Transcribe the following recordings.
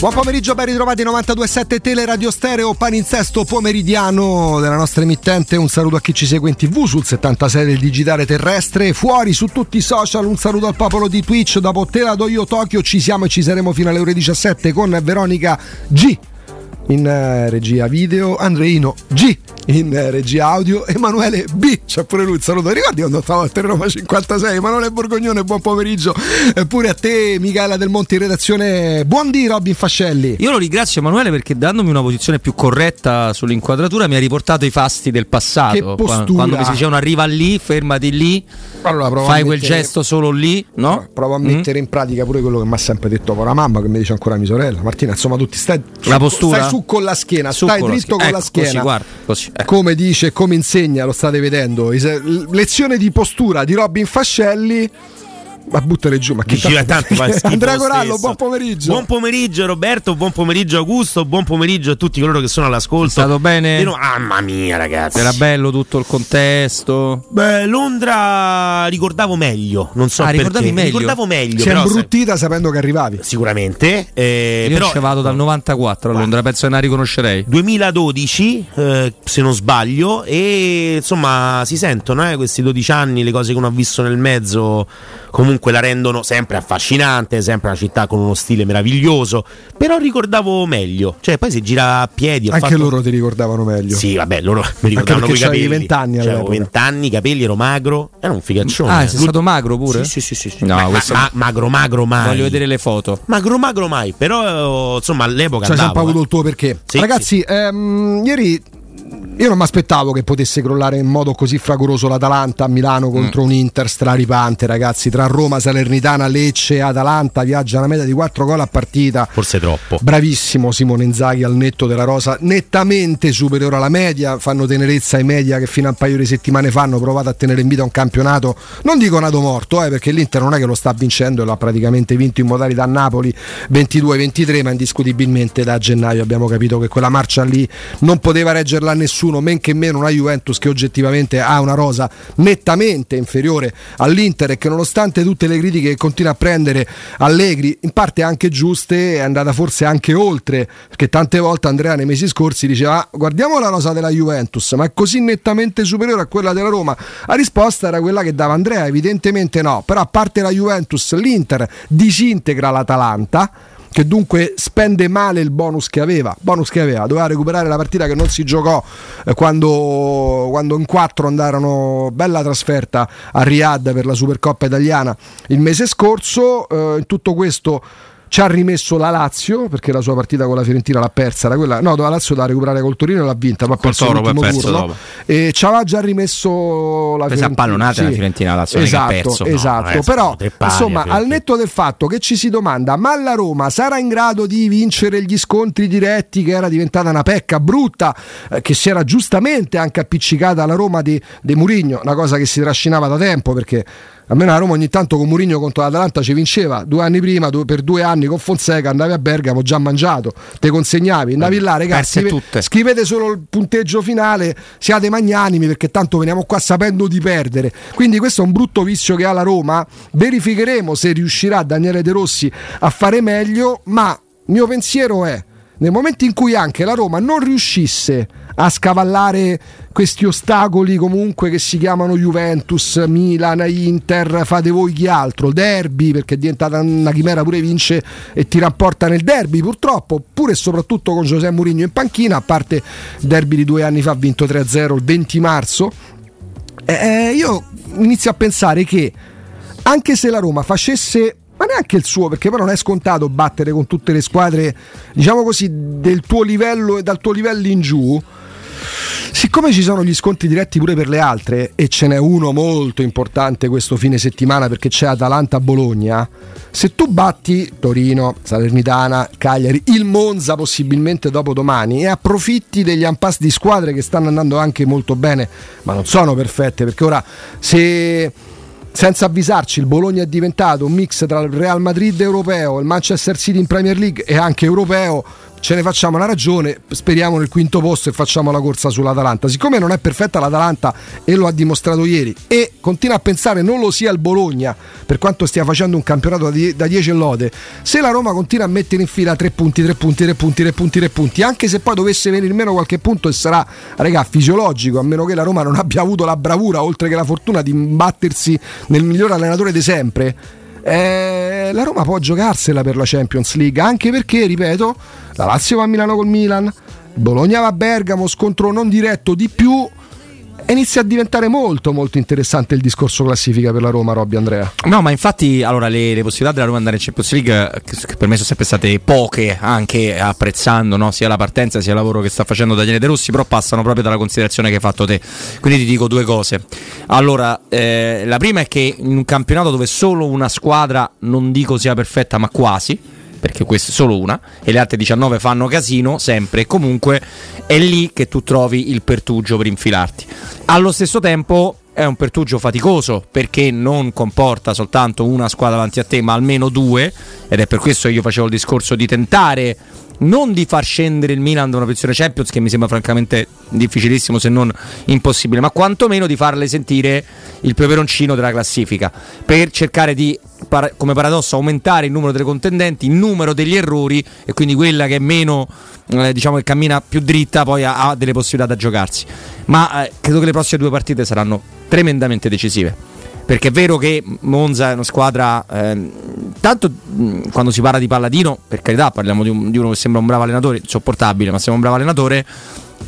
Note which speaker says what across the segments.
Speaker 1: Buon pomeriggio, ben ritrovati 92.7 Tele Radio Stereo, paninsesto pomeridiano della nostra emittente. Un saluto a chi ci segue in tv sul 76 del digitale terrestre, fuori su tutti i social. Un saluto al popolo di Twitch. Dopo Te la do io Tokyo, ci siamo e ci saremo fino alle ore 17 con Veronica G in eh, regia video, Andreino G in eh, regia audio, Emanuele B. C'è pure lui, saluto. Ricordi quando stavo al Roma 56? Emanuele Borgognone, buon pomeriggio. E pure a te, Michela Del Monte in redazione. Buondì, Robin Fascelli.
Speaker 2: Io lo ringrazio, Emanuele, perché dandomi una posizione più corretta sull'inquadratura mi ha riportato i fasti del passato.
Speaker 1: Che postura.
Speaker 2: Quando mi si dicevano arriva lì, fermati lì, allora, fai quel mettere... gesto solo lì, no?
Speaker 1: Provo a mm. mettere in pratica pure quello che mi ha sempre detto la mamma, che mi dice ancora mia sorella. Martina, insomma, tutti stai,
Speaker 2: la postura?
Speaker 1: stai su con la schiena, su stai dritto con la, ecco, schiena. Così,
Speaker 2: guarda, così.
Speaker 1: Come dice, come insegna, lo state vedendo. Lezione di postura di Robin Fascelli ma buttare giù, ma che
Speaker 3: Diceva tanto
Speaker 1: Andrea Corallo, buon pomeriggio.
Speaker 3: Buon pomeriggio Roberto, buon pomeriggio Augusto, buon pomeriggio a tutti coloro che sono all'ascolto. È
Speaker 2: stato bene?
Speaker 3: No, mamma mia, ragazzi.
Speaker 2: Era bello tutto il contesto.
Speaker 3: Beh, Londra ricordavo meglio, non so
Speaker 2: ah,
Speaker 3: perché.
Speaker 2: ricordavi meglio?
Speaker 3: Ricordavo meglio.
Speaker 1: Si è imbruttita sapendo che arrivavi.
Speaker 3: Sicuramente. Eh,
Speaker 2: Io
Speaker 3: però,
Speaker 2: ci vado dal 94 a Londra, penso che la riconoscerei.
Speaker 3: 2012, eh, se non sbaglio, e insomma si sentono eh, questi 12 anni, le cose che uno ha visto nel mezzo comunque la rendono sempre affascinante, sempre una città con uno stile meraviglioso, però ricordavo meglio, cioè poi si gira a piedi.
Speaker 1: Anche
Speaker 3: fatto...
Speaker 1: loro ti ricordavano meglio.
Speaker 3: Sì, vabbè, loro mi ricordavano
Speaker 1: quei
Speaker 3: capelli.
Speaker 1: 20 anni
Speaker 3: cioè, 20 anni, i capelli, ero magro, era un figaccione.
Speaker 2: Ah, sei Lui... stato magro pure?
Speaker 3: Sì, sì, sì. sì.
Speaker 2: No,
Speaker 3: ma,
Speaker 2: questo...
Speaker 3: ma, magro, magro mai.
Speaker 2: Voglio vedere le foto.
Speaker 3: Magro, magro mai, però insomma all'epoca
Speaker 1: cioè,
Speaker 3: andavo.
Speaker 1: sempre avuto il tuo perché. Sì, Ragazzi, sì. Ehm, ieri io non mi aspettavo che potesse crollare in modo così fragoroso l'Atalanta a Milano contro mm. un Inter straripante, ragazzi. Tra Roma, Salernitana, Lecce e Atalanta viaggia una media di 4 gol a partita.
Speaker 3: Forse troppo.
Speaker 1: Bravissimo Simone Inzaghi al netto della rosa, nettamente superiore alla media. Fanno tenerezza ai media che fino a un paio di settimane fa hanno provato a tenere in vita un campionato. Non dico nato morto, eh, perché l'Inter non è che lo sta vincendo, l'ha praticamente vinto in modalità Napoli 22-23, ma indiscutibilmente da gennaio abbiamo capito che quella marcia lì non poteva reggerla nessuno men che meno una Juventus che oggettivamente ha una rosa nettamente inferiore all'Inter e che nonostante tutte le critiche che continua a prendere Allegri, in parte anche giuste, è andata forse anche oltre, perché tante volte Andrea nei mesi scorsi diceva ah, guardiamo la rosa della Juventus, ma è così nettamente superiore a quella della Roma. La risposta era quella che dava Andrea, evidentemente no, però a parte la Juventus, l'Inter disintegra l'Atalanta che dunque spende male il bonus che aveva, bonus che aveva, doveva recuperare la partita che non si giocò eh, quando, quando, in quattro andarono bella trasferta a Riyadh per la Supercoppa italiana il mese scorso, eh, in tutto questo ci ha rimesso la Lazio perché la sua partita con la Fiorentina l'ha persa era quella no la Lazio da recuperare col Torino e l'ha vinta ma ha perso
Speaker 2: Toro,
Speaker 1: l'ultimo
Speaker 2: perso
Speaker 1: turno
Speaker 2: dopo.
Speaker 1: e ci aveva già rimesso la
Speaker 2: Fiorentina pallonata sì. la Fiorentina la Lazio
Speaker 1: esatto,
Speaker 2: perso.
Speaker 1: esatto.
Speaker 2: No,
Speaker 1: però insomma al netto del fatto che ci si domanda ma la Roma sarà in grado di vincere gli scontri diretti che era diventata una pecca brutta eh, che si era giustamente anche appiccicata alla Roma di, di Murigno una cosa che si trascinava da tempo perché almeno la Roma ogni tanto con Mourinho contro l'Atalanta ci vinceva. Due anni prima due, per due anni con Fonseca andavi a Bergamo già mangiato te consegnavi. Andavi là ragazzi scrive, scrivete solo il punteggio finale siate magnanimi perché tanto veniamo qua sapendo di perdere. Quindi questo è un brutto vizio che ha la Roma. Verificheremo se riuscirà Daniele De Rossi a fare meglio ma il mio pensiero è nel momento in cui anche la Roma non riuscisse a scavallare questi ostacoli comunque che si chiamano Juventus, Milan, Inter, fate voi chi altro, derby perché è diventata una chimera pure vince e ti rapporta nel derby purtroppo, pure e soprattutto con Giuseppe Mourinho in panchina, a parte derby di due anni fa vinto 3-0 il 20 marzo, eh, io inizio a pensare che anche se la Roma facesse ma neanche il suo, perché poi non è scontato battere con tutte le squadre, diciamo così, del tuo livello e dal tuo livello in giù. Siccome ci sono gli scontri diretti pure per le altre, e ce n'è uno molto importante questo fine settimana perché c'è Atalanta-Bologna, se tu batti Torino, Salernitana, Cagliari, il Monza possibilmente dopo domani e approfitti degli impasse di squadre che stanno andando anche molto bene, ma non sono perfette, perché ora se senza avvisarci il Bologna è diventato un mix tra il Real Madrid europeo, il Manchester City in Premier League e anche europeo. Ce ne facciamo una ragione, speriamo nel quinto posto e facciamo la corsa sull'Atalanta. Siccome non è perfetta l'Atalanta e lo ha dimostrato ieri e continua a pensare non lo sia il Bologna, per quanto stia facendo un campionato da 10 lode, se la Roma continua a mettere in fila 3 punti, 3 punti, 3 punti, 3 punti, 3 punti, anche se poi dovesse venire meno qualche punto e sarà, regà, fisiologico, a meno che la Roma non abbia avuto la bravura, oltre che la fortuna di imbattersi nel miglior allenatore di sempre, eh, la Roma può giocarsela per la Champions League, anche perché, ripeto, la Lazio va a Milano col Milan, Bologna va a Bergamo, scontro non diretto di più inizia a diventare molto molto interessante il discorso classifica per la Roma, Robby Andrea.
Speaker 2: No, ma infatti allora, le, le, possibilità della Roma andare in Champions League, che, che per me sono sempre state poche, anche apprezzando no? sia la partenza sia il lavoro che sta facendo Daniele De Rossi, però passano proprio dalla considerazione che hai fatto te. Quindi ti dico due cose. Allora, eh, la prima è che in un campionato dove solo una squadra, non dico sia perfetta, ma quasi, perché questa è solo una, e le altre 19 fanno casino sempre e comunque è lì che tu trovi il pertugio per infilarti. Allo stesso tempo è un pertugio faticoso perché non comporta soltanto una squadra davanti a te, ma almeno due, ed è per questo che io facevo il discorso di tentare non di far scendere il Milan da una posizione Champions che mi sembra francamente difficilissimo se non impossibile, ma quantomeno di farle sentire il peperoncino della classifica per cercare di come paradosso aumentare il numero delle contendenti, il numero degli errori e quindi quella che è meno eh, diciamo che cammina più dritta poi ha, ha delle possibilità da giocarsi. Ma eh, credo che le prossime due partite saranno tremendamente decisive perché è vero che Monza è una squadra eh, tanto quando si parla di Palladino per carità parliamo di, un, di, uno che sembra un bravo allenatore insopportabile ma sembra un bravo allenatore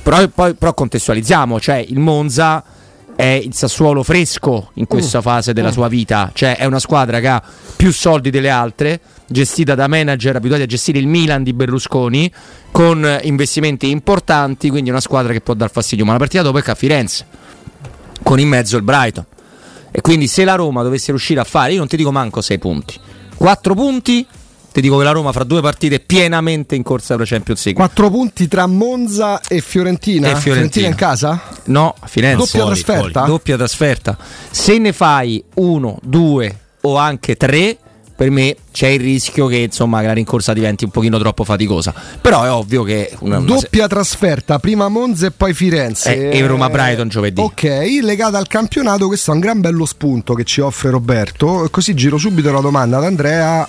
Speaker 2: però, poi, però contestualizziamo cioè il Monza è il Sassuolo fresco in questa uh, fase della uh. sua vita cioè è una squadra che ha più soldi delle altre gestita da manager abituati a gestire il Milan di Berlusconi con investimenti importanti quindi una squadra che può dar fastidio ma la partita dopo è a Firenze con in mezzo il Brighton e quindi se la Roma dovesse riuscire a fare, io non ti dico manco 6 punti, 4 punti, ti dico che la Roma fra due partite è pienamente in corsa per la Champions League.
Speaker 1: 4 punti tra Monza e Fiorentina?
Speaker 2: E Fiorentina.
Speaker 1: Fiorentina in casa?
Speaker 2: No, a Firenze.
Speaker 1: Doppia trasferta?
Speaker 2: Doppia trasferta. Se ne fai 1, 2 o anche 3 per me c'è il rischio che insomma la rincorsa diventi un pochino troppo faticosa. Però è ovvio che
Speaker 1: una, una doppia trasferta, prima Monza e poi Firenze.
Speaker 2: Eh, e Roma Brighton giovedì.
Speaker 1: Ok, legata al campionato, questo è un gran bello spunto che ci offre Roberto. Così giro subito la domanda ad Andrea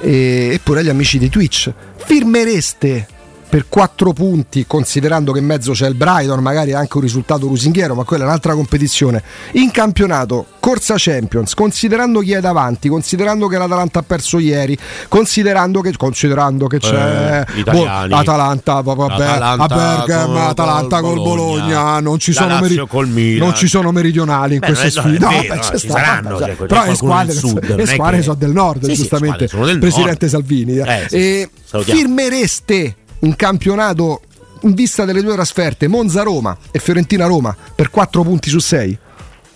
Speaker 1: e, e pure agli amici di Twitch. Firmereste per 4 punti, considerando che in mezzo c'è il Brighton, magari anche un risultato lusinghiero, ma quella è un'altra competizione. In campionato, corsa Champions, considerando chi è davanti, considerando che l'Atalanta ha perso ieri, considerando che, considerando che c'è
Speaker 3: eh, boh,
Speaker 1: Atalanta, vabbè, a Bergamo, Atalanta col, col Bologna, non ci, sono meri- non ci sono meridionali in
Speaker 3: Beh,
Speaker 1: queste
Speaker 3: sfide.
Speaker 1: No,
Speaker 3: vero, beh, ci saranno, cioè,
Speaker 1: però le squadre, sud, le squadre che... sono del nord, sì, giustamente. Sì, del Presidente nord. Salvini. Eh, sì, e firmereste un campionato in vista delle due trasferte, Monza-Roma e Fiorentina-Roma, per 4 punti su 6.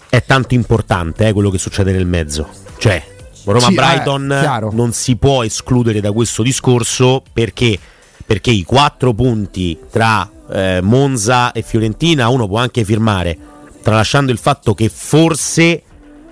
Speaker 3: È tanto importante eh, quello che succede nel mezzo. Cioè, Roma-Brighton eh, non si può escludere da questo discorso perché, perché i 4 punti tra eh, Monza e Fiorentina uno può anche firmare, tralasciando il fatto che forse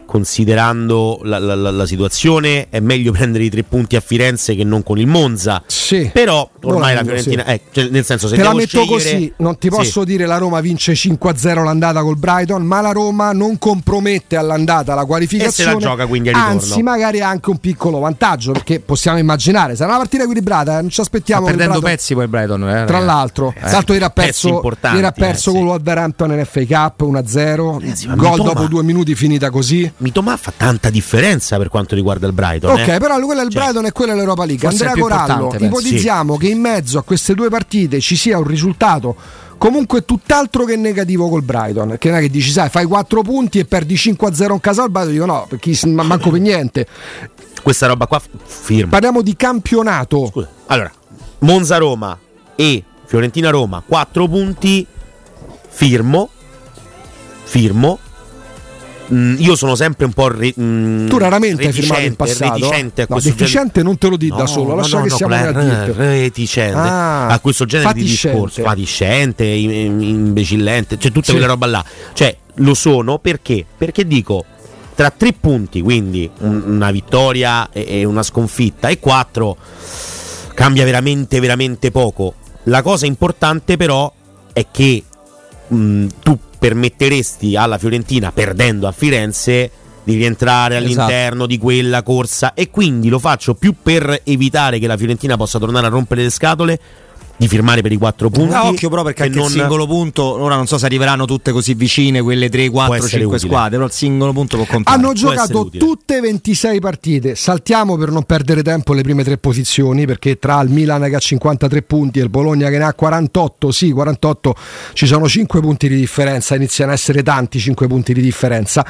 Speaker 3: considerando la, la, la, la, situazione, è meglio prendere i tre punti a Firenze che non con il Monza.
Speaker 1: Sì.
Speaker 3: Però ormai Volando, la Fiorentina, sì. eh, cioè, nel senso, se
Speaker 1: te la
Speaker 3: metto
Speaker 1: scegliere... così, non ti posso sì. dire la Roma vince 5-0 l'andata col Brighton, ma la Roma non compromette all'andata la qualificazione.
Speaker 3: E se la gioca quindi a ritorno.
Speaker 1: Anzi, magari ha anche un piccolo vantaggio perché possiamo immaginare, sarà una partita equilibrata, eh, non ci aspettiamo.
Speaker 2: Sta perdendo pezzi poi il Brighton. Eh,
Speaker 1: tra l'altro, eh, tanto ieri ha perso, ieri ha perso eh, con Wolverhampton in FA Cup 1-0, gol dopo due minuti finita così.
Speaker 3: Mitoma fa tanta differenza per quanto riguarda il Brighton.
Speaker 1: Ok,
Speaker 3: eh?
Speaker 1: però quello è il cioè, Brighton e quella è l'Europa League. Andrea Corallo, ipotizziamo sì. che in mezzo a queste due partite ci sia un risultato comunque tutt'altro che negativo col Brighton. Che non è che dici, sai, fai 4 punti e perdi 5-0 in casa al Brighton. Dico no, perché manco per niente.
Speaker 3: Questa roba qua firma.
Speaker 1: Parliamo di campionato.
Speaker 3: Scusa. Allora, Monza Roma e Fiorentina Roma, 4 punti. Firmo. Firmo Mm, io sono sempre un po' re,
Speaker 1: mm, tu raramente hai firmato in passato
Speaker 3: reticente a
Speaker 1: no, deficiente genere... non te lo di no, da solo lascia no, che no, siamo
Speaker 3: r- reticente ah, a questo genere fatiscente. di discorso fatiscente imbecillente cioè tutte sì. quelle roba là cioè lo sono perché perché dico tra tre punti quindi un, una vittoria e, e una sconfitta e quattro cambia veramente, veramente poco. La cosa importante però è che mh, tu permetteresti alla Fiorentina, perdendo a Firenze, di rientrare
Speaker 2: Esatto.
Speaker 3: all'interno di quella corsa e quindi lo faccio più per evitare che la Fiorentina possa tornare a rompere le scatole di firmare per i quattro punti.
Speaker 2: Ah, occhio però perché
Speaker 3: che
Speaker 2: anche
Speaker 3: non-
Speaker 2: il singolo punto, ora non so se arriveranno tutte così vicine quelle 3, 4,
Speaker 3: essere
Speaker 2: 5
Speaker 3: utile.
Speaker 2: squadre, però il singolo punto può contare.
Speaker 1: Hanno giocato tutte 26 partite. Saltiamo per non perdere tempo le prime tre posizioni, perché tra il Milan che ha 53 punti e il Bologna che ne ha 48, sì, 48 ci sono 5 punti di differenza, iniziano a essere tanti 5 punti di differenza.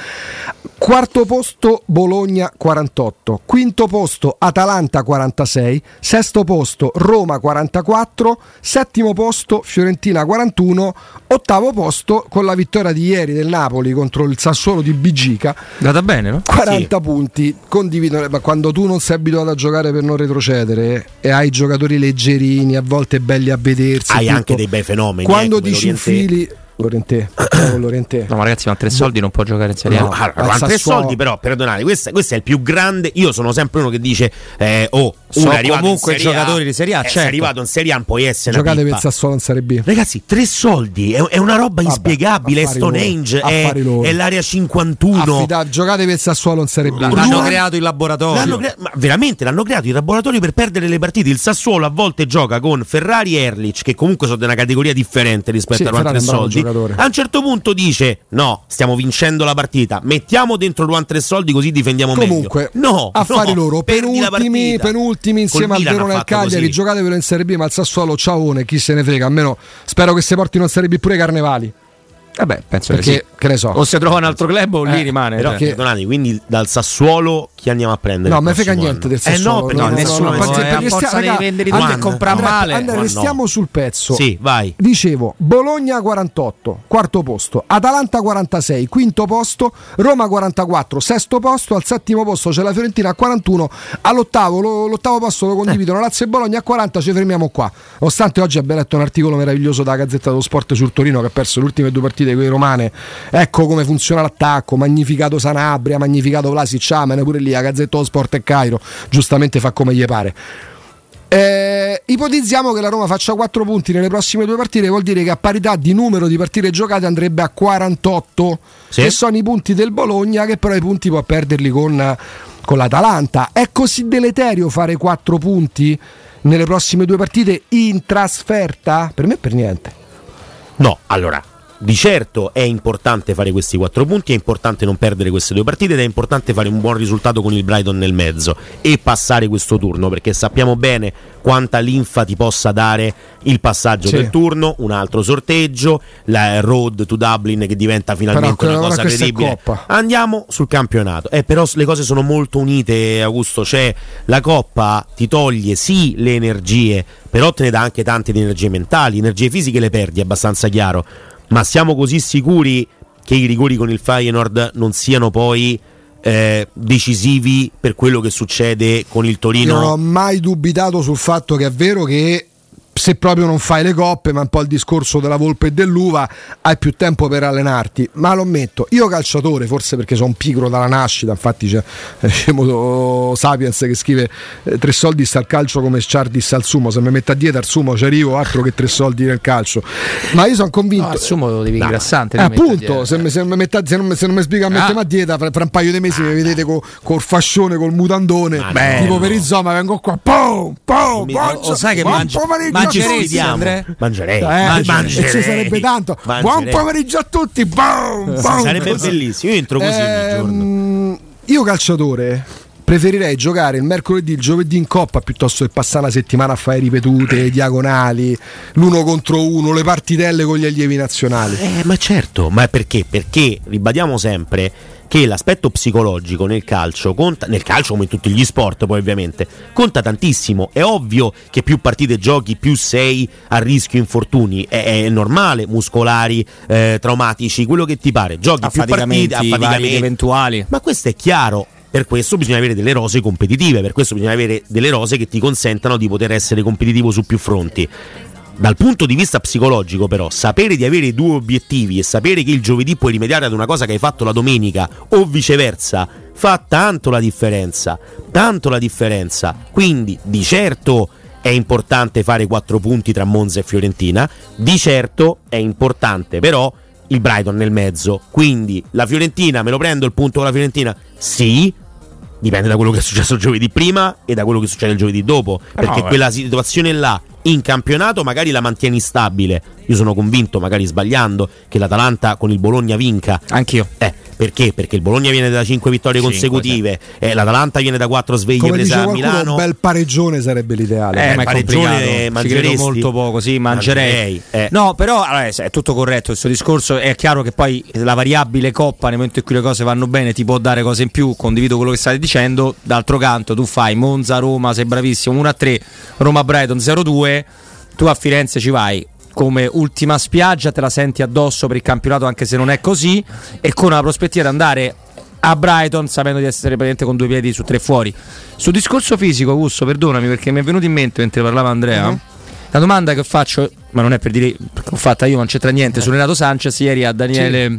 Speaker 1: Quarto posto Bologna 48, quinto posto Atalanta 46, sesto posto Roma 44, settimo posto Fiorentina 41, ottavo posto con la vittoria di ieri del Napoli contro il Sassuolo di Bigica
Speaker 2: Andata bene, no?
Speaker 1: 40 punti condividono, ma quando tu non sei abituato a giocare per non retrocedere e hai giocatori leggerini, a volte belli a vedersi,
Speaker 3: Hai
Speaker 1: tutto,
Speaker 3: anche dei bei fenomeni.
Speaker 1: quando
Speaker 3: eh,
Speaker 1: dici
Speaker 3: Lorientè.
Speaker 1: infili Lorientè, bravo Lorientè.
Speaker 2: No, ma ragazzi, ma tre soldi non può giocare in Serie A.
Speaker 1: No.
Speaker 3: Allora,
Speaker 1: al
Speaker 3: quanti
Speaker 1: Sassuolo-
Speaker 3: soldi però, perdonate, questo, questo è il più grande. Io sono sempre uno che dice: eh, Oh,
Speaker 2: Sono
Speaker 3: è
Speaker 2: comunque
Speaker 3: in Serie A,
Speaker 2: giocatori di Serie A,
Speaker 3: eh, sei
Speaker 2: certo.
Speaker 3: arrivato in Serie A, puoi essere una
Speaker 1: Giocate per Sassuolo in Serie B.
Speaker 3: Ragazzi, tre soldi è, è una roba
Speaker 1: Vabbè,
Speaker 3: inspiegabile. È Stonehenge, è, è l'area 51.
Speaker 1: Affida- giocate per il Sassuolo in Serie B.
Speaker 2: L'hanno
Speaker 3: Ruan-
Speaker 2: creato il laboratorio.
Speaker 3: L'hanno crea- ma veramente l'hanno creato il laboratorio per perdere le partite. Il Sassuolo a volte gioca con Ferrari e Erlich, che comunque sono di una categoria differente rispetto
Speaker 1: Sì,
Speaker 3: a Tre
Speaker 1: è bravo
Speaker 3: Soldi.
Speaker 1: Giocatore.
Speaker 3: A un certo punto dice: No, stiamo vincendo la partita. Mettiamo dentro Ruan Tre Soldi così difendiamo
Speaker 1: Comunque,
Speaker 3: meglio. No,
Speaker 1: affari
Speaker 3: no,
Speaker 1: loro, penultimi, penultimi insieme al Verona e al Cagliari,
Speaker 3: così.
Speaker 1: giocatevelo in Serie B, ma il Sassuolo ciaone, chi se ne frega, almeno spero che si portino in Serie B pure i Carnevali,
Speaker 2: Vabbè, penso
Speaker 1: perché
Speaker 2: che
Speaker 1: che ne so.
Speaker 2: sì. O si trova un altro club o lì
Speaker 1: Eh,
Speaker 2: rimane.
Speaker 3: Però,
Speaker 2: cioè.
Speaker 1: che-
Speaker 3: perdonate, quindi dal Sassuolo chi andiamo a prendere?
Speaker 1: No, me frega niente del Sassuolo.
Speaker 3: Eh no, perché
Speaker 2: no,
Speaker 1: no,
Speaker 2: nessuno,
Speaker 1: no,
Speaker 2: eh,
Speaker 1: perché-
Speaker 2: a
Speaker 1: perché stia- raga,
Speaker 3: e comprare
Speaker 2: male.
Speaker 1: Andrea,
Speaker 3: Ma no.
Speaker 1: restiamo sul pezzo.
Speaker 3: Sì, vai.
Speaker 1: Dicevo, Bologna 48, quarto posto, Atalanta 46, quinto posto, Roma 44, sesto posto, al settimo posto c'è la Fiorentina a 41, all'ottavo, lo- l'ottavo posto lo condividono Lazio e Bologna a 40, ci fermiamo qua. Nonostante oggi abbia letto un articolo meraviglioso dalla Gazzetta dello Sport sul Torino che ha perso le ultime due partite con i romane, ecco come funziona l'attacco, magnificato Sanabria, magnificato Vlasic, Amen, pure lì la Gazzetta dello Sport e Cairo, giustamente fa come gli pare. Eh, ipotizziamo che la Roma faccia 4 punti nelle prossime due partite, vuol dire che a parità di numero di partite giocate andrebbe a 48,
Speaker 3: Sì.
Speaker 1: che sono i punti del Bologna, che però i punti può perderli con, con l'Atalanta. È così deleterio fare 4 punti nelle prossime due partite in trasferta? Per me per niente.
Speaker 3: No, allora, di certo è importante fare questi quattro punti, è importante non perdere queste due partite ed è importante fare un buon risultato con il Brighton nel mezzo e passare questo turno, perché sappiamo bene quanta linfa ti possa dare il passaggio
Speaker 1: Sì.
Speaker 3: del turno, un altro sorteggio, la road to Dublin che diventa finalmente una cosa credibile. Andiamo sul campionato. Eh, però le cose sono molto unite, Augusto. Cioè, la Coppa ti toglie sì le energie, però te ne dà anche tante di energie mentali, energie fisiche le perdi, è abbastanza chiaro. Ma siamo così sicuri che i rigori con il Feyenoord non siano poi eh, decisivi per quello che succede con il
Speaker 1: Io
Speaker 3: Torino?
Speaker 1: non ho mai dubitato sul fatto che è vero che se proprio non fai le coppe, ma un po' il discorso della volpe e dell'uva, hai più tempo per allenarti. Ma lo ammetto, io calciatore, forse perché sono pigro dalla nascita, infatti c'è eh, scemo Sapiens che scrive eh, tre soldi sta al calcio come Sciardis al sumo, se mi metto a dieta al sumo ci arrivo, altro che tre soldi nel calcio. Ma io sono convinto...
Speaker 2: No, assumo lo devi
Speaker 3: No.
Speaker 2: ingrassante.
Speaker 1: Eh, appunto, se, mi- se mi metta- se non, mi- se non mi spiega a mettere
Speaker 2: Ah.
Speaker 1: a dieta, fra, fra un paio di mesi mi vedete co- col fascione, col mutandone,
Speaker 3: Ma
Speaker 1: tipo
Speaker 3: no.
Speaker 1: per il Zoma, vengo qua, pum, pum,
Speaker 2: lo sai che
Speaker 1: buon
Speaker 2: mangi-
Speaker 1: pomeriggio a
Speaker 2: mangeresti. Andrea?
Speaker 3: Mangerei,
Speaker 1: Eh,
Speaker 3: mangerei.
Speaker 1: e ci sarebbe tanto. Buon
Speaker 3: Mangerei.
Speaker 1: pomeriggio a tutti,
Speaker 3: Sì,
Speaker 1: bum.
Speaker 3: sarebbe bellissimo. Io entro così.
Speaker 1: Ehm, io calciatore preferirei giocare il mercoledì, il giovedì in coppa piuttosto che passare una settimana a fare ripetute, diagonali, l'uno contro uno, le partitelle con gli allievi nazionali.
Speaker 3: Eh, ma certo, ma perché? Perché ribadiamo sempre che l'aspetto psicologico nel calcio conta, nel calcio come in tutti gli sport poi ovviamente, conta tantissimo. È ovvio che più partite giochi, più sei a rischio infortuni, è, è normale, muscolari, eh, traumatici, quello che ti pare. Giochi più partite,
Speaker 2: Affaticamenti, eventuali.
Speaker 3: Ma questo è chiaro. Per questo bisogna avere delle rose competitive, per questo bisogna avere delle rose che ti consentano di poter essere competitivo su più fronti. Dal punto di vista psicologico, però, sapere di avere due obiettivi e sapere che il giovedì puoi rimediare ad una cosa che hai fatto la domenica o viceversa fa tanto la differenza. Tanto la differenza. Quindi, di certo, è importante fare quattro punti tra Monza e Fiorentina, di certo è importante però il Brighton nel mezzo, quindi la Fiorentina, me lo prendo il punto con la Fiorentina? Sì, dipende da quello che è successo giovedì prima e da quello che succede il giovedì dopo, perché
Speaker 2: no,
Speaker 3: quella situazione là in campionato magari la mantieni stabile. Io sono convinto, magari sbagliando, che l'Atalanta con il Bologna vinca.
Speaker 2: Anch'io.
Speaker 3: Eh, perché? Perché il Bologna viene da 5 vittorie
Speaker 2: Cinque,
Speaker 3: consecutive, eh, l'Atalanta viene da 4 sveglie
Speaker 1: Come
Speaker 3: prese a Milano.
Speaker 1: un bel pareggione sarebbe l'ideale.
Speaker 2: Eh,
Speaker 3: Eh,
Speaker 2: ma è
Speaker 3: pareggione
Speaker 2: credo molto poco, sì, mangerei.
Speaker 3: Mangerei, eh.
Speaker 2: No, però allora, è tutto corretto questo discorso. È chiaro che poi la variabile coppa, nel momento in cui le cose vanno bene, ti può dare cose in più. Condivido quello che state dicendo. D'altro canto, tu fai Monza, Roma, sei bravissimo, 1 a 3, Roma Brighton 0-2. Tu a Firenze ci vai come ultima spiaggia, te la senti addosso per il campionato, anche se non è così, e con la prospettiva di andare a Brighton sapendo di essere praticamente con due piedi su tre fuori. Sul discorso fisico, Augusto, perdonami perché mi è venuto in mente mentre parlava Andrea.
Speaker 1: Mhm.
Speaker 2: La domanda che faccio, ma non è per dire che ho fatta io, non c'entra niente, su Renato Sanchez ieri a Daniele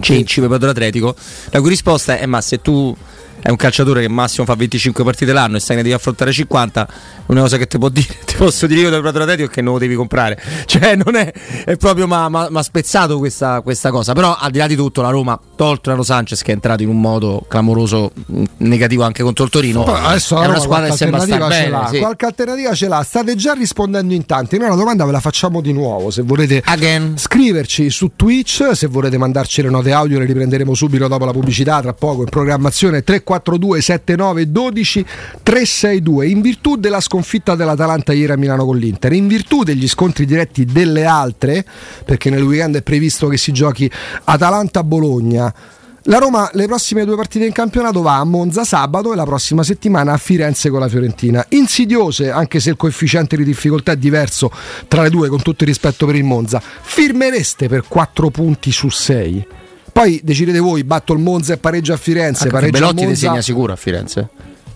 Speaker 2: Cenci, preparatore atletico, la cui risposta è: Ma se tu è un calciatore che massimo fa 25 partite l'anno e sai ne devi affrontare 50, una cosa che ti, può dire, ti posso dire io da preparatore atletico è che non lo devi comprare. Cioè, non è, è proprio ma ha spezzato questa, questa cosa. Però, al di là di tutto, la Roma, tolto Renato Sanchez, che è entrato in un modo clamoroso, negativo anche contro il Torino,
Speaker 1: adesso
Speaker 2: è una squadra che sembra star bene. sì.
Speaker 1: Qualche alternativa ce l'ha. State già rispondendo in tanti. Noi la domanda ve la facciamo di nuovo. Se volete
Speaker 2: Again.
Speaker 1: scriverci su Twitch, se volete mandarci le note audio, le riprenderemo subito dopo la pubblicità. Tra poco in programmazione 342 79 12 362. In virtù della sconfitta dell'Atalanta ieri a Milano con l'Inter, in virtù degli scontri diretti delle altre, perché nel weekend è previsto che si giochi Atalanta-Bologna. La Roma le prossime due partite in campionato va a Monza sabato e la prossima settimana a Firenze con la Fiorentina. Insidiose, anche se il coefficiente di difficoltà è diverso tra le due, con tutto il rispetto per il Monza. Firmereste per 4 punti su 6? Poi decidete voi, batto il Monza e pareggio a Firenze,
Speaker 2: Anche
Speaker 1: pareggio a
Speaker 2: Belotti ti
Speaker 1: Monza.
Speaker 2: segna sicuro a Firenze.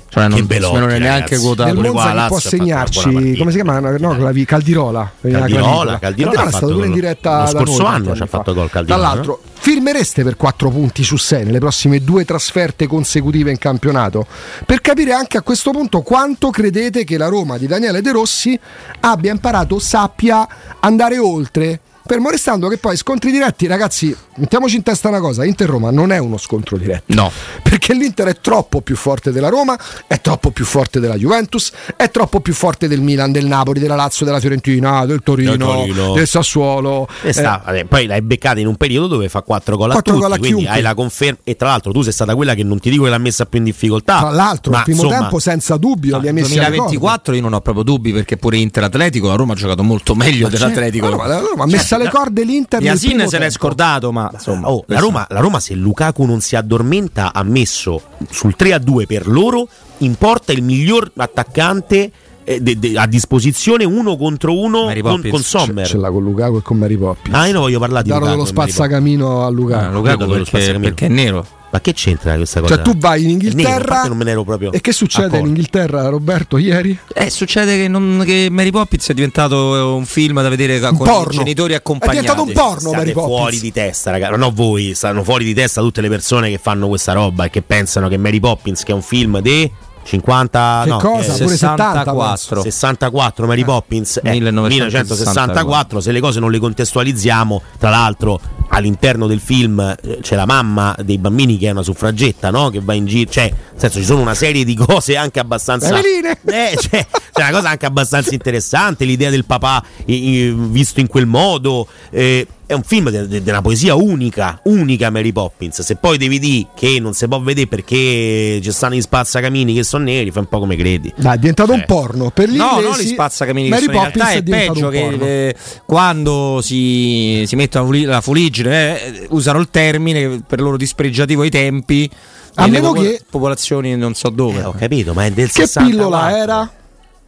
Speaker 2: Cioè, non,
Speaker 3: Belotti,
Speaker 2: non è neanche quotato.
Speaker 3: Pure
Speaker 1: Monza
Speaker 3: qua
Speaker 1: può segnarci, come si chiama? No, Clavi- Caldirola.
Speaker 3: Caldirola. Caldirola ha
Speaker 1: è stato
Speaker 3: fatto
Speaker 1: pure in diretta
Speaker 3: Lo scorso
Speaker 1: noi,
Speaker 3: anno ci ha fatto gol Caldirola,
Speaker 1: Dall'altro, firmereste per 4 punti su 6 nelle prossime due trasferte consecutive in campionato? Per capire anche a questo punto quanto credete che la Roma di Daniele De Rossi abbia imparato, sappia andare oltre. Fermo restando che poi scontri diretti, ragazzi, mettiamoci in testa una cosa: Inter-Roma non è uno scontro diretto.
Speaker 2: No.
Speaker 1: Perché l'Inter è troppo più forte della Roma, è troppo più forte della Juventus, è troppo più forte del Milan, del Napoli, della Lazio, della Fiorentina, del Torino,
Speaker 3: Del Torino.
Speaker 1: del Sassuolo.
Speaker 3: E sta- vabbè, poi l'hai beccata in un periodo dove fa 4 gol a
Speaker 1: Quattro
Speaker 3: tutti,
Speaker 1: gol a
Speaker 3: quindi
Speaker 1: chiunque.
Speaker 3: hai la conferma e tra l'altro tu sei stata quella che non ti dico che l'ha messa più in difficoltà.
Speaker 1: Tra l'altro,
Speaker 3: ma
Speaker 1: il primo
Speaker 3: insomma,
Speaker 1: tempo senza dubbio
Speaker 2: No,
Speaker 1: li ha
Speaker 2: nel
Speaker 1: messi alle
Speaker 2: 2024 io non ho proprio dubbi perché pure Inter Atletico la Roma ha giocato molto meglio dell'Atletico.
Speaker 1: corde. La Roma ha messo alle corde l'Inter.
Speaker 2: Yasin se l'è scordato, ma insomma,
Speaker 3: Oh, la, Roma, la Roma, se Lukaku non si addormenta, ha messo sul 3-2 per loro in porta il miglior attaccante eh, de- de- a disposizione uno contro uno con, con Sommer.
Speaker 1: Ce l'ha con Lukaku e con Mary Poppins.
Speaker 3: Ah, io non voglio parlare di
Speaker 1: Dato
Speaker 3: Lukaku.
Speaker 1: dello
Speaker 3: Mary Poppins.
Speaker 1: spazzacamino a
Speaker 2: Ah,
Speaker 1: Lukaku.
Speaker 2: Lukaku
Speaker 3: dove lo
Speaker 2: perché, perché è nero.
Speaker 3: Ma che c'entra questa cosa?
Speaker 1: Cioè, tu vai in
Speaker 3: È nero,
Speaker 1: Inghilterra.
Speaker 3: infatti non me ne ero proprio
Speaker 1: E che succede
Speaker 3: accorto.
Speaker 1: in Inghilterra, Roberto, ieri?
Speaker 2: Eh, succede che, non- che Mary Poppins è diventato un film da vedere con
Speaker 1: porno.
Speaker 2: i genitori
Speaker 1: È
Speaker 2: accompagnati.
Speaker 1: diventato un porno,
Speaker 3: State
Speaker 1: Mary Poppins.
Speaker 3: fuori di testa, raga. Non ho voi, stanno fuori di testa tutte le persone che fanno questa roba e che pensano che Mary Poppins, che è un film di 50
Speaker 1: Che
Speaker 3: no,
Speaker 1: cosa?
Speaker 3: è
Speaker 1: Pure 70,
Speaker 2: 64.
Speaker 3: 64 Mary Poppins è
Speaker 2: 1964.
Speaker 3: 1964 se le cose non le contestualizziamo tra l'altro all'interno del film eh, c'è la mamma dei bambini che è una suffragetta no? che va in giro cioè nel senso ci sono una serie di cose anche abbastanza eh, cioè, c'è una cosa anche abbastanza interessante l'idea del papà visto in quel modo eh, è un film de- de- della poesia unica, unica Mary Poppins. Se poi devi dire che non si può vedere perché ci stanno gli spazzacamini che sono neri, fa un po' come credi.
Speaker 1: Dai, è diventato
Speaker 3: Eh.
Speaker 1: un porno. Per gli
Speaker 2: No,
Speaker 1: inglesi,
Speaker 2: no, li spazzacamini che
Speaker 1: Mary
Speaker 2: sono in
Speaker 1: Poppins
Speaker 2: realtà è
Speaker 1: diventato
Speaker 2: peggio che eh, quando si, si mette la fuli- la fuliggine eh, usano il termine che per loro dispregiativo ai tempi
Speaker 1: A meno
Speaker 2: popo-
Speaker 1: che-
Speaker 2: popolazioni non so dove
Speaker 3: Eh, ho capito, ma è del
Speaker 1: Che
Speaker 3: 64.
Speaker 1: pillola era?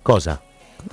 Speaker 3: Cosa?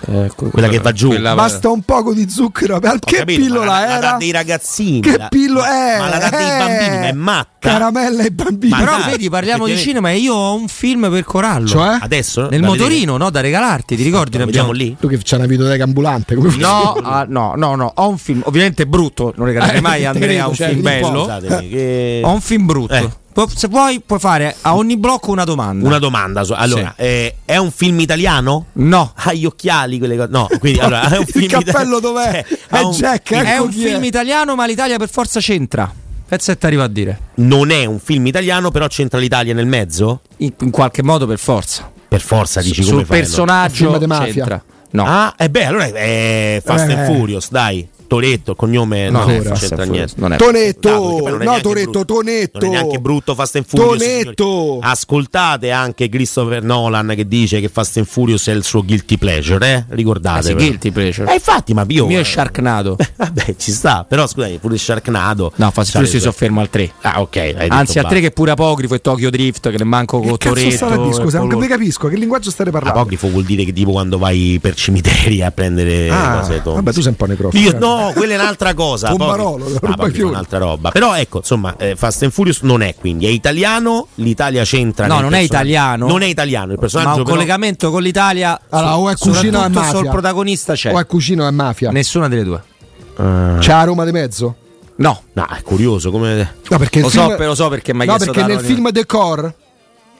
Speaker 2: Eh,
Speaker 3: Quella che va giù.
Speaker 2: quella-
Speaker 1: Basta un poco di zucchero. Ma Che
Speaker 3: capito, ma
Speaker 1: pillola
Speaker 3: la, la
Speaker 1: era?
Speaker 3: dà dei ragazzini.
Speaker 1: Che
Speaker 3: la-
Speaker 1: pillola è?
Speaker 3: Ma la dà dei bambini, ma è matta.
Speaker 1: Caramella ai bambini.
Speaker 3: Ma
Speaker 2: Però
Speaker 3: dai,
Speaker 2: vedi, parliamo di cinema e io ho un film per Corallo.
Speaker 1: Cioè?
Speaker 3: Adesso?
Speaker 2: Nel
Speaker 3: La
Speaker 2: motorino, no? Da regalarti, ti ricordi?
Speaker 3: Vediamo
Speaker 2: abbiamo-
Speaker 3: lì?
Speaker 1: Tu che c'è una videoteca ambulante. Come
Speaker 2: No, ah, no, no, no, ho un film, ovviamente brutto, non regalerei mai
Speaker 1: Eh,
Speaker 2: Andrea
Speaker 1: credo,
Speaker 2: un
Speaker 1: cioè,
Speaker 2: film
Speaker 1: po'.
Speaker 2: bello. Ho un film brutto. Se vuoi, puoi fare a ogni blocco una domanda.
Speaker 3: Una domanda. Allora, sì. eh, è un film italiano?
Speaker 2: No.
Speaker 3: Ha gli occhiali, quelle cose. No, quindi allora, è un film
Speaker 1: Il cappello dov'è? Cioè, è un, Jack,
Speaker 2: ecco
Speaker 1: è
Speaker 2: un film è. italiano, ma l'Italia per forza c'entra. Pezzetto arriva a dire.
Speaker 3: Non è un film italiano, però c'entra l'Italia nel mezzo?
Speaker 2: In, in qualche modo, per forza.
Speaker 3: Per forza, dici
Speaker 2: S-
Speaker 3: come
Speaker 2: Sul personaggio di mafia. C'entra.
Speaker 3: No. Ah, e eh beh, allora è Fast eh. and Furious, dai. Toretto, il cognome no, non c'entra niente.
Speaker 1: Non è Tonetto, no, no Toretto, Tonetto.
Speaker 3: Non è neanche brutto Fast and Furious.
Speaker 1: Tonetto.
Speaker 3: Ascoltate anche Christopher Nolan che dice che Fast and Furious è il suo guilty pleasure, eh? Ricordate.
Speaker 2: Eh sì, guilty pleasure.
Speaker 3: Eh infatti, ma io
Speaker 2: Il mio è Sharknado.
Speaker 3: vabbè, ci sta, però scusate, pure Sharknado.
Speaker 2: No, Fast and Furious si sofferma al 3.
Speaker 3: Ah, ok.
Speaker 2: Anzi, al 3 che è pure apocrifo e Tokyo Drift che ne manco con Toretto.
Speaker 1: Scusa, non capisco che linguaggio state parlando.
Speaker 3: Apocrifo vuol dire che tipo quando vai per cimiteri a prendere
Speaker 1: ah, cose Vabbè, tu sei un po' necrofilo.
Speaker 3: Io no, quella è un'altra cosa.
Speaker 1: Pombarolo,
Speaker 3: poi, ah, poi un'altra roba. Però ecco, insomma, eh, Fast and Furious non è quindi, è italiano, l'Italia c'entra
Speaker 2: No, non è italiano.
Speaker 3: Non è italiano, il personaggio
Speaker 2: Ma un
Speaker 3: però...
Speaker 2: collegamento con l'Italia
Speaker 1: allora, o è cucino o è mafia.
Speaker 2: Sul protagonista c'è.
Speaker 1: O è cucino o è mafia.
Speaker 2: Nessuna delle due.
Speaker 1: Uh... C'è a Roma di mezzo?
Speaker 2: No.
Speaker 3: No, è curioso come
Speaker 1: No, perché
Speaker 2: lo,
Speaker 1: film...
Speaker 2: so, lo so perché mai
Speaker 1: No, perché nel film The Core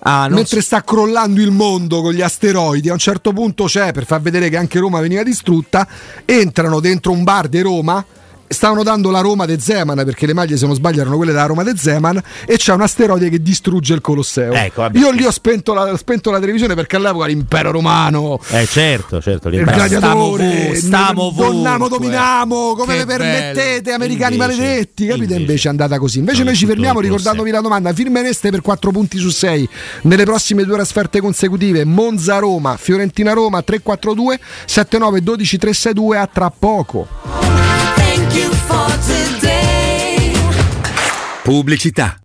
Speaker 1: Ah, mentre so. sta crollando il mondo con gli asteroidi, a un certo punto c'è per far vedere che anche Roma veniva distrutta. Entrano dentro un bar di Roma stavano dando la Roma de Zeman perché le maglie se non sbaglio erano quelle della Roma de Zeman e c'è un asteroide che distrugge il Colosseo.
Speaker 3: Ecco, vabbè,
Speaker 1: io lì ho spento la, spento la, televisione perché all'epoca l'impero romano.
Speaker 3: Eh certo certo
Speaker 1: il gladiatore
Speaker 2: stamo
Speaker 1: donnamo dominamo come vi permettete bello. americani invece, maledetti capite? invece. invece è andata così. Invece noi ci fermiamo ricordandovi la domanda. Firmereste per 4 punti su 6 nelle prossime due trasferte consecutive. Monza Roma Fiorentina Roma 342 79 12 362 a tra poco
Speaker 4: Pubblicità.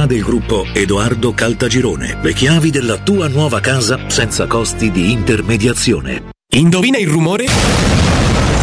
Speaker 4: del gruppo Edoardo Caltagirone. Le chiavi della tua nuova casa senza costi di intermediazione.
Speaker 5: Indovina il rumore?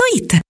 Speaker 6: www.radioticino.it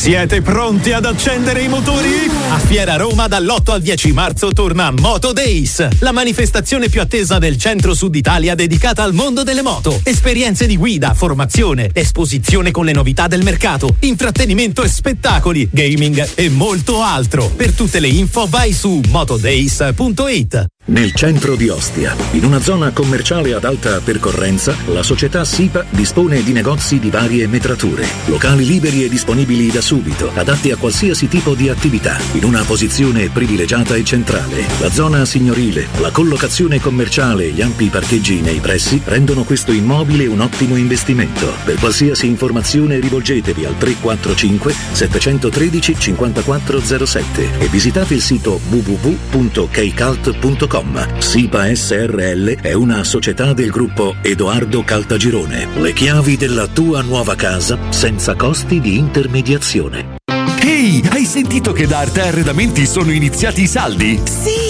Speaker 5: Siete pronti ad accendere i motori? A Fiera Roma dall'8 al 10 marzo torna Moto Days, la manifestazione più attesa del centro-sud Italia dedicata al mondo delle moto. Esperienze di guida, formazione, esposizione con le novità del mercato, intrattenimento e spettacoli, gaming e molto altro. Per tutte le info vai su motodays.it.
Speaker 4: Nel centro di Ostia, in una zona commerciale ad alta percorrenza, la società SIPA dispone di negozi di varie metrature, locali liberi e disponibili da subito, adatti a qualsiasi tipo di attività. in una posizione privilegiata e centrale. La zona signorile, la collocazione commerciale e gli ampi parcheggi nei pressi rendono questo immobile un ottimo investimento. Per qualsiasi informazione rivolgetevi al 345 713 5407 e visitate il sito www.kcalt.com. SIPA SRL è una società del gruppo Edoardo Caltagirone. Le chiavi della tua nuova casa senza costi di intermediazione.
Speaker 7: Ehi, hai sentito che da Arte Arredamenti sono iniziati i saldi?
Speaker 8: Sì,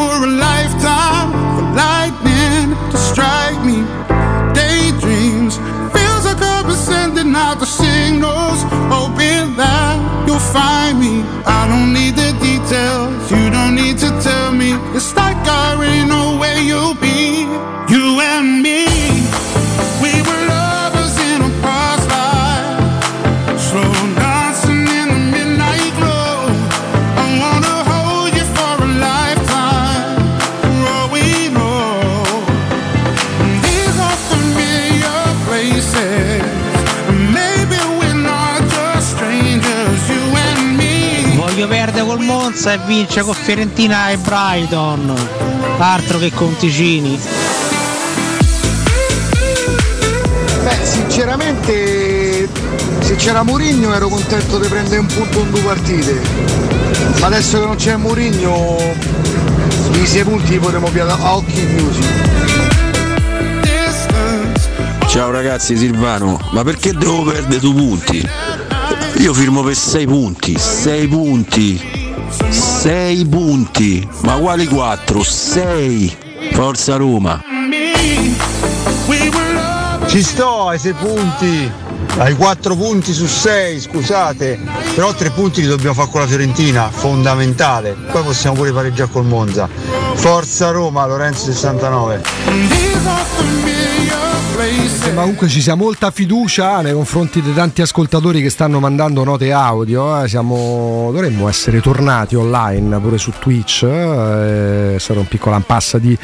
Speaker 9: for a lifetime
Speaker 10: Monza e vince con Fiorentina e Brighton. Altro che conticini.
Speaker 11: Beh, sinceramente, se c'era Mourinho ero contento di prendere un punto in due partite. Ma adesso che non c'è Mourinho, i sei punti li potremo pigliare a occhi chiusi.
Speaker 12: Ciao ragazzi, Silvano, ma perché devo perdere due punti? Io firmo per 6 punti, 6 punti, 6 punti, ma quali 4? 6! Forza Roma!
Speaker 11: Ci sto ai sei punti, ai quattro punti su sei, scusate, però tre punti li dobbiamo fare con la Fiorentina, fondamentale. Poi possiamo pure pareggiare col Monza. Forza Roma, Lorenzo 69.
Speaker 1: Ma comunque ci sia molta fiducia nei confronti di tanti ascoltatori che stanno mandando note audio. eh. Siamo, dovremmo essere tornati online pure su Twitch. eh, sarà un piccolo impasse di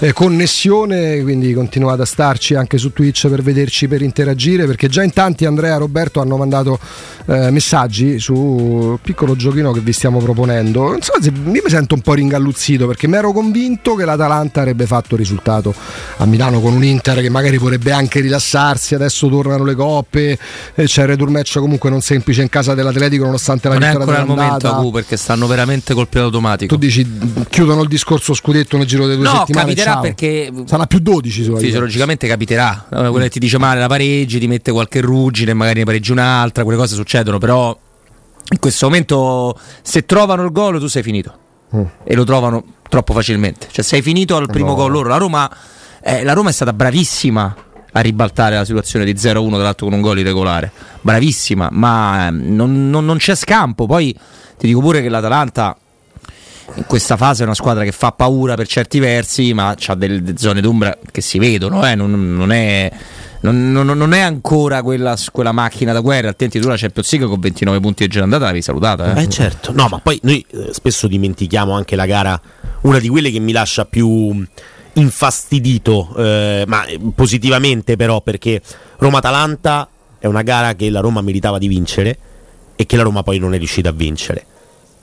Speaker 1: eh, connessione, quindi continuate a starci anche su Twitch per vederci, per interagire, perché già in tanti Andrea e Roberto hanno mandato eh, messaggi sul piccolo giochino che vi stiamo proponendo. Non so se mi sento un po' ringalluzzito perché mi ero convinto che l'Atalanta avrebbe fatto risultato a Milano con un Inter che magari vorrebbe anche rilassarsi. Adesso tornano le coppe, e c'è il retur match comunque non semplice in casa dell'Atletico nonostante
Speaker 2: Non
Speaker 1: la
Speaker 2: è
Speaker 1: vittoria
Speaker 2: ancora il momento, perché stanno veramente col pilota automatico.
Speaker 1: Tu dici chiudono il discorso scudetto nel giro delle due
Speaker 2: No,
Speaker 1: settimane.
Speaker 2: capiterà
Speaker 1: ciao.
Speaker 2: perché
Speaker 1: sarà più 12 su
Speaker 2: Fisiologicamente capiterà. Eh, Quello che ti dice male la pareggi, ti mette qualche ruggine, magari ne pareggi un'altra, quelle cose succedono, però in questo momento se trovano il gol tu sei finito.
Speaker 1: Mm.
Speaker 2: E lo trovano troppo facilmente. Cioè sei finito al primo
Speaker 1: No.
Speaker 2: gol loro. La Roma, eh, la Roma è stata bravissima a ribaltare la situazione di 0-1 tra l'altro con un gol irregolare. Bravissima, ma ehm, non, non- non c'è scampo. Poi ti dico pure che l'Atalanta in questa fase è una squadra che fa paura per certi versi, ma ha delle, zone d'ombra che si vedono, eh, non, non è, non, non- è ancora quella, quella macchina da guerra, attenti tu la Champions League con 29 punti di girandata l'avevi salutata. Eh.
Speaker 3: Eh certo, no, ma poi noi eh, spesso dimentichiamo anche la gara, una di quelle che mi lascia più infastidito, eh, ma positivamente però, perché Roma-Atalanta è una gara che la Roma meritava di vincere e che la Roma poi non è riuscita a vincere.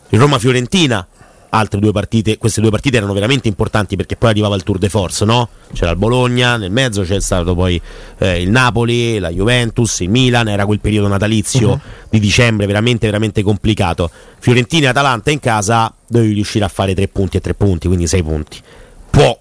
Speaker 3: Il Roma-Fiorentina, altre due partite, queste due partite erano veramente importanti perché poi arrivava il Tour de Force, no? C'era il Bologna, nel mezzo c'è stato poi eh, il Napoli, la Juventus, il Milan, era quel periodo natalizio
Speaker 1: Mhm.
Speaker 3: di dicembre veramente veramente complicato. Fiorentina e Atalanta in casa dovevi riuscire a fare tre punti e tre punti, quindi sei punti. Può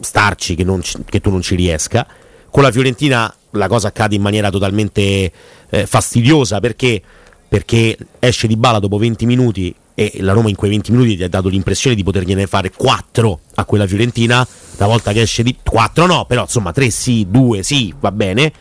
Speaker 3: starci che, ci- che tu non ci riesca. Con la Fiorentina la cosa accade in maniera totalmente eh, fastidiosa perché, perché esce di balla dopo 20 minuti e la Roma in quei 20 minuti ti ha dato l'impressione di potergliene fare 4 a quella Fiorentina. Una volta che esce di 4 no, però insomma 3 sì, 2 sì, va bene.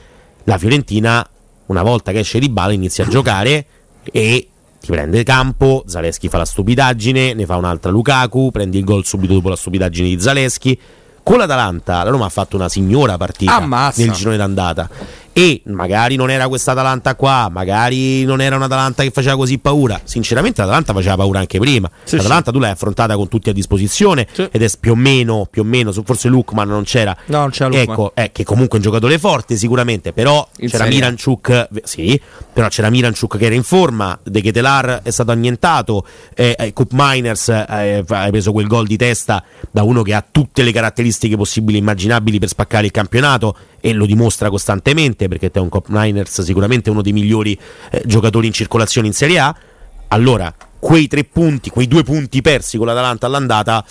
Speaker 3: La Fiorentina una volta che esce di balla inizia a giocare e ti prende campo, Zaleschi fa la stupidaggine, ne fa un'altra Lukaku, prendi il gol subito dopo la stupidaggine di Zaleschi. Con l'Atalanta la Roma ha fatto una signora partita
Speaker 2: Ammazza.
Speaker 3: nel girone d'andata e magari non era questa Atalanta qua, magari non era un'Atalanta che faceva così paura. Sinceramente l'Atalanta faceva paura anche prima.
Speaker 2: Sì,
Speaker 3: L'Atalanta tu l'hai affrontata con tutti a disposizione ed è più o meno, più o meno, forse Lukman non c'era.
Speaker 2: No, non c'era Lukman.
Speaker 3: Ecco, è che comunque è un giocatore forte sicuramente, però
Speaker 2: In
Speaker 3: c'era
Speaker 2: Serie A.
Speaker 3: Miranchuk, sì, però c'era Miranchuk che era in forma, De Ketelar è stato annientato, eh, eh, Cup Miners eh, ha preso quel gol di testa da uno che ha tutte le caratteristiche possibili e immaginabili per spaccare il campionato e lo dimostra costantemente perché è un Cup Miners sicuramente uno dei migliori eh, giocatori in circolazione in Serie A. Allora, quei tre punti, quei due punti persi con l'Atalanta all'andata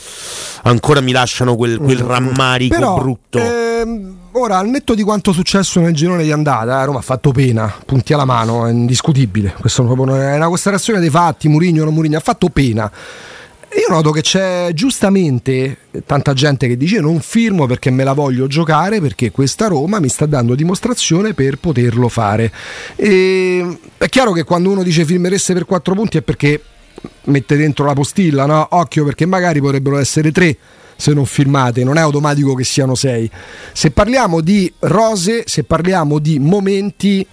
Speaker 3: ancora mi lasciano quel, quel rammarico
Speaker 1: Però,
Speaker 3: brutto.
Speaker 1: ehm, ora, al netto di quanto successo nel girone di andata, eh, Roma ha fatto pena, punti alla mano, è indiscutibile. Questa è proprio- è una considerazione dei fatti, Murigno o non Murigno, ha fatto pena. Io noto che c'è giustamente tanta gente che dice non firmo perché me la voglio giocare perché questa Roma mi sta dando dimostrazione per poterlo fare. E è chiaro che quando uno dice firmereste per 4 punti è perché mette dentro la postilla, no? Occhio perché magari potrebbero essere 3 se non firmate, non è automatico che siano 6. Se parliamo di rose, se parliamo di momenti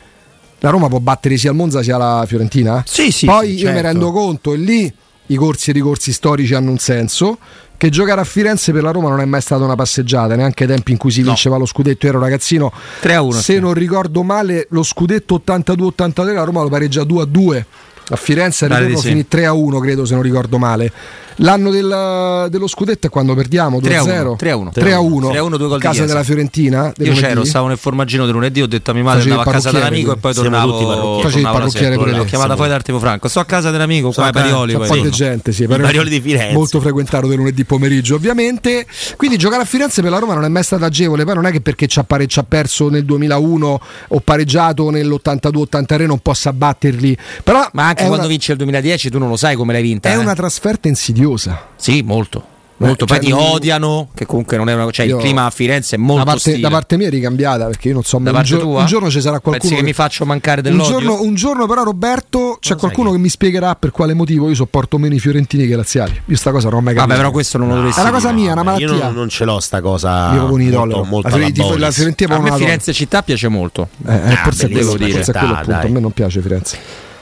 Speaker 1: la Roma può battere sia il Monza sia la Fiorentina?
Speaker 2: Sì, sì,
Speaker 1: Poi
Speaker 2: sì,
Speaker 1: io mi
Speaker 2: certo.
Speaker 1: rendo conto e lì i corsi e i ricorsi storici hanno un senso. Che giocare a Firenze per la Roma non è mai stata una passeggiata, neanche ai tempi in cui si vinceva lo scudetto. Ero ragazzino
Speaker 2: 3 a 1.
Speaker 1: se non ricordo male, lo scudetto 82-83 la Roma lo pareggia 2-2. A Firenze il ritorno
Speaker 2: di sì.
Speaker 1: finì 3-1, credo, se non ricordo male. L'anno del- dello scudetto è quando perdiamo 2-0.
Speaker 2: 3-1.
Speaker 1: 3-1.
Speaker 2: 3-1, due gol di
Speaker 1: Casa della Fiorentina. del
Speaker 2: Io c'ero, stavo nel formaggino del lunedì, ho detto a mia madre andavo a
Speaker 1: il
Speaker 2: casa
Speaker 1: parrucchiere,
Speaker 2: dell'amico e poi tornavo.
Speaker 1: Facevi il parrucchiere pure
Speaker 2: L'ho chiamata
Speaker 3: Siamo-
Speaker 2: poi da Artimo Franco. Sto a casa dell'amico, qua ai Parioli.
Speaker 1: Poca
Speaker 2: dico.
Speaker 1: gente, sì,
Speaker 3: Parioli di Firenze.
Speaker 1: molto frequentato del lunedì pomeriggio, ovviamente. Quindi giocare a Firenze per la Roma non è mai stato agevole. Poi non è che perché ci ha, pare- ci ha perso nel 2001 o pareggiato nell'82-83 non possa batterli. Però
Speaker 2: Ma anche quando
Speaker 1: una,
Speaker 2: vince il 2010 tu non lo sai come l'hai vinta.
Speaker 1: è
Speaker 2: eh.
Speaker 1: una trasferta insidiosa.
Speaker 2: Sì, molto. Molto,
Speaker 1: cioè,
Speaker 2: poi ti
Speaker 1: non-
Speaker 2: odiano, che comunque non è una cioè
Speaker 1: Io-
Speaker 2: il clima a Firenze è
Speaker 1: Da
Speaker 2: molto
Speaker 1: parte,
Speaker 2: ostile.
Speaker 1: da parte mia è ricambiata perché io non so
Speaker 2: Da
Speaker 1: un,
Speaker 2: parte
Speaker 1: gio-
Speaker 2: tua?
Speaker 1: un giorno ci sarà qualcuno
Speaker 2: Pensi che mi faccio mancare
Speaker 1: un
Speaker 2: dell'odio?
Speaker 1: giorno, un giorno però Roberto c'è qualcuno che mi spiegherà per quale motivo io sopporto meno i fiorentini che i laziali. Io sta cosa non ho mai capito.
Speaker 2: Vabbè, però questo non lo dovresti
Speaker 1: È una cosa mia, una malattia.
Speaker 3: Io non, non ce l'ho sta cosa.
Speaker 1: Io proprio un idolo.
Speaker 3: molto, molto
Speaker 1: La
Speaker 3: Boris.
Speaker 1: Fiorentina
Speaker 2: A me Firenze città piace molto.
Speaker 1: Eh, eh, forse è quello, forse è quello il
Speaker 3: città,
Speaker 1: punto. A me non piace Firenze.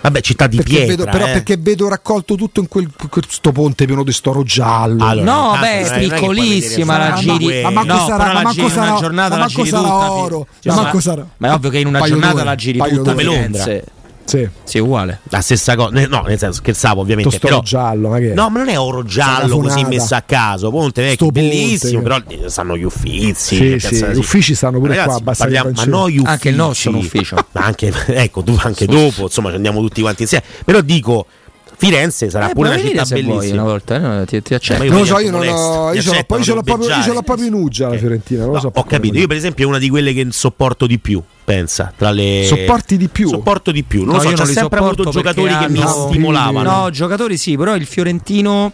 Speaker 3: Vabbè, città di
Speaker 1: Perché
Speaker 3: pietra.
Speaker 1: vedo, però
Speaker 3: eh.
Speaker 1: perché vedo raccolto tutto in quel, questo ponte pieno di storo giallo.
Speaker 3: Allora,
Speaker 2: No,
Speaker 3: intanto
Speaker 2: beh,
Speaker 3: è-
Speaker 2: piccolissima la giri.
Speaker 1: ma manco
Speaker 2: no,
Speaker 1: sarà- ma manco sarà-
Speaker 2: una giornata
Speaker 1: ma manco sarà oro,
Speaker 2: fi-
Speaker 1: ma
Speaker 2: ma-
Speaker 1: manco sarà-
Speaker 2: Ma è ovvio che in una giornata la giri tutta
Speaker 1: d'ore. Sì.
Speaker 2: Sì, è uguale.
Speaker 3: La stessa cosa, no, nel senso scherzavo ovviamente.
Speaker 1: Sto
Speaker 3: Però,
Speaker 1: giallo, ma che è?
Speaker 3: no, ma non è oro giallo così messo a caso. Ponte vecchio,
Speaker 1: Sto ponte.
Speaker 3: bellissimo. Però eh, sanno gli uffizi.
Speaker 1: Sì, sì, gli uffici stanno pure
Speaker 3: Ragazzi,
Speaker 1: qua,
Speaker 3: parliamo- ma no, gli uffici.
Speaker 2: Anche il nostro è ufficio.
Speaker 3: Ma anche, ecco, tu- anche dopo, insomma, ci andiamo tutti quanti insieme. Però dico, Firenze sarà
Speaker 2: Eh,
Speaker 3: pure una città
Speaker 2: vuoi
Speaker 3: bellissima.
Speaker 2: una volta, eh, ti, ti accetto.
Speaker 3: Ma io
Speaker 1: Non lo so, io non ho. Io ce l'ho, proprio, io ce l'ho
Speaker 3: beggiare.
Speaker 1: proprio in uggia la Fiorentina. Non lo
Speaker 3: No,
Speaker 1: so
Speaker 3: ho capito, io per esempio è una di quelle che sopporto di più, pensa, tra le
Speaker 1: Sopporti di più?
Speaker 3: Sopporto di più, non
Speaker 2: No,
Speaker 3: lo so,
Speaker 2: li
Speaker 3: sempre avuto giocatori
Speaker 2: perché
Speaker 3: che mi
Speaker 2: hanno-
Speaker 3: stimolavano.
Speaker 2: No, giocatori sì, però il Fiorentino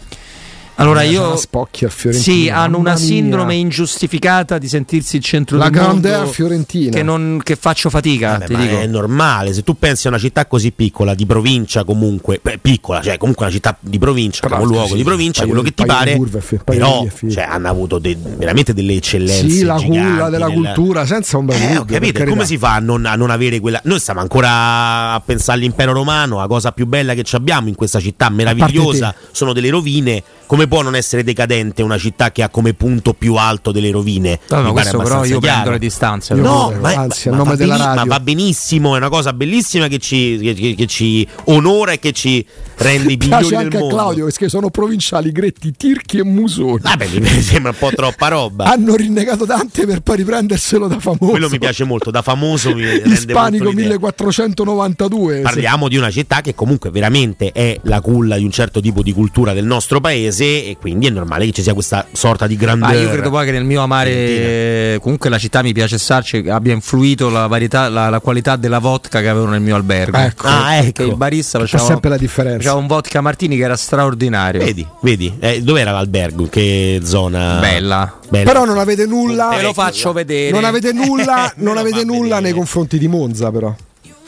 Speaker 2: Allora
Speaker 1: Eh,
Speaker 2: io
Speaker 1: c'ha spocchi al Fiorentino,
Speaker 2: Sì, hanno una sindrome
Speaker 1: mia.
Speaker 2: ingiustificata di sentirsi il centro
Speaker 1: La
Speaker 2: del mondo
Speaker 1: grande Fiorentina.
Speaker 2: che, non, che faccio fatica,
Speaker 3: Vabbè,
Speaker 2: ti
Speaker 3: ma
Speaker 2: dico.
Speaker 3: è normale, se tu pensi a una città così piccola, di provincia comunque, beh, piccola, cioè comunque una città di provincia,
Speaker 1: Tra
Speaker 3: capoluogo
Speaker 1: l'altro,
Speaker 3: di
Speaker 1: sì,
Speaker 3: provincia,
Speaker 1: paio
Speaker 3: quello che ti pare,
Speaker 1: curve, fi-
Speaker 3: però cioè, hanno avuto de- veramente delle eccellenze
Speaker 1: Sì, la culla della
Speaker 3: nel-
Speaker 1: cultura, senza un bel
Speaker 3: Eh, ho
Speaker 1: dubbio,
Speaker 3: e
Speaker 1: carità.
Speaker 3: come si fa a non, a non avere quella... Noi stiamo ancora a pensare all'impero romano, la cosa più bella che ci abbiamo in questa città meravigliosa sono delle rovine, come può non essere decadente una città che ha come punto più alto delle rovine?
Speaker 2: No, no, questo però io
Speaker 3: chiaro.
Speaker 2: prendo le distanze.
Speaker 3: No, ma,
Speaker 1: anzi, a
Speaker 3: ma
Speaker 1: nome
Speaker 3: va
Speaker 1: della
Speaker 3: beni- ma va benissimo, è una cosa bellissima che ci, che- che- che ci onora e che ci rende i migliori
Speaker 1: Piace
Speaker 3: del
Speaker 1: anche a. Claudio perché sono provinciali, Gretti, Tirchi e Musoni.
Speaker 3: Vabbè, mi sembra un po' troppa roba.
Speaker 1: Hanno rinnegato Dante per poi riprenderselo da famoso.
Speaker 3: Quello mi piace molto, da famoso mi rende
Speaker 1: Ispanico
Speaker 3: molto l'idea.
Speaker 1: 1492.
Speaker 3: Parliamo di una città che comunque veramente è la culla di un certo tipo di cultura del nostro paese e quindi è normale che ci sia questa sorta di grandeur.
Speaker 2: Ma io credo poi che nel mio amare comunque la città mi piace starci abbia influito la, varietà, la, la qualità della vodka che avevo nel mio albergo.
Speaker 1: Ecco.
Speaker 3: Ah, ecco.
Speaker 2: Che il barista
Speaker 1: Fa
Speaker 2: faceva,
Speaker 1: sempre la differenza.
Speaker 2: faceva un vodka martini che era straordinario.
Speaker 3: Vedi, vedi, eh, dove era l'albergo? Che zona?
Speaker 2: Bella.
Speaker 3: Bella.
Speaker 1: Però non avete nulla.
Speaker 2: Te lo faccio vedere.
Speaker 1: Non avete nulla, non avete nulla nei confronti di Monza, però.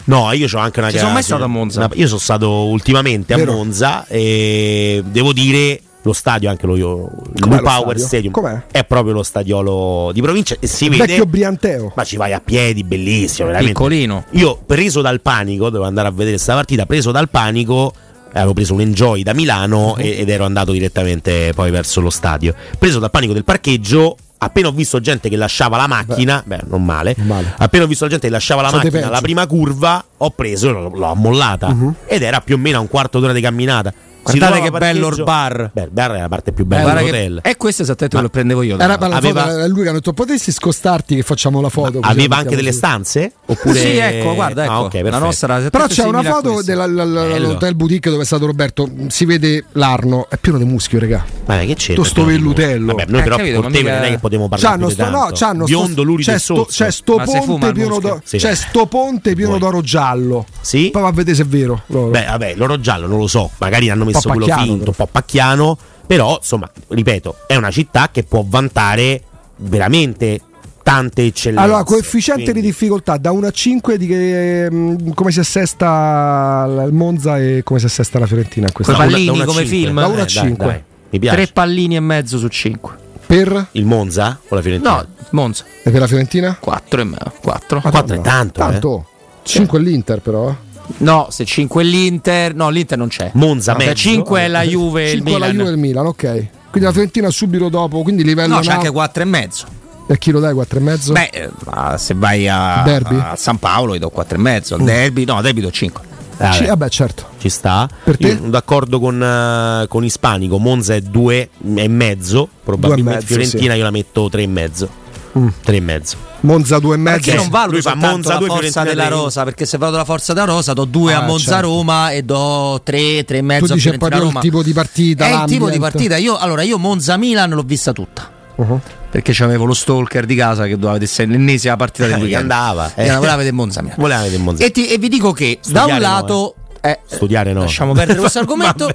Speaker 3: No, io ho anche una
Speaker 2: Ci sono mai stato a Monza?
Speaker 3: una- io sono stato ultimamente a
Speaker 1: Vero.
Speaker 3: Monza e devo dire lo stadio, anche lo, lo
Speaker 1: Com'è
Speaker 3: Power
Speaker 1: stadio?
Speaker 3: Stadium,
Speaker 1: Com'è?
Speaker 3: è proprio lo stadiolo di provincia e si
Speaker 1: Il
Speaker 3: vede.
Speaker 1: vecchio Brianteo.
Speaker 3: Ma ci vai a piedi, bellissimo, veramente.
Speaker 2: Piccolino.
Speaker 3: Io, preso dal panico, dovevo andare a vedere questa partita, preso dal panico, avevo preso un enjoy da Milano e- ed ero andato direttamente poi verso lo stadio. Preso dal panico del parcheggio, appena ho visto gente che lasciava la macchina, beh, non male, appena ho visto la gente che lasciava la
Speaker 1: State
Speaker 3: macchina alla prima curva, ho preso e l'ho, l'ho ammollata. Ed era più o meno a un quarto d'ora di camminata.
Speaker 2: Guardate che bello il bar.
Speaker 3: Beh, il bar è la parte più bella
Speaker 2: Guarda che-
Speaker 3: dell'hotel.
Speaker 2: E questo è esattamente quello che prendevo io.
Speaker 1: Era la
Speaker 3: Aveva-
Speaker 1: foto, era lui che ha detto potessi scostarti che facciamo la foto.
Speaker 3: Aveva anche delle
Speaker 1: su."
Speaker 3: stanze? Oppure...
Speaker 2: Sì, ecco, guarda, ecco.
Speaker 3: Ah, ok,
Speaker 2: la nostra era
Speaker 1: Però c'è una foto dell'hotel boutique dove è stato Roberto. Si vede l'Arno, è pieno di muschio, regà.
Speaker 3: Ma che c'è?
Speaker 1: Tutto sto vellutello.
Speaker 3: Vabbè, noi
Speaker 2: Eh,
Speaker 3: però
Speaker 2: capito,
Speaker 3: te non è che potevo parlare
Speaker 1: C'hanno sto, no, c'hanno
Speaker 3: Biondo lurido
Speaker 1: c'è sto, c'è ponte pieno d'oro. C'è sto ponte pieno d'oro giallo.
Speaker 3: Sì?
Speaker 1: Poi va a vedere se è vero.
Speaker 3: Beh, vabbè, l'oro giallo non lo so, magari hanno
Speaker 1: po'
Speaker 3: messo quello finto, un po' pacchiano, però insomma, ripeto, è una città che può vantare veramente tante eccellenze.
Speaker 1: Allora, coefficiente
Speaker 3: Quindi-
Speaker 1: di difficoltà da 1 a 5 di che, mm, come si assesta il Monza e come si assesta la Fiorentina in questa
Speaker 2: Quei
Speaker 3: Da una-
Speaker 2: pallini
Speaker 3: da una
Speaker 2: come
Speaker 3: cinque.
Speaker 2: film?
Speaker 1: Da 1 a
Speaker 3: Eh, dai,
Speaker 1: 5.
Speaker 3: dai, mi piace.
Speaker 2: Tre pallini e mezzo su cinque.
Speaker 1: Per
Speaker 3: Il Monza o la Fiorentina?
Speaker 2: No, Monza.
Speaker 1: e per la Fiorentina?
Speaker 2: 4 e mezzo. 4.
Speaker 3: Quattro è tanto, eh.
Speaker 1: Tanto. 5 l'Inter però.
Speaker 2: No, se 5 è l'Inter. No, l'Inter non c'è.
Speaker 3: Monza
Speaker 2: No,
Speaker 3: mezzo.
Speaker 2: 5 è la Juve e il
Speaker 1: 5 la
Speaker 2: Milan.
Speaker 1: Juve e il Milan, ok. Quindi la Fiorentina subito dopo, quindi livello
Speaker 2: No, c'è anche 4 e mezzo.
Speaker 1: E a chi lo dai 4 e mezzo?
Speaker 2: Beh, eh, ma se vai a,
Speaker 1: Derby?
Speaker 2: a San Paolo gli do 4 e mezzo. Al derby, no, derby do 5.
Speaker 3: Vabbè,
Speaker 1: Ci- vabbè, certo.
Speaker 3: ci sta.
Speaker 1: Per te?
Speaker 3: Io sono d'accordo con, eh, con Ispanico, Monza è due e mezzo, probabilmente
Speaker 1: mezzo,
Speaker 3: Fiorentina
Speaker 1: sì.
Speaker 3: io la metto tre e mezzo.
Speaker 1: Mm.
Speaker 3: Tre e mezzo.
Speaker 1: Monza 2 e mezzo.
Speaker 2: Perché non valuto
Speaker 3: lui fa
Speaker 2: soltanto
Speaker 3: Monza
Speaker 2: la
Speaker 3: due,
Speaker 2: forza della. Rosa, perché se valuto la forza della Rosa do 2
Speaker 1: Ah,
Speaker 2: a Monza
Speaker 1: certo.
Speaker 2: Roma e do 3, 3 e
Speaker 1: Tu
Speaker 2: mezzo a
Speaker 1: dici
Speaker 2: Fiorentina
Speaker 1: proprio il
Speaker 2: Roma.
Speaker 1: tipo di partita.
Speaker 2: È il tipo di partita. Io allora io Monza Milan l'ho vista tutta.
Speaker 1: Uh-huh.
Speaker 2: Perché c'avevo lo stalker di casa che doveva vedere l'ennesima partita del
Speaker 3: Eh,
Speaker 2: weekend.
Speaker 3: andava, eh.
Speaker 2: E voleva vedere Monza Milan.
Speaker 3: Voleva vedere Monza.
Speaker 2: E, ti- e vi dico che da
Speaker 3: Studiare
Speaker 2: un
Speaker 3: no,
Speaker 2: lato eh,
Speaker 3: Studiare no.
Speaker 2: Lasciamo perdere questo argomento.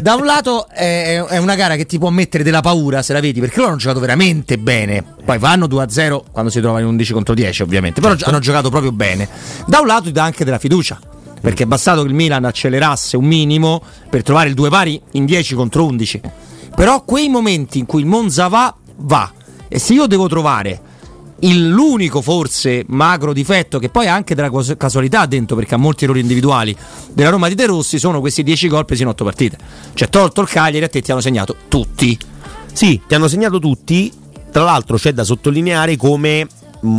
Speaker 2: Da un lato è, è una gara che ti può mettere della paura se la vedi, perché loro hanno giocato veramente bene. Poi vanno 2-0 quando si trovano in 11 contro 10, ovviamente. Però
Speaker 3: Certo.
Speaker 2: hanno giocato proprio bene. Da un lato ti dà anche della fiducia. Perché è bastato che il Milan accelerasse un minimo per trovare il due pari in 10 contro 11. Però quei momenti in cui il Monza va, va. E se io devo trovare il- l'unico forse macro difetto che poi ha anche della cas- casualità dentro perché ha molti errori individuali della Roma di De Rossi sono questi 10 gol presi in 8 partite cioè tolto il Cagliari a te ti hanno segnato tutti
Speaker 3: Sì, ti hanno segnato tutti. Tra l'altro c'è da sottolineare come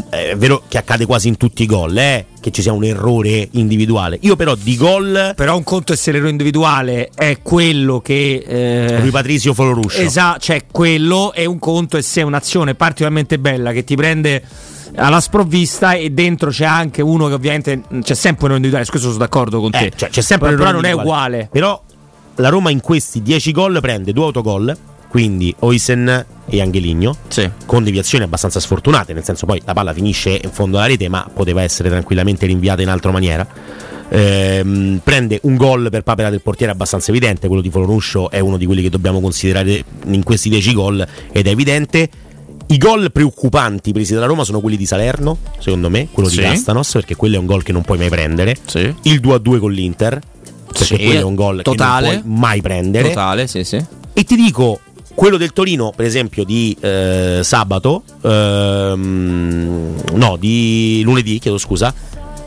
Speaker 3: è vero che accade quasi in tutti i gol, eh, che ci sia un errore individuale. Io però di gol
Speaker 2: però un conto è se l'errore individuale è quello che eh,
Speaker 3: Rui Patrizio Foloruscio.
Speaker 2: esatto cioè quello e un conto è se è un'azione particolarmente bella che ti prende alla sprovvista e dentro c'è anche uno che ovviamente c'è sempre un errore individuale su questo sono d'accordo con te
Speaker 3: Eh, cioè, c'è sempre
Speaker 2: però,
Speaker 3: un
Speaker 2: però non è uguale
Speaker 3: Però la Roma in questi 10 gol prende due autogol, quindi Oisen e Angeligno,
Speaker 2: Sì.
Speaker 3: con deviazioni abbastanza sfortunate, nel senso poi la palla finisce in fondo alla rete, ma poteva essere tranquillamente rinviata in altra maniera. Ehm, prende un gol per papera del portiere abbastanza evidente, quello di Foloruscio è uno di quelli che dobbiamo considerare in questi 10 gol ed è evidente. I gol preoccupanti presi dalla Roma sono quelli di Salerno, secondo me, quello
Speaker 2: Sì.
Speaker 3: di Castanos, perché quello è un gol che non puoi mai prendere.
Speaker 2: Sì.
Speaker 3: Il 2-2 con l'Inter, perché
Speaker 2: Sì,
Speaker 3: quello è un gol
Speaker 2: totale.
Speaker 3: che non puoi mai prendere.
Speaker 2: totale sì sì
Speaker 3: E ti dico, quello del Torino, per esempio, di eh, sabato, ehm, no, di lunedì, chiedo scusa,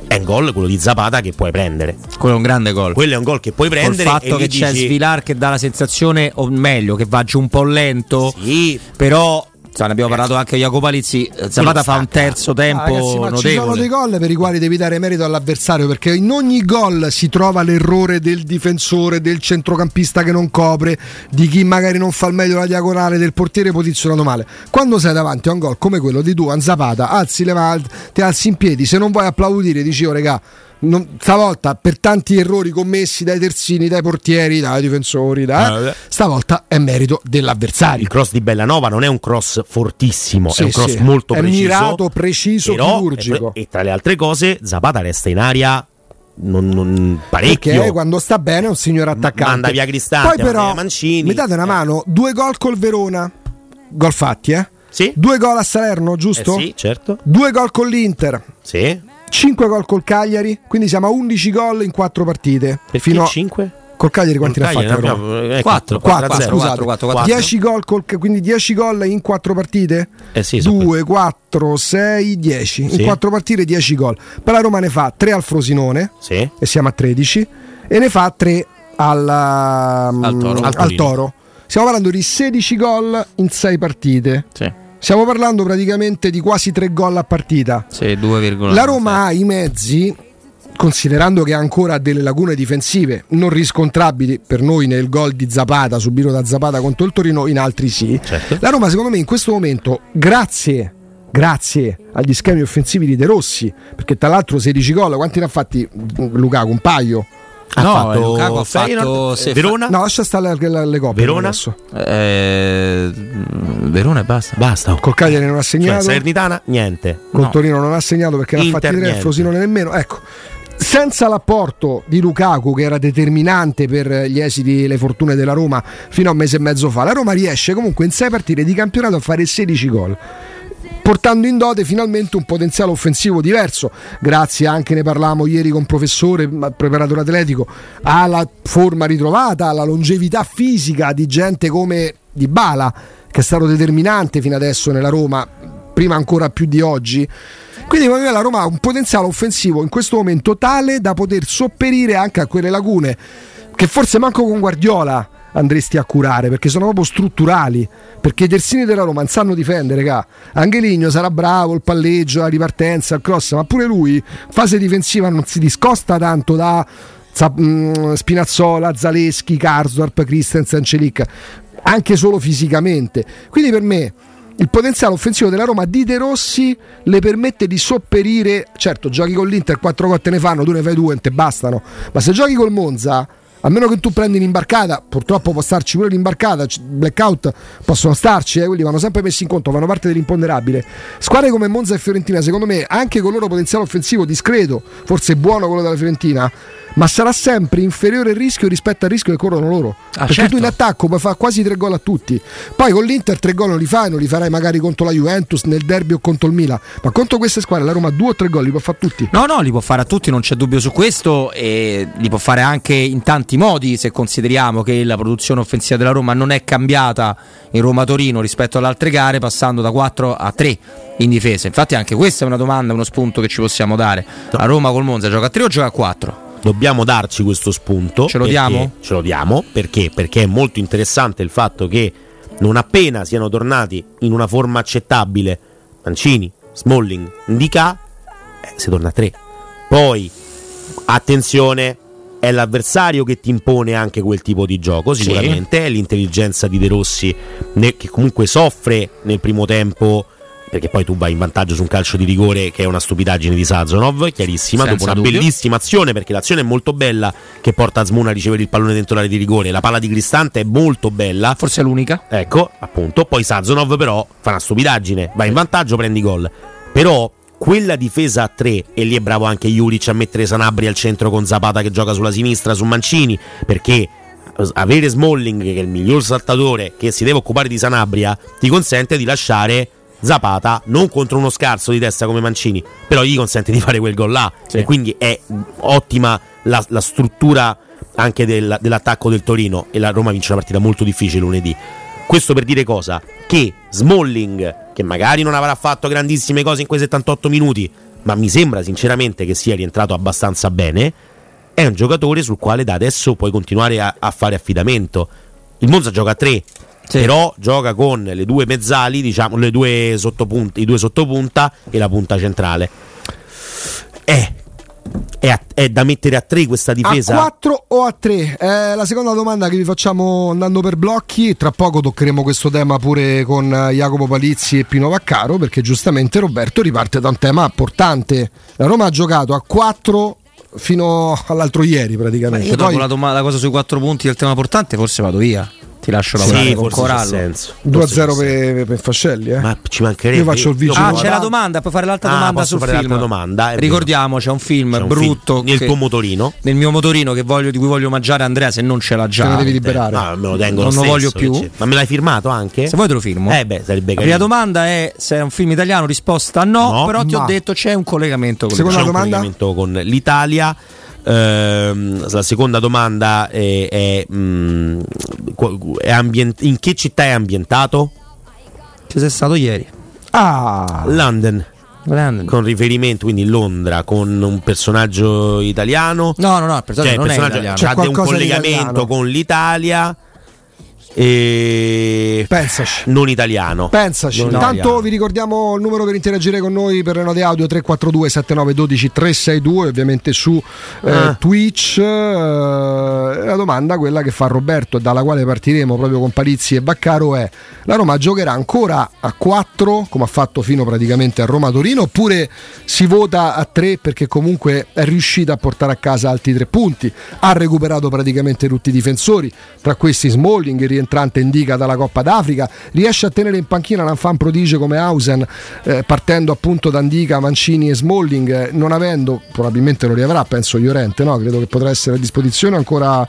Speaker 3: è un gol, quello di Zapata, che puoi prendere.
Speaker 2: quello è un grande gol
Speaker 3: Quello è un gol che puoi prendere.
Speaker 2: fatto
Speaker 3: e
Speaker 2: che
Speaker 3: lì
Speaker 2: c'è
Speaker 3: dici-
Speaker 2: Svilar che dà la sensazione, o meglio, che va giù un po' lento,
Speaker 3: Sì,
Speaker 2: però ne abbiamo parlato anche Jacopo Palizzi, eh, Zapata fa un terzo tempo
Speaker 1: Ah, ragazzi, ma ci sono dei gol per i quali devi dare merito all'avversario perché in ogni gol si trova l'errore del difensore, del centrocampista che non copre, di chi magari non fa il meglio la diagonale, del portiere posizionato male. Quando sei davanti a un gol come quello di Duan Zapata, alzi le mani, ti alzi in piedi, se non vuoi applaudire dici oh regà non- stavolta per tanti errori commessi dai terzini, dai portieri, dai difensori, dai-
Speaker 3: Eh,
Speaker 1: stavolta è merito dell'avversario.
Speaker 3: il cross di Bellanova non è un cross fortissimo,
Speaker 1: Sì,
Speaker 3: è un cross
Speaker 1: sì.
Speaker 3: molto
Speaker 1: È
Speaker 3: preciso.
Speaker 1: mirato, preciso,
Speaker 3: però-
Speaker 1: chirurgico.
Speaker 3: E, e tra le altre cose, Zapata resta in aria non, non- parecchio.
Speaker 1: Perché quando sta bene è un signor attaccante.
Speaker 3: manda via Cristante,
Speaker 1: Poi però
Speaker 3: Mancini.
Speaker 1: mi date una
Speaker 3: Eh.
Speaker 1: mano, due gol col Verona. Gol fatti, eh?
Speaker 3: Sì?
Speaker 1: Due gol a Salerno, giusto?
Speaker 3: Eh sì, certo.
Speaker 1: Due gol con l'Inter.
Speaker 3: Sì.
Speaker 1: 5 gol col Cagliari, quindi siamo a 11 gol in 4 partite.
Speaker 3: Perché
Speaker 1: Fino a-
Speaker 3: 5?
Speaker 1: Col Cagliari quanti ne ha fatti?
Speaker 3: abbiamo- eh, quattro,
Speaker 1: 4,
Speaker 3: quattro a zero,
Speaker 1: scusate.
Speaker 3: quattro, quattro,
Speaker 1: 10 gol col, quindi 10 gol in 4 partite?
Speaker 3: Eh sì, sono
Speaker 1: 2, 4, 6, 10.
Speaker 3: Sì.
Speaker 1: In 4 partite 10 gol. Poi la Roma ne fa 3 al Frosinone
Speaker 3: Sì.
Speaker 1: e siamo a 13 e ne fa 3 alla-
Speaker 2: Al Toro.
Speaker 1: al
Speaker 2: Al.
Speaker 1: Toro. Stiamo parlando di 16 gol in 6 partite.
Speaker 2: Sì.
Speaker 1: Stiamo parlando praticamente di quasi 3 gol a partita.
Speaker 2: Sì, 2,
Speaker 1: La Roma ha i mezzi, considerando che ha ancora delle lacune difensive non riscontrabili per noi nel gol di Zapata, subito da Zapata contro il Torino, in altri sì.
Speaker 3: Certo.
Speaker 1: La Roma, secondo me, in questo momento, grazie. Grazie agli schemi offensivi di De Rossi, perché tra l'altro 16 gol, quanti ne ha fatti Lukaku? Un paio?
Speaker 3: Ha
Speaker 2: No,
Speaker 3: fatto
Speaker 2: Lukaku ha fatto
Speaker 3: Feyenoord, Verona?
Speaker 1: No, lascia stare le, le, le coppe
Speaker 3: Verona?
Speaker 1: adesso.
Speaker 2: Eh, Verona e basta.
Speaker 3: Basta.
Speaker 1: Col Cagliari non ha
Speaker 3: Cioè,
Speaker 1: segnato.
Speaker 3: Salernitana, niente.
Speaker 1: Col
Speaker 2: No.
Speaker 1: Torino non ha segnato perché ne ha
Speaker 3: Inter,
Speaker 1: fatti tre, il. Frosinone nemmeno. Ecco, senza l'apporto di Lukaku, che era determinante per gli esiti e le fortune della Roma fino a un mese e mezzo fa, la Roma riesce comunque in sei partite di campionato a fare 16 gol. Portando in dote finalmente un potenziale offensivo diverso, grazie anche ne parlavamo ieri con professore, preparatore atletico, alla forma ritrovata, alla longevità fisica di gente come Di Bala, che è stato determinante fino adesso nella Roma, prima ancora più di oggi. Quindi la Roma ha un potenziale offensivo in questo momento tale da poter sopperire anche a quelle lacune che forse manco con Guardiola andresti a curare perché sono proprio strutturali perché i terzini della Roma non sanno difendere ca. anche Ligno sarà bravo il palleggio, la ripartenza, il cross ma pure lui fase difensiva non si discosta tanto da mm, Spinazzola, Zaleschi, Karsdorp, Christensen, Celic anche solo fisicamente quindi per me il potenziale offensivo della Roma di De Rossi le permette di sopperire certo giochi con l'Inter 4 cotte ne fanno tu ne fai due non te bastano ma se giochi col Monza a meno che tu prendi l'imbarcata, purtroppo può starci pure l'imbarcata, blackout possono starci, eh, quelli vanno sempre messi in conto, fanno parte dell'imponderabile. Squadre come Monza e Fiorentina, secondo me, anche con loro potenziale offensivo discreto, forse buono quello della Fiorentina, ma sarà sempre inferiore il rischio rispetto al rischio che corrono loro. Perché
Speaker 2: certo.
Speaker 1: tu in attacco puoi fare quasi tre gol a tutti. Poi con l'Inter tre gol non li fai, non li farai magari contro la Juventus, nel derby o contro il Milan, ma contro queste squadre la Roma due o tre gol li può fare tutti.
Speaker 2: No, no, li può fare a tutti, non c'è dubbio su questo e li può fare anche in tanti modi se consideriamo che la produzione offensiva della Roma non è cambiata in Roma-Torino rispetto alle altre gare passando da 4 a 3 in difesa. Infatti anche questa è una domanda, uno spunto che ci possiamo dare. La Roma col Monza gioca a 3 o gioca a 4?
Speaker 3: Dobbiamo darci questo spunto.
Speaker 2: Ce lo
Speaker 3: perché-
Speaker 2: diamo?
Speaker 3: Ce lo diamo perché? Perché è molto interessante il fatto che non appena siano tornati in una forma accettabile Mancini, Smalling, Indica, eh, si torna a 3. Poi, attenzione, è l'avversario che ti impone anche quel tipo di gioco,
Speaker 2: Sì.
Speaker 3: sicuramente. È l'intelligenza di De Rossi ne- che comunque soffre nel primo tempo. Perché poi tu vai in vantaggio su un calcio di rigore che è una stupidaggine di Sazonov, chiarissima,
Speaker 2: Senza
Speaker 3: dopo una
Speaker 2: dubbio.
Speaker 3: bellissima azione, perché l'azione è molto bella che porta Zmuna a ricevere il pallone dentro l'area di rigore. La palla di Cristante è molto bella.
Speaker 2: Forse è l'unica.
Speaker 3: Ecco, appunto. Poi Sazonov però fa una stupidaggine, va in vantaggio, prendi gol. Però quella difesa a tre, e lì è bravo anche Juric a mettere Sanabri al centro con Zapata che gioca sulla sinistra, su Mancini, perché avere Smalling, che è il miglior saltatore, che si deve occupare di Sanabria, ti consente di lasciare Zapata non contro uno scarso di testa come Mancini, però gli consente di fare quel gol là.
Speaker 2: Sì.
Speaker 3: E quindi è ottima la, la struttura anche del- dell'attacco del Torino e la Roma vince una partita molto difficile lunedì. Questo per dire cosa? Che Smalling, che magari non avrà fatto grandissime cose in quei 78 minuti, ma mi sembra sinceramente che sia rientrato abbastanza bene, è un giocatore sul quale da adesso puoi continuare a, a fare affidamento. Il Monza gioca a 3, però gioca con le due mezzali, diciamo, le due sottopunte, i due sottopunta e la punta centrale. È, è, a- è da mettere a 3 questa difesa?
Speaker 1: A 4 o a 3? È la seconda domanda che vi facciamo andando per blocchi. Tra poco toccheremo questo tema pure con eh, Jacopo Palizzi e Pino Vaccaro, perché giustamente Roberto riparte da un tema importante. La Roma ha giocato a 4 fino all'altro ieri praticamente.
Speaker 2: Io dopo
Speaker 1: Poi-
Speaker 2: la, doma- la cosa sui 4 punti del tema portante forse vado via. Ti lascio
Speaker 3: Sì,
Speaker 2: lavorare con
Speaker 3: forse c'ha
Speaker 2: Corallo.
Speaker 3: senso.
Speaker 1: 2-0 per, per Fascelli, eh?
Speaker 3: Ma ci mancherebbe.
Speaker 1: Io faccio il vicino.
Speaker 2: Ah, c'è la domanda, puoi fare l'altra
Speaker 3: Ah,
Speaker 2: domanda sul
Speaker 3: fare
Speaker 2: film.
Speaker 3: domanda,
Speaker 2: Ricordiamo, c'è un film
Speaker 3: C'è un
Speaker 2: brutto
Speaker 3: film nel
Speaker 2: che-
Speaker 3: tuo motorino.
Speaker 2: nel mio motorino che voglio- di cui voglio omaggiare Andrea se non ce l'ha già.
Speaker 1: Te ne devi liberare.
Speaker 3: No, me lo tengo
Speaker 2: non
Speaker 3: lo
Speaker 2: lo voglio
Speaker 3: stesso,
Speaker 2: più.
Speaker 3: Ma me l'hai firmato anche?
Speaker 2: Se vuoi te lo firmo.
Speaker 3: Eh beh, sarebbe
Speaker 2: La prima
Speaker 3: carino.
Speaker 2: domanda è se è un film italiano, risposta no,
Speaker 3: No,
Speaker 2: però ti ho detto c'è un collegamento con
Speaker 3: un collegamento con l'Italia. Ehm, la seconda domanda è, è, mm, qu- è ambient- in che città è ambientato?
Speaker 2: Ci sei stato ieri.
Speaker 1: Ah,
Speaker 3: London.
Speaker 2: London.
Speaker 3: Con riferimento quindi Londra con un personaggio italiano.
Speaker 2: No, no, no, il personaggio
Speaker 3: Cioè,
Speaker 2: non è
Speaker 3: personaggio
Speaker 2: italiano.
Speaker 3: c'ha
Speaker 1: C'è
Speaker 3: de- un collegamento
Speaker 1: italiano.
Speaker 3: con l'Italia. E
Speaker 1: Pensaci.
Speaker 3: non italiano.
Speaker 1: Pensaci,
Speaker 3: Non
Speaker 1: intanto
Speaker 3: italiano.
Speaker 1: vi ricordiamo il numero per interagire con noi per le note audio 342 7912 362 ovviamente su eh,
Speaker 3: Ah.
Speaker 1: Twitch. Eh, la domanda, quella che fa Roberto, dalla quale partiremo proprio con Palizzi e Baccaro è la Roma giocherà ancora a 4 come ha fatto fino praticamente a Roma-Torino oppure si vota a 3 perché comunque è riuscita a portare a casa altri tre punti, ha recuperato praticamente tutti i difensori, tra questi Smalling, il rientrante indica dalla Coppa d'Africa, riesce a tenere in panchina un fan prodigio come Hausen eh, partendo appunto da Indica, Mancini e Smalling, eh, non avendo, probabilmente lo riavrà, penso Llorente, no? credo che potrà essere a disposizione ancora,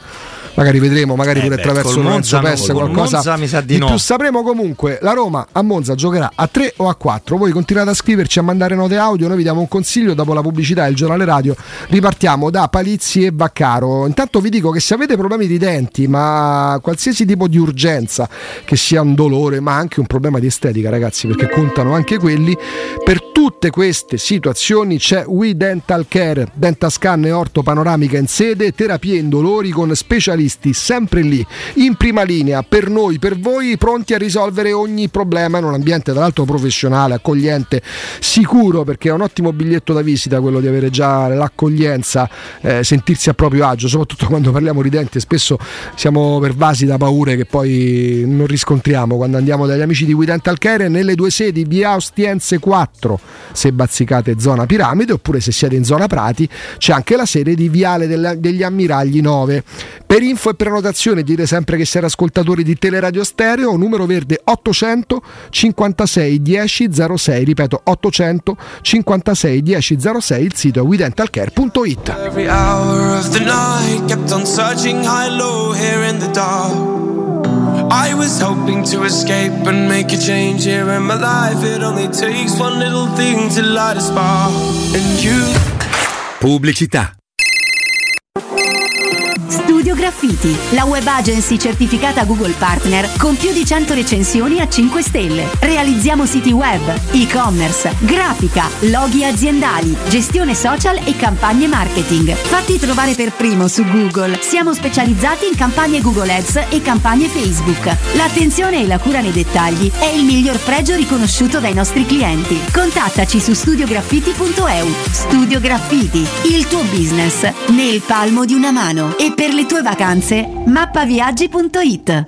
Speaker 1: magari vedremo, magari
Speaker 2: Eh
Speaker 1: pure
Speaker 2: beh,
Speaker 1: attraverso
Speaker 2: Monza col
Speaker 1: qualcosa.
Speaker 2: Monza mi sa di no.
Speaker 1: più sapremo comunque la Roma a Monza giocherà a 3 o a 4 voi continuate a scriverci a mandare note audio noi vi diamo un consiglio dopo la pubblicità e il giornale radio ripartiamo da Palizzi e Vaccaro. Intanto vi dico che se avete problemi di denti ma qualsiasi tipo di urgenza che sia un dolore ma anche un problema di estetica ragazzi perché contano anche quelli per tutte queste situazioni c'è We Dental Care. Dentascan e orto panoramica in sede terapie indolori con specialisti sempre lì in prima linea per noi per voi pronti a risolvere ogni problema in un ambiente tra l'altro professionale accogliente sicuro perché è un ottimo biglietto da visita quello di avere già l'accoglienza eh, sentirsi a proprio agio soprattutto quando parliamo di denti spesso siamo pervasi da paure che poi non riscontriamo. Quando andiamo dagli amici di Dental Care nelle due sedi via Ostiense 4 se bazzicate zona Piramide oppure se siete in zona Prati c'è anche la sede di Viale degli Ammiragli 9 per info e prenotazione dite sempre che siete ascoltatori di Teleradio Stereo numero verde 800 56 10 06 ripeto 800 56 10 06 il sito è widentalcare.it
Speaker 13: Every hour of the night kept on searching high low here in the dark. I was hoping to escape and make a change here in my life. It only takes one little thing to light a spark. And you
Speaker 14: Pubblicità.
Speaker 15: Studio Graffiti, la web agency certificata Google Partner con più di 100 recensioni a 5 stelle. Realizziamo siti web, e-commerce, grafica, loghi aziendali, gestione social e campagne marketing. Fatti trovare per primo su Google. Siamo specializzati in campagne Google Ads e campagne Facebook. L'attenzione e la cura nei dettagli è il miglior pregio riconosciuto dai nostri clienti. Contattaci su studiograffiti.eu. Studio Graffiti, il tuo business nel palmo di una mano. E per le tue vacanze, mappaviaggi.it.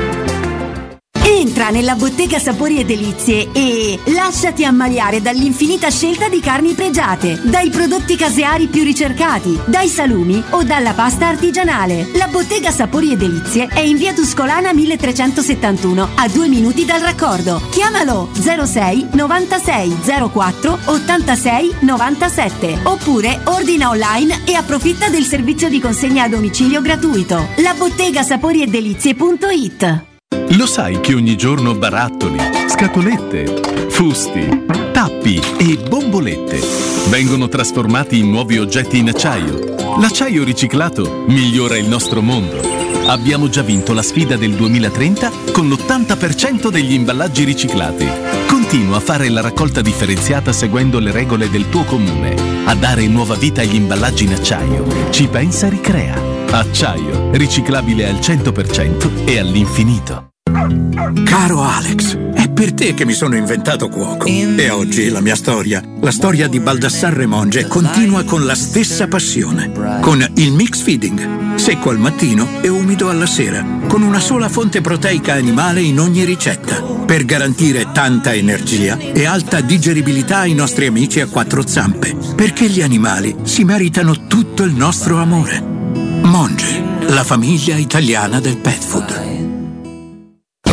Speaker 15: Nella bottega Sapori e Delizie e lasciati ammaliare dall'infinita scelta di carni pregiate, dai prodotti caseari più ricercati, dai salumi o dalla pasta artigianale. La bottega Sapori e Delizie è in via Tuscolana 1371, a due minuti dal raccordo. Chiamalo 06 96 04 86 97 oppure ordina online e approfitta del servizio di consegna a domicilio gratuito. La bottega Sapori e Delizie.it
Speaker 16: Lo sai che ogni giorno barattoli, scatolette, fusti, tappi e bombolette vengono trasformati in nuovi oggetti in acciaio. L'acciaio riciclato migliora il nostro mondo. Abbiamo già vinto la sfida del 2030 con l'80% degli imballaggi riciclati. Continua a fare la raccolta differenziata seguendo le regole del tuo comune. A dare nuova vita agli imballaggi in acciaio. Ci pensa Ricrea. Acciaio, riciclabile al 100% e all'infinito.
Speaker 17: Caro Alex, è per te che mi sono inventato cuoco. E oggi la mia storia, la storia di Baldassarre Monge, continua con la stessa passione. Con il mix feeding, secco al mattino e umido alla sera, con una sola fonte proteica animale in ogni ricetta, per garantire tanta energia e alta digeribilità ai nostri amici a quattro zampe. Perché gli animali si meritano tutto il nostro amore. Monge, la famiglia italiana del pet food.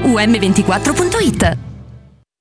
Speaker 18: um24.it.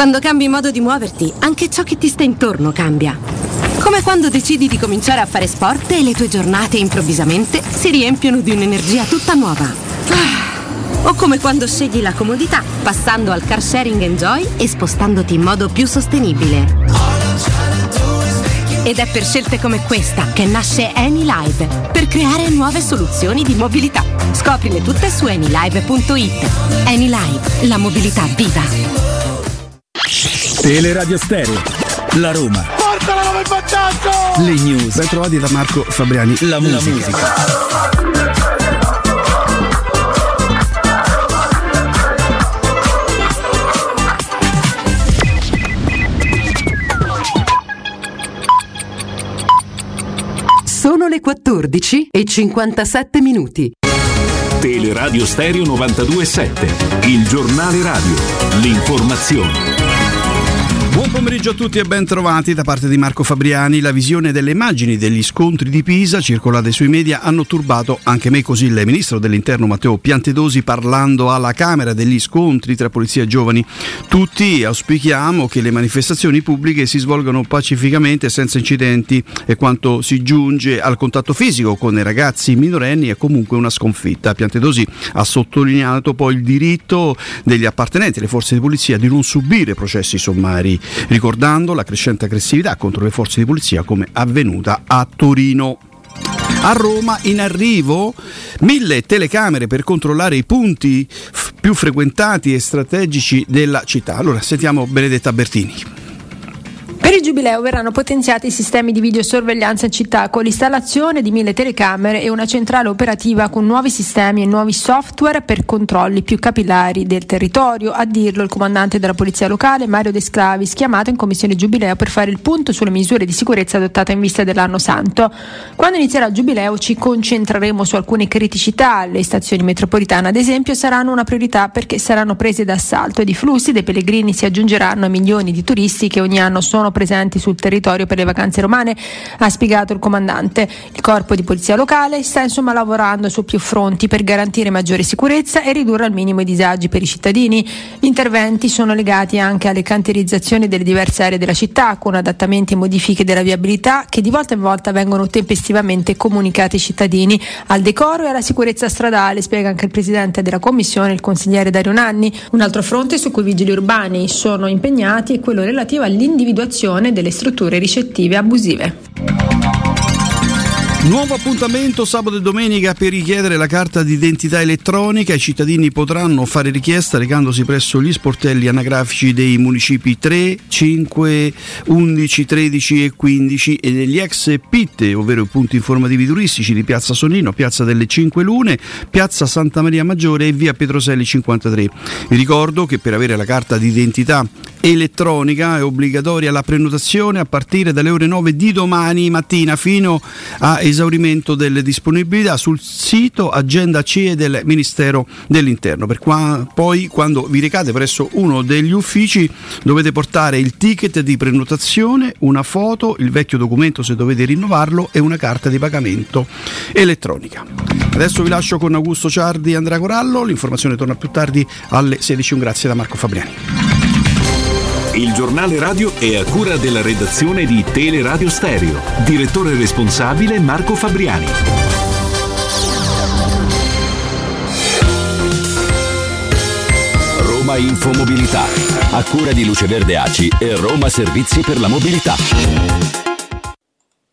Speaker 19: Quando cambi modo di muoverti, anche ciò che ti sta intorno cambia. Come quando decidi di cominciare a fare sport e le tue giornate improvvisamente si riempiono di un'energia tutta nuova. Ah. O come quando scegli la comodità, passando al car sharing Enjoy e spostandoti in modo più sostenibile. Ed è per scelte come questa che nasce AnyLive, per creare nuove soluzioni di mobilità. Scoprile tutte su anylive.it. AnyLive, la mobilità viva.
Speaker 20: Teleradio Stereo. La Roma.
Speaker 13: Portala come vantaggio!
Speaker 20: Le news.
Speaker 21: Ben trovati da Marco Fabriani.
Speaker 20: La musica. La musica.
Speaker 22: Sono le 14 e 57 minuti.
Speaker 7: Teleradio Stereo 927, il giornale radio, l'informazione.
Speaker 21: Buon pomeriggio a tutti e ben trovati da parte di Marco Fabriani. La visione delle immagini degli scontri di Pisa circolate sui media hanno turbato anche me così il ministro dell'interno Matteo Piantedosi parlando alla Camera degli scontri tra polizia e giovani. Tutti auspichiamo che le manifestazioni pubbliche si svolgano pacificamente senza incidenti e quanto si giunge al contatto fisico con i ragazzi minorenni è comunque una sconfitta. Piantedosi ha sottolineato poi il diritto degli appartenenti alle forze di polizia di non subire processi sommari ricordando la crescente aggressività contro le forze di polizia come avvenuta a Torino. A Roma in arrivo mille telecamere per controllare i punti f- più frequentati e strategici della città. Allora sentiamo Benedetta Bertini.
Speaker 23: Per il Giubileo verranno potenziati i sistemi di videosorveglianza in città con l'installazione di mille telecamere e una centrale operativa con nuovi sistemi e nuovi software per controlli più capillari del territorio. A dirlo il comandante della polizia locale Mario De Sclavis, chiamato in commissione Giubileo per fare il punto sulle misure di sicurezza adottate in vista dell'anno santo. Quando inizierà il Giubileo ci concentreremo su alcune criticità. Le stazioni metropolitane, ad esempio, saranno una priorità perché saranno prese d'assalto ed i flussi dei pellegrini si aggiungeranno ai milioni di turisti che ogni anno sono presenti sul territorio per le vacanze romane, ha spiegato il comandante. Il corpo di polizia locale sta insomma lavorando su più fronti per garantire maggiore sicurezza e ridurre al minimo i disagi per i cittadini. Gli interventi sono legati anche alle cantierizzazioni delle diverse aree della città, con adattamenti e modifiche della viabilità che di volta in volta vengono tempestivamente comunicati ai cittadini, al decoro e alla sicurezza stradale, spiega anche il presidente della commissione, il consigliere Dario Nanni. Un altro fronte su cui i vigili urbani sono impegnati è quello relativo all'individuazione delle strutture ricettive abusive.
Speaker 21: Nuovo appuntamento sabato e domenica per richiedere la carta d'identità elettronica. I cittadini potranno fare richiesta recandosi presso gli sportelli anagrafici dei municipi 3, 5, 11, 13 e 15 e degli ex PIT, ovvero i punti informativi turistici di Piazza Sonnino, Piazza delle Cinque Lune, Piazza Santa Maria Maggiore e Via Petroselli 53. Vi ricordo che per avere la carta d'identità elettronica è obbligatoria la prenotazione a partire dalle ore 9 di domani mattina fino a esaurimento delle disponibilità sul sito agenda CE del Ministero dell'Interno. Per qua, poi quando vi recate presso uno degli uffici dovete portare il ticket di prenotazione, una foto, il vecchio documento se dovete rinnovarlo e una carta di pagamento elettronica. Adesso vi lascio con Augusto Ciardi e Andrea Corallo, l'informazione torna più tardi alle 16. Un grazie da Marco Fabriani.
Speaker 7: Il giornale radio è a cura della redazione di Teleradio Stereo. Direttore responsabile Marco Fabriani.
Speaker 24: Roma Infomobilità, a cura di Luce Verde Aci e Roma Servizi per la Mobilità.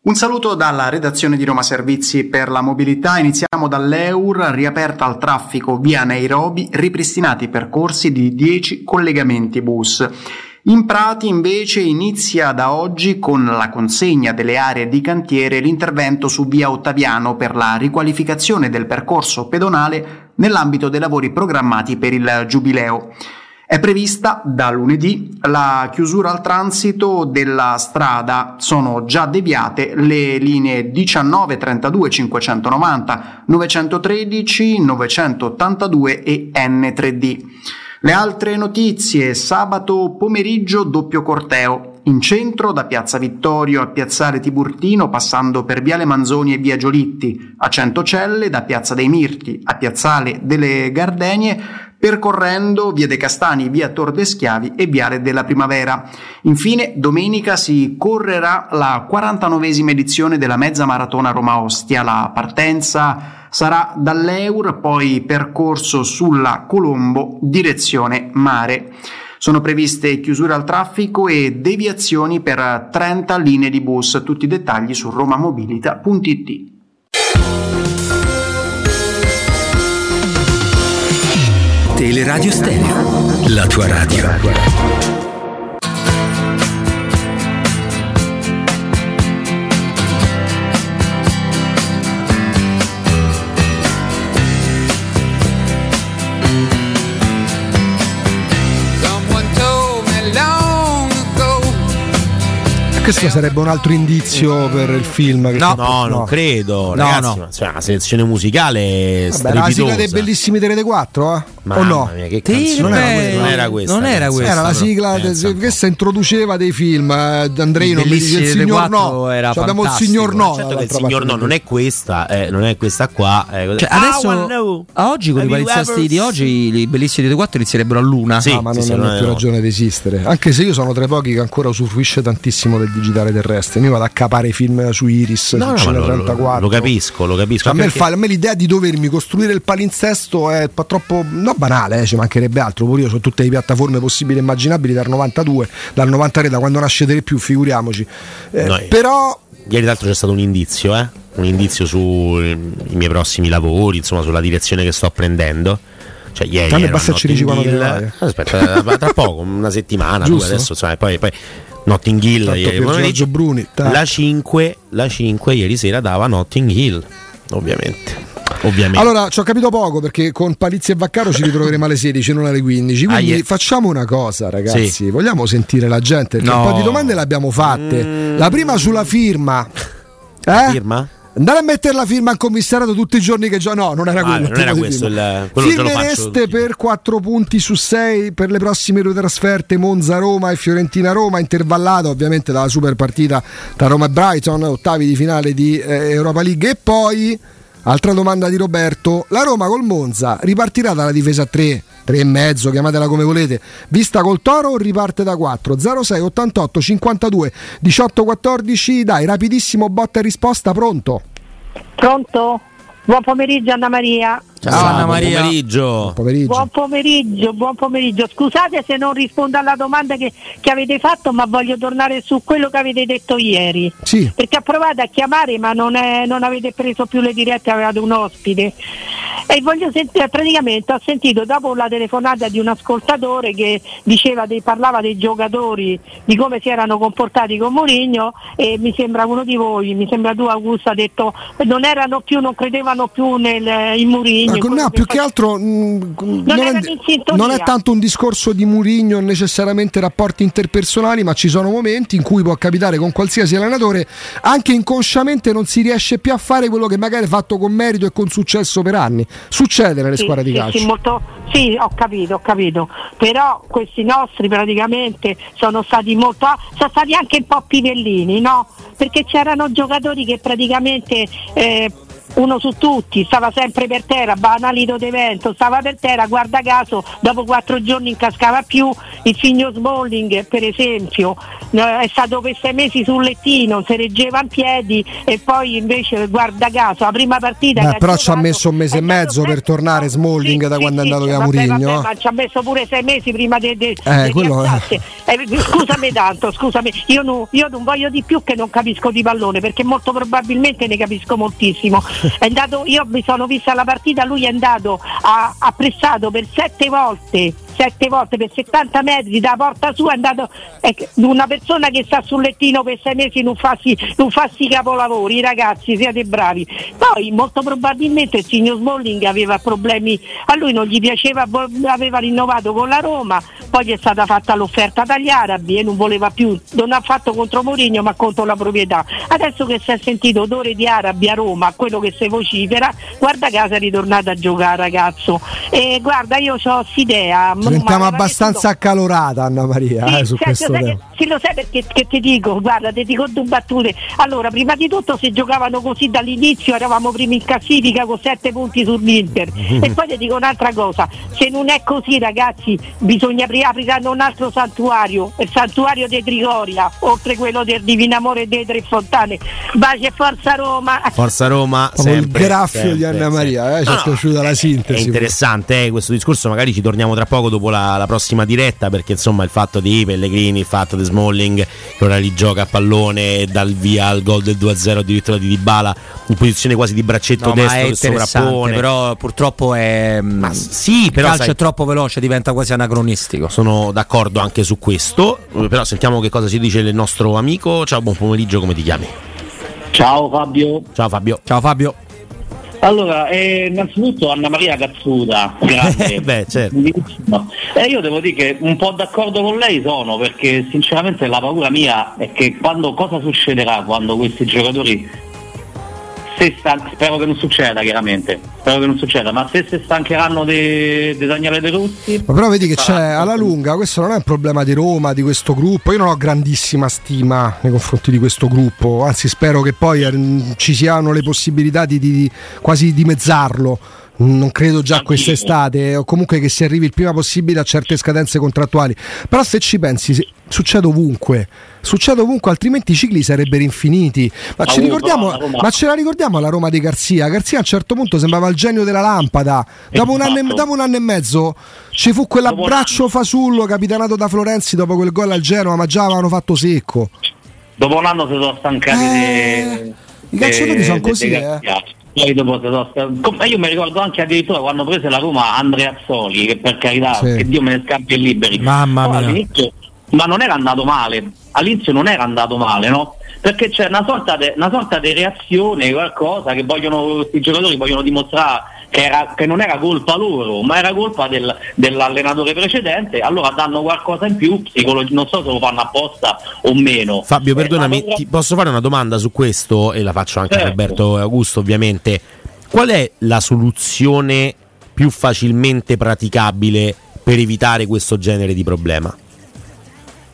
Speaker 25: Un saluto dalla redazione di Roma Servizi per la Mobilità. Iniziamo dall'EUR, riaperta al traffico via Nairobi, ripristinati i percorsi di 10 collegamenti bus. In Prati invece inizia da oggi con la consegna delle aree di cantiere l'intervento su via Ottaviano per la riqualificazione del percorso pedonale nell'ambito dei lavori programmati per il Giubileo. È prevista da lunedì la chiusura al transito della strada. Sono già deviate le linee 19, 32, 590, 913, 982 e N3D. Le altre notizie, sabato pomeriggio doppio corteo, in centro da Piazza Vittorio a Piazzale Tiburtino passando per Viale Manzoni e Via Giolitti, a Centocelle da Piazza dei Mirti a Piazzale delle Gardenie, percorrendo Via De Castani, Via Tor de Schiavi e Viale della Primavera. Infine, domenica si correrà la 49esima edizione della mezza maratona Roma Ostia. La partenza sarà dall'Eur, poi percorso sulla Colombo, direzione mare. Sono previste chiusure al traffico e deviazioni per 30 linee di bus. Tutti i dettagli su romamobilita.it.
Speaker 26: Teleradio Stereo, la tua radio.
Speaker 1: Questo sarebbe un altro indizio per il film. Che
Speaker 3: No, no, non credo.
Speaker 1: No,
Speaker 3: ragazzi,
Speaker 1: no.
Speaker 3: ma, cioè, la selezione musicale
Speaker 1: Vabbè, la sigla dei bellissimi Rete 4, eh? o no?
Speaker 3: mia, che canzone.
Speaker 1: non, era
Speaker 3: Non era questa,
Speaker 2: non era questa.
Speaker 1: Era la sigla de- questa introduceva dei film. eh, Andrei non mi dice
Speaker 2: Bellissimi
Speaker 1: il signor
Speaker 2: 4
Speaker 1: no.
Speaker 2: era
Speaker 1: Cioè, abbiamo il
Speaker 2: fantastico.
Speaker 1: signor no.
Speaker 3: Certo che il signor no, non è questa, eh, non è questa qua. eh,
Speaker 2: Cioè, adesso, a oggi con i palizzasti di oggi, i bellissimi di 4 inizierebbero a luna.
Speaker 3: Sì,
Speaker 1: Ah, ma non
Speaker 3: sì,
Speaker 1: hanno
Speaker 3: non è-
Speaker 1: più
Speaker 3: no.
Speaker 1: ragione di esistere. Anche se io sono tra i pochi che ancora usufruisce tantissimo del digitale terrestre. Io vado a capare i film su Iris,
Speaker 3: No, no,
Speaker 1: su
Speaker 3: ma
Speaker 1: Cine
Speaker 3: lo,
Speaker 1: 34.
Speaker 3: lo capisco, lo capisco.
Speaker 1: Cioè, a, me
Speaker 3: perché-
Speaker 1: fa- a me l'idea di dovermi costruire il palinsesto è troppo no banale, eh, ci mancherebbe altro. Pure io su tutte le piattaforme possibili e immaginabili dal 92, dal 93, da quando nasce Tele più, figuriamoci. Eh,
Speaker 3: No, eh.
Speaker 1: però
Speaker 3: Ieri l'altro c'è stato un indizio, eh? un indizio sui miei prossimi lavori, insomma sulla direzione che sto prendendo. Cioè, ieri ero
Speaker 1: basta ci dici quando vai.
Speaker 3: Aspetta, tra poco, una settimana, due adesso, insomma, poi, poi Notting Hill
Speaker 1: Tanto
Speaker 3: ieri.
Speaker 1: Giorgio Bruni, tac.
Speaker 3: La 5, la 5 ieri sera dava Notting Hill, ovviamente. Ovviamente.
Speaker 1: Allora, ci ho capito poco perché con Palizzi e Vaccaro ci ritroveremo alle 16, non alle 15. Quindi
Speaker 3: Ah, yeah.
Speaker 1: facciamo una cosa, ragazzi.
Speaker 3: Sì.
Speaker 1: Vogliamo sentire la gente?
Speaker 2: No.
Speaker 1: un po' di domande le abbiamo fatte. La prima sulla firma. Eh?
Speaker 3: firma?
Speaker 1: Andare a mettere la firma al commissariato tutti i giorni che già no, non era
Speaker 3: Ah,
Speaker 1: quello.
Speaker 3: non era questo il- quello
Speaker 1: Firmereste per 4 punti su 6 per le prossime due trasferte Monza-Roma e Fiorentina-Roma, intervallata ovviamente dalla super partita tra Roma e Brighton, ottavi di finale di eh, Europa League. E poi, altra domanda di Roberto, la Roma col Monza ripartirà dalla difesa a 3? 3 e mezzo, chiamatela come volete. Vista col Toro o riparte da 4? 06 88 52 18 14. Dai, rapidissimo botta e risposta, pronto?
Speaker 27: Pronto? Buon pomeriggio Anna Maria.
Speaker 2: Ciao, Anna Maria.
Speaker 3: pomeriggio.
Speaker 27: Buon pomeriggio, buon pomeriggio. Scusate se non rispondo alla domanda che, che avete fatto, ma voglio tornare su quello che avete detto ieri.
Speaker 1: Sì.
Speaker 27: Perché ha provato a chiamare, ma non, è- non avete preso più le dirette, avevate un ospite. E voglio sentire, praticamente ho sentito dopo la telefonata di un ascoltatore che diceva dei- parlava dei giocatori, di come si erano comportati con Mourinho e mi sembra uno di voi, mi sembra tu Augusto ha detto non erano più, non credevano più nel, in Mourinho.
Speaker 1: no,
Speaker 27: che
Speaker 1: più che
Speaker 27: fa-
Speaker 1: altro mh, non,
Speaker 27: erano
Speaker 1: è, non è tanto un discorso di Murigno necessariamente rapporti interpersonali, ma ci sono momenti in cui può capitare con qualsiasi allenatore, anche inconsciamente non si riesce più a fare quello che magari è fatto con merito e con successo per anni. Succede nelle
Speaker 27: Sì,
Speaker 1: squadre di
Speaker 27: sì,
Speaker 1: calcio.
Speaker 27: Sì, molto- sì, ho capito, ho capito. Però questi nostri praticamente sono stati molto. sono stati anche un po' pivellini, no? Perché c'erano giocatori che praticamente. eh, uno su tutti, stava sempre per terra, banalito d'evento, stava per terra, guarda caso, dopo quattro giorni incascava più, il figlio Smalling per esempio eh, è stato per sei mesi sul lettino, si reggeva in piedi e poi invece guarda caso la prima partita
Speaker 1: Beh, però ci ha messo un mese e mezzo per tornare Smalling da quando è andato via Murigno.
Speaker 27: ma ci ha messo pure sei mesi prima di de,
Speaker 1: Eh,
Speaker 27: de
Speaker 1: quello
Speaker 27: rialzarsi. Eh, scusami tanto, scusami, io, no- io non voglio di più che non capisco di pallone perché molto probabilmente ne capisco moltissimo. Andato, io mi sono vista la partita, lui è andato, ha, ha pressato per sette volte sette volte per 70 metri da porta sua è andato è una persona che sta sul lettino per sei mesi non fa sti, non fa sti capolavori ragazzi siete bravi. Poi molto probabilmente il signor Smalling aveva problemi a lui non gli piaceva aveva rinnovato con la Roma poi gli è stata fatta l'offerta dagli arabi e non voleva più non ha fatto contro Mourinho ma contro la proprietà. Adesso che si è sentito odore di arabi a Roma quello che si vocifera guarda caso è ritornato a giocare ragazzo. E guarda io ho idea
Speaker 1: Diventiamo abbastanza accalorata Anna Maria eh, su
Speaker 27: Senti,
Speaker 1: questo
Speaker 27: sai
Speaker 1: tema.
Speaker 27: che- sì, lo sai perché che ti dico? Guarda, ti dico due battute. Allora, prima di tutto se giocavano così dall'inizio eravamo primi in classifica con sette punti sull'Inter. e poi ti dico un'altra cosa, se non è così ragazzi bisogna apri- apriranno un altro santuario, il santuario di Trigoria, oltre quello del Divino Amore dei Tre Fontane. Baci e forza Roma!
Speaker 3: Forza Roma,
Speaker 1: il
Speaker 3: sempre,
Speaker 1: graffio
Speaker 3: sempre,
Speaker 1: di Anna. Maria, eh, ci
Speaker 3: No,
Speaker 1: è piaciuta la
Speaker 3: È
Speaker 1: sintesi.
Speaker 3: interessante eh, questo discorso, magari ci torniamo tra poco dopo la, la prossima diretta perché insomma il fatto di Pellegrini, il fatto di Smalling che ora li gioca a pallone dal via al gol del 2-0 addirittura di Dybala in posizione quasi di braccetto
Speaker 2: No, ma
Speaker 3: destro
Speaker 2: è
Speaker 3: che sovrappone.
Speaker 2: però purtroppo è ma
Speaker 3: sì,
Speaker 2: il
Speaker 3: però
Speaker 2: calcio
Speaker 3: sai-
Speaker 2: è troppo veloce, diventa quasi anacronistico.
Speaker 3: Sono d'accordo anche su questo, però sentiamo che cosa ci dice il nostro amico. Ciao, buon pomeriggio, come ti chiami?
Speaker 28: Ciao Fabio.
Speaker 3: Ciao Fabio.
Speaker 2: Ciao Fabio.
Speaker 28: Allora, eh, innanzitutto Anna Maria Cazzuta, grande.
Speaker 3: Beh, certo.
Speaker 28: E io devo dire che un po' d'accordo con lei sono, perché sinceramente la paura mia è che quando cosa succederà quando questi giocatori se spero che non succeda chiaramente, spero che non succeda, ma se si stancheranno di Daniele De Rossi
Speaker 1: Ma però vedi che c'è alla lunga, questo non è un problema di Roma, di questo gruppo. Io non ho grandissima stima nei confronti di questo gruppo, anzi spero che poi eh, ci siano le possibilità di, di- quasi dimezzarlo. Non credo già quest'estate, o comunque che si arrivi il prima possibile a certe scadenze contrattuali. Però se ci pensi, succede ovunque, succede ovunque, altrimenti i cicli sarebbero infiniti. Ma, ci
Speaker 28: Ovunque,
Speaker 1: ricordiamo, ma ce la ricordiamo la Roma di Garzia? Garzia a un certo punto sembrava il genio della lampada. Dopo un, anno e,
Speaker 28: Esatto.
Speaker 1: dopo un anno e mezzo ci fu quell'abbraccio fasullo capitanato da Florenzi dopo quel gol al Genoa, ma già avevano fatto secco.
Speaker 28: dopo un anno si sono stancati de-
Speaker 1: i calciatori
Speaker 28: de-
Speaker 1: sono
Speaker 28: de-
Speaker 1: così, eh.
Speaker 28: Stan- com- io mi ricordo anche addirittura quando prese la Roma Andrea Azzoli, che per carità,
Speaker 2: Sì.
Speaker 28: che Dio me ne scampi e liberi.
Speaker 2: Mamma mia.
Speaker 28: all'inizio- ma non era andato male, all'inizio non era andato male, no? Perché c'è una sorta di reazione, qualcosa che vogliono, questi giocatori vogliono dimostrare che, era- che non era colpa loro, ma era colpa del- dell'allenatore precedente, allora danno qualcosa in più, non so se lo fanno apposta o meno.
Speaker 3: Fabio,
Speaker 28: Eh,
Speaker 3: perdonami,
Speaker 28: ma-
Speaker 3: ti posso fare una domanda su questo e la faccio anche a
Speaker 28: Certo.
Speaker 3: Roberto e Augusto, ovviamente. Qual è la soluzione più facilmente praticabile per evitare questo genere di problema?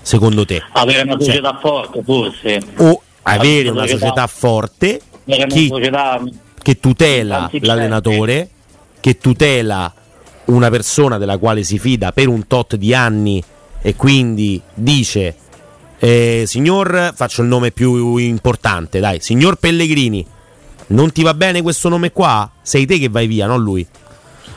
Speaker 3: Secondo te?
Speaker 28: Avere una
Speaker 3: Cioè,
Speaker 28: società forte, forse.
Speaker 3: o avere una società forte
Speaker 28: Avere una società
Speaker 3: che tutela
Speaker 28: Anziché-
Speaker 3: l'allenatore, che tutela una persona della quale si fida per un tot di anni e quindi dice eh, signor, faccio il nome più importante, dai, signor Pellegrini, non ti va bene questo nome qua? Sei te che vai via, non lui.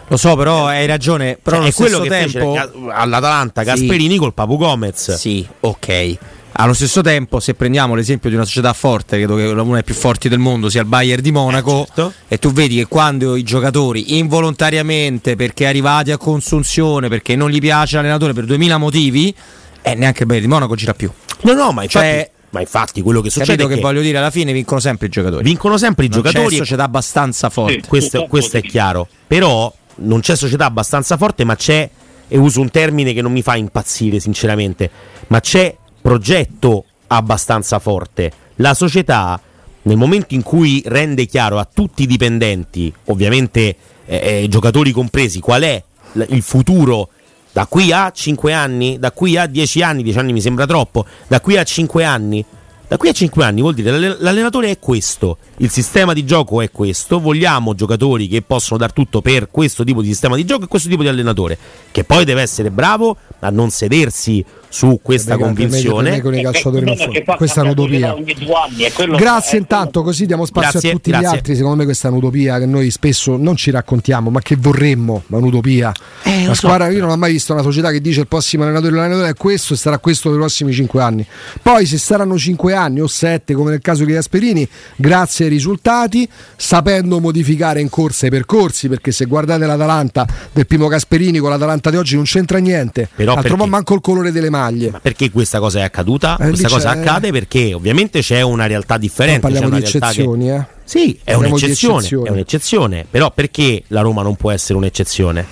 Speaker 2: Lo so, però hai ragione. Però
Speaker 3: Cioè, è quello che fece
Speaker 2: tempo
Speaker 3: Ga- all'Atalanta
Speaker 2: Sì.
Speaker 3: Gasperini col Papu Gomez.
Speaker 2: Sì, ok. Allo stesso tempo, se prendiamo l'esempio di una società forte, credo che una dei più forti del mondo sia il Bayern di Monaco,
Speaker 3: certo.
Speaker 2: e tu vedi che quando i giocatori involontariamente, perché arrivati a consunzione, perché non gli piace l'allenatore per 2000 motivi, eh, neanche il Bayern di Monaco gira più.
Speaker 3: No, no, ma infatti,
Speaker 2: Cioè,
Speaker 3: ma infatti quello che succede
Speaker 2: Capito
Speaker 3: è
Speaker 2: che, voglio dire, alla fine vincono sempre i giocatori.
Speaker 3: vincono sempre i
Speaker 2: Non
Speaker 3: giocatori.
Speaker 2: C'è società abbastanza forte.
Speaker 3: questo, questo è chiaro. Però non c'è società abbastanza forte, ma c'è, e uso un termine che non mi fa impazzire sinceramente, ma c'è progetto abbastanza forte. La società, nel momento in cui rende chiaro a tutti i dipendenti, ovviamente eh, eh, giocatori compresi, qual è il futuro da qui a 5 anni, da qui a 10 anni, 10 anni mi sembra troppo, da qui a 5 anni, da qui a 5 anni vuol dire l'alle- l'allenatore è questo, il sistema di gioco è questo, vogliamo giocatori che possono dar tutto per questo tipo di sistema di gioco e questo tipo di allenatore, che poi deve essere bravo a non sedersi su questa
Speaker 1: Per me- per me-
Speaker 3: convinzione.
Speaker 1: con i calciatori non fa- Questa è un'utopia.
Speaker 28: Grazie
Speaker 1: Grazie intanto, così diamo spazio
Speaker 3: Grazie,
Speaker 1: a tutti
Speaker 3: grazie.
Speaker 1: gli altri. Secondo me questa è un'utopia che noi spesso non ci raccontiamo, ma che vorremmo, ma un'utopia.
Speaker 3: Eh,
Speaker 1: La
Speaker 3: so.
Speaker 1: squadra, io non ho mai visto una società che dice il prossimo allenatore l'allenatore è questo e sarà questo per i prossimi 5 anni. Poi se saranno 5 anni o 7, come nel caso di Gasperini, grazie ai risultati, sapendo modificare in corsa i percorsi, perché se guardate l'Atalanta del primo Gasperini con l'Atalanta di oggi non c'entra niente.
Speaker 3: Però
Speaker 1: Altro
Speaker 3: perché?
Speaker 1: po' manco il colore delle maglie.
Speaker 3: Perché questa cosa è accaduta?
Speaker 1: Eh,
Speaker 3: questa cosa
Speaker 1: c'è-
Speaker 3: accade perché ovviamente c'è una realtà differente.
Speaker 1: Però parliamo di
Speaker 3: realtà che-
Speaker 1: eccezioni, eh.
Speaker 3: Sì, è un'eccezione,
Speaker 1: eccezioni.
Speaker 3: è un'eccezione. Però perché la Roma non può essere un'eccezione?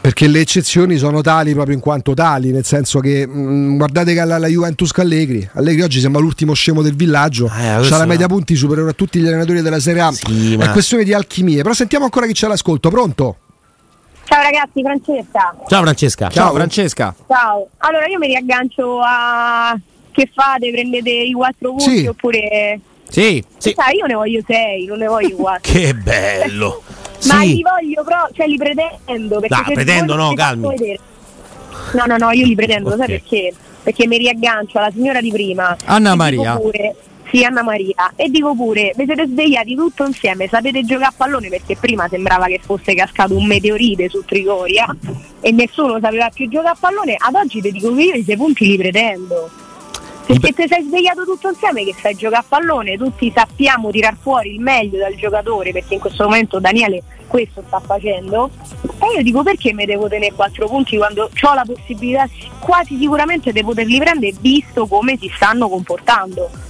Speaker 1: Perché le eccezioni sono tali proprio in quanto tali, nel senso che mh, guardate che la, la Juventus con Allegri, Allegri oggi sembra l'ultimo scemo del villaggio,
Speaker 3: Eh,
Speaker 1: ha la media punti superiore a tutti gli allenatori della Serie A,
Speaker 3: ma-
Speaker 1: è questione di alchimie, però sentiamo ancora chi c'è all'ascolto, pronto?
Speaker 29: Ciao ragazzi, Francesca.
Speaker 3: Ciao Francesca.
Speaker 2: Ciao, Francesca.
Speaker 29: Ciao. Allora io mi riaggancio a che fate? Prendete i quattro punti
Speaker 3: Sì.
Speaker 29: oppure.
Speaker 2: Sì,
Speaker 3: sì.
Speaker 29: Sai, io ne voglio sei, non ne voglio quattro.
Speaker 3: Che bello.
Speaker 29: Ma
Speaker 3: Sì.
Speaker 29: li voglio però, cioè li pretendo. Perché
Speaker 3: No, pretendo no, calmi.
Speaker 29: No, no, no, io li pretendo,
Speaker 3: Ok.
Speaker 29: sai perché? Perché mi riaggancio alla signora di prima.
Speaker 2: Anna Maria.
Speaker 29: pure- sì, Anna Maria. E dico pure, vi siete svegliati tutto insieme, sapete giocare a pallone perché prima sembrava che fosse cascato un meteorite su Trigoria e nessuno sapeva più giocare a pallone. Ad oggi ti dico che io i sei punti li pretendo. Perché ti sei svegliato tutto insieme che sai giocare a pallone, tutti sappiamo tirar fuori il meglio dal giocatore, perché in questo momento Daniele questo sta facendo. E io dico perché mi devo tenere quattro punti quando ho la possibilità quasi sicuramente di poterli prendere visto come si stanno comportando.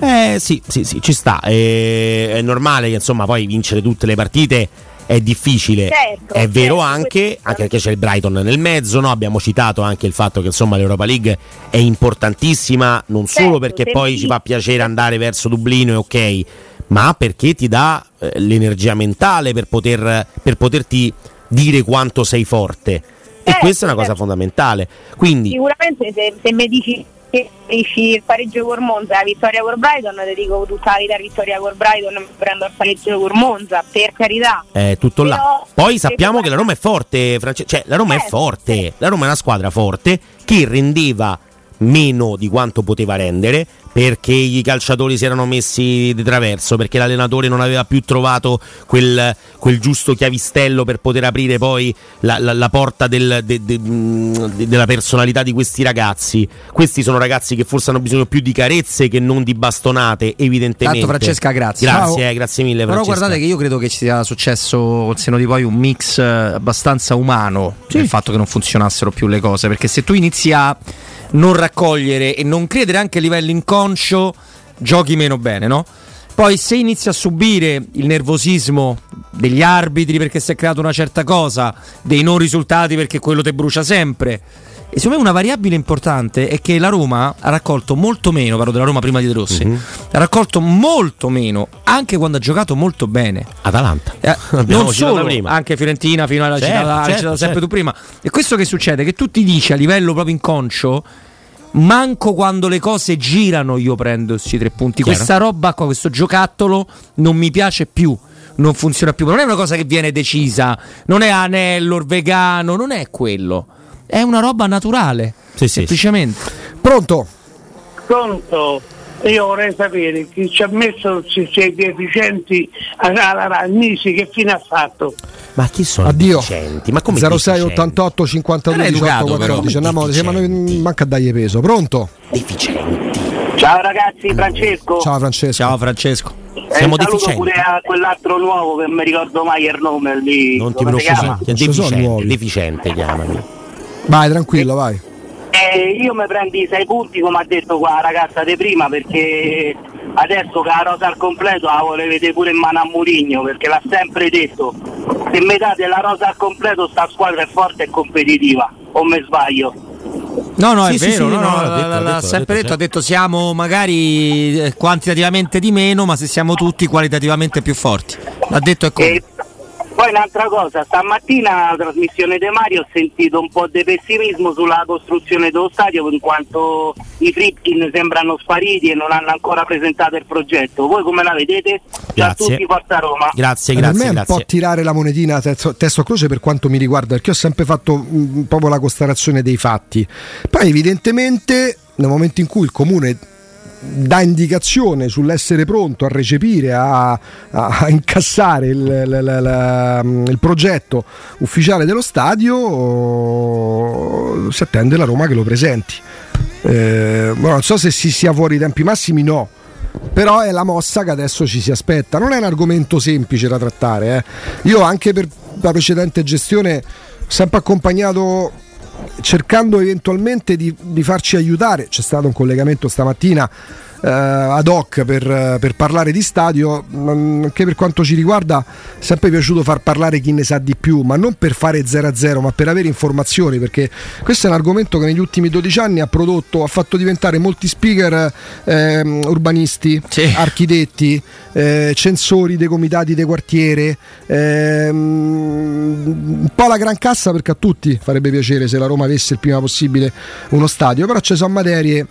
Speaker 3: Eh sì, sì, sì, ci sta. Eh, è normale che insomma poi vincere tutte le partite è difficile.
Speaker 29: Certo,
Speaker 3: è vero
Speaker 29: certo,
Speaker 3: anche, anche perché c'è il Brighton nel mezzo, no? abbiamo citato anche il fatto che insomma l'Europa League è importantissima, non solo
Speaker 29: Certo,
Speaker 3: perché
Speaker 29: se
Speaker 3: poi ci fa piacere andare verso Dublino e ok, ma perché ti dà eh, l'energia mentale per, poter, per poterti dire quanto sei forte. E
Speaker 29: Certo,
Speaker 3: questa è una cosa
Speaker 29: certo.
Speaker 3: fondamentale. Quindi
Speaker 29: Sicuramente se, se mi dici che finisci il pareggio con Monza e la vittoria con Brighton, ti dico tutta la vita vittoria con Brighton mi prendo il pareggio con Monza, per carità.
Speaker 3: È tutto là.
Speaker 29: Però-
Speaker 3: Poi sappiamo che la Roma è forte, France- cioè la Roma è
Speaker 29: Certo,
Speaker 3: forte, la Roma è una squadra forte che rendeva meno di quanto poteva rendere perché i calciatori si erano messi di traverso, perché l'allenatore non aveva più trovato quel, quel giusto chiavistello per poter aprire poi la, la- la porta del- de- de- de- della personalità di questi ragazzi. Questi sono ragazzi che forse hanno bisogno più di carezze che non di bastonate, evidentemente.
Speaker 2: Tanto Francesca, grazie.
Speaker 3: Grazie,
Speaker 2: Ciao.
Speaker 3: eh, grazie mille
Speaker 2: Però
Speaker 3: Francesca.
Speaker 2: guardate che io credo che ci sia successo col seno di poi un mix eh, abbastanza umano nel fatto che non funzionassero più le cose. Perché se tu inizi a non raccogliere e non credere anche a livello inconscio, giochi meno bene, no? Poi se inizi a subire il nervosismo degli arbitri perché si è creata una certa cosa, dei non risultati perché quello ti brucia sempre. E secondo me una variabile importante è che la Roma ha raccolto molto meno, parlo della Roma prima di De Rossi,
Speaker 3: Mhm.
Speaker 2: ha raccolto molto meno, anche quando ha giocato molto bene.
Speaker 3: Atalanta.
Speaker 2: Eh, non solo,
Speaker 3: prima.
Speaker 2: anche Fiorentina fino alla
Speaker 3: Certo,
Speaker 2: citata,
Speaker 3: certo,
Speaker 2: citata sempre
Speaker 3: certo.
Speaker 2: tu prima. E questo che succede? Che tu ti dici a livello proprio inconscio, manco quando le cose girano io prendo questi tre punti.
Speaker 3: Chiaro.
Speaker 2: Questa roba qua, questo giocattolo non mi piace più. Non funziona più, Ma non è una cosa che viene decisa, non è anello, vegano, non è quello, è una roba naturale, semplicemente.
Speaker 1: Pronto?
Speaker 30: Pronto? Io vorrei sapere chi ci ha messo questi sei deficienti alla Ragnisi che fine ha fatto?
Speaker 3: Ma chi sono
Speaker 1: Addio.
Speaker 3: deficienti? Ma come
Speaker 1: 06
Speaker 3: deficienti?
Speaker 1: 88 52
Speaker 3: Era
Speaker 1: 18
Speaker 3: educato, però.
Speaker 1: 14 andiamo, siamo- manca a dargli peso. Pronto?
Speaker 31: Ciao ragazzi, Francesco.
Speaker 1: Ciao Francesco.
Speaker 2: Ciao Francesco.
Speaker 31: Eh, saluto pure a quell'altro nuovo che non mi ricordo mai il nome lì.
Speaker 3: Non ti preoccupare, deficiente, deficiente chiamami.
Speaker 1: Vai, tranquillo, vai.
Speaker 31: Eh, io mi prendi i sei punti come ha detto qua la ragazza di prima perché adesso che la rosa al completo la vuole vedere pure in mano a Murigno perché l'ha sempre detto se mi date la rosa al completo sta squadra è forte e competitiva o mi sbaglio
Speaker 2: No, no, è
Speaker 31: Sì, sì,
Speaker 2: vero,
Speaker 31: sì,
Speaker 2: no,
Speaker 31: no, l'ha detto,
Speaker 2: l'ha
Speaker 31: l'ha detto,
Speaker 2: sempre detto,
Speaker 31: detto,
Speaker 2: ha detto siamo magari eh, quantitativamente di meno, ma se siamo tutti qualitativamente più forti. L'ha detto e come.
Speaker 31: E poi un'altra cosa, stamattina alla trasmissione De Mario ho sentito un po' di pessimismo sulla costruzione dello stadio in quanto i Fripkin sembrano spariti e non hanno ancora presentato il progetto. Voi come la vedete? Ciao a
Speaker 3: Grazie.
Speaker 31: tutti, Forza Roma.
Speaker 3: Grazie,
Speaker 1: per me
Speaker 3: grazie,
Speaker 1: è un
Speaker 3: grazie.
Speaker 1: po' tirare la monetina testo, testo a croce per quanto mi riguarda, perché ho sempre fatto mm, proprio la constatazione dei fatti. Poi evidentemente nel momento in cui il comune dà indicazione sull'essere pronto a recepire, a, a- a incassare il, la- la- la- il progetto ufficiale dello stadio, si attende la Roma che lo presenti. Eh, non so se si sia fuori i tempi massimi, no. Però è la mossa che adesso ci si aspetta. Non è un argomento semplice da trattare. eh. Io anche per la precedente gestione ho sempre accompagnato cercando eventualmente di, di farci aiutare. C'è stato un collegamento stamattina eh, ad hoc per, per parlare di stadio. Anche per quanto ci riguarda, è sempre piaciuto far parlare chi ne sa di più, ma non per fare 0-0, ma per avere informazioni. Perché questo è un argomento che negli ultimi 12 anni ha prodotto, ha fatto diventare molti speaker ehm, urbanisti, architetti, eh, censori dei comitati dei quartiere. ehm, un po' la gran cassa perché a tutti farebbe piacere se la Roma avesse il prima possibile uno stadio, però ci sono materie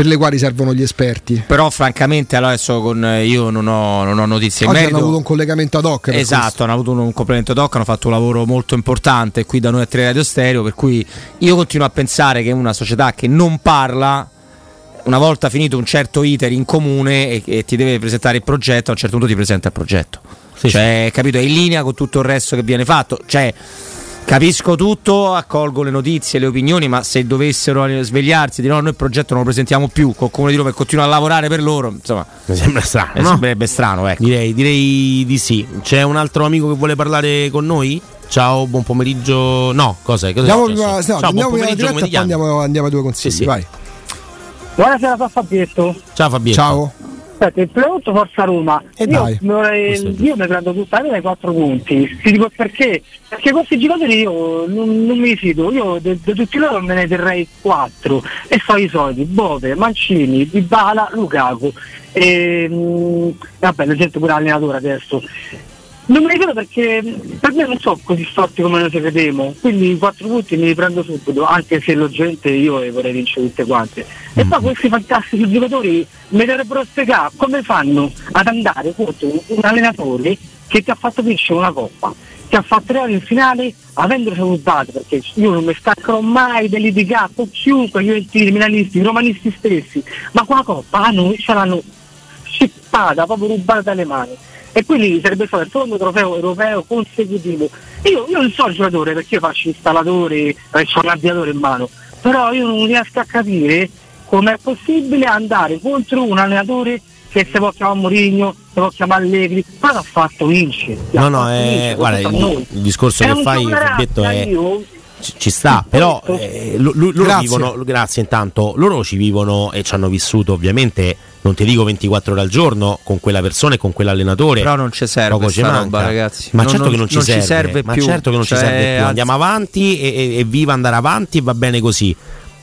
Speaker 1: per le quali servono gli esperti.
Speaker 2: Però francamente allora adesso con, eh, io non ho, non ho notizie in
Speaker 1: Oggi
Speaker 2: merito.
Speaker 1: hanno avuto un collegamento ad hoc.
Speaker 2: Esatto,
Speaker 1: questo.
Speaker 2: hanno avuto un, un complemento doc, hanno fatto un lavoro molto importante qui da noi a Tre Radio Stereo, per cui io continuo a pensare che una società che non parla, una volta finito un certo iter in comune e, e ti deve presentare il progetto, a un certo punto ti presenta il progetto. cioè, capito, è in linea con tutto il resto che viene fatto. Cioè, Capisco tutto, accolgo le notizie, le opinioni, ma se dovessero svegliarsi e dire no, noi il progetto non lo presentiamo più, col comune di Roma e continua a lavorare per loro, insomma,
Speaker 3: Mi sembra strano.
Speaker 2: eh,
Speaker 3: no?
Speaker 2: sembrerebbe strano, ecco.
Speaker 3: Direi, direi di sì. C'è un altro amico che vuole parlare con noi? Ciao, buon pomeriggio. No, cosa è?
Speaker 1: Andiamo, no,
Speaker 3: Ciao, buon
Speaker 1: andiamo alla
Speaker 3: pomeriggio,
Speaker 1: e andiamo, andiamo ai due consigli.
Speaker 3: Sì, sì.
Speaker 1: Vai.
Speaker 31: Buonasera, sono Fabietto.
Speaker 3: Ciao Fabietto.
Speaker 1: Ciao.
Speaker 31: Aspetta, il prodotto Forza Roma.
Speaker 1: E
Speaker 31: io,
Speaker 1: dai.
Speaker 31: eh, io mi prendo tutta la i quattro punti. Ti dico perché? Perché questi giocatori io non, non mi fido. Io di tutti loro me ne terrei quattro. E so i soliti. Bove, Mancini, Dybala, Lukaku. E, mh, vabbè, la gente pure allenatore adesso. Non me li vedo perché per me non sono così forti come noi crediamo, quindi i quattro punti me li prendo subito, anche se logicamente io le vorrei vincere tutte quante. E poi questi fantastici giocatori mi dovrebbero spiegare come fanno ad andare contro un allenatore che ti ha fatto vincere una coppa, ti ha fatto arrivare in finale avendo salutato, perché io non mi staccherò mai del litigare con chiunque, juventini, milanisti, romanisti stessi, ma qua la coppa a noi ce l'hanno scippata, proprio rubata dalle mani. E quindi sarebbe stato il secondo trofeo europeo consecutivo. Io, io non so il giocatore perché io faccio installatore e ho l'avviatore in mano, però io non riesco a capire com'è possibile andare contro un allenatore che si può chiamare Mourinho, si può chiamare Allegri, ma l'ha fatto vincere.
Speaker 3: No, no,
Speaker 31: fatto
Speaker 3: eh,
Speaker 31: vincere,
Speaker 3: guarda, il, il discorso
Speaker 31: È
Speaker 3: che fai, Fabietto, è,
Speaker 31: io-
Speaker 3: ci, sta, però eh, lo- lo- loro
Speaker 1: Grazie.
Speaker 3: vivono, grazie intanto, loro ci vivono e ci hanno vissuto ovviamente, non ti dico 24 ore al giorno, con quella persona e con quell'allenatore.
Speaker 2: Però non ci serve
Speaker 3: Poco ci manca.
Speaker 2: roba, ragazzi.
Speaker 3: Ma
Speaker 2: Non-
Speaker 3: certo
Speaker 2: non-
Speaker 3: che non ci
Speaker 2: non ci
Speaker 3: serve,
Speaker 2: serve
Speaker 3: ma
Speaker 2: più.
Speaker 3: certo che non
Speaker 2: Cioè,
Speaker 3: ci serve più. Andiamo avanti e, e- e viva andare avanti e va bene così.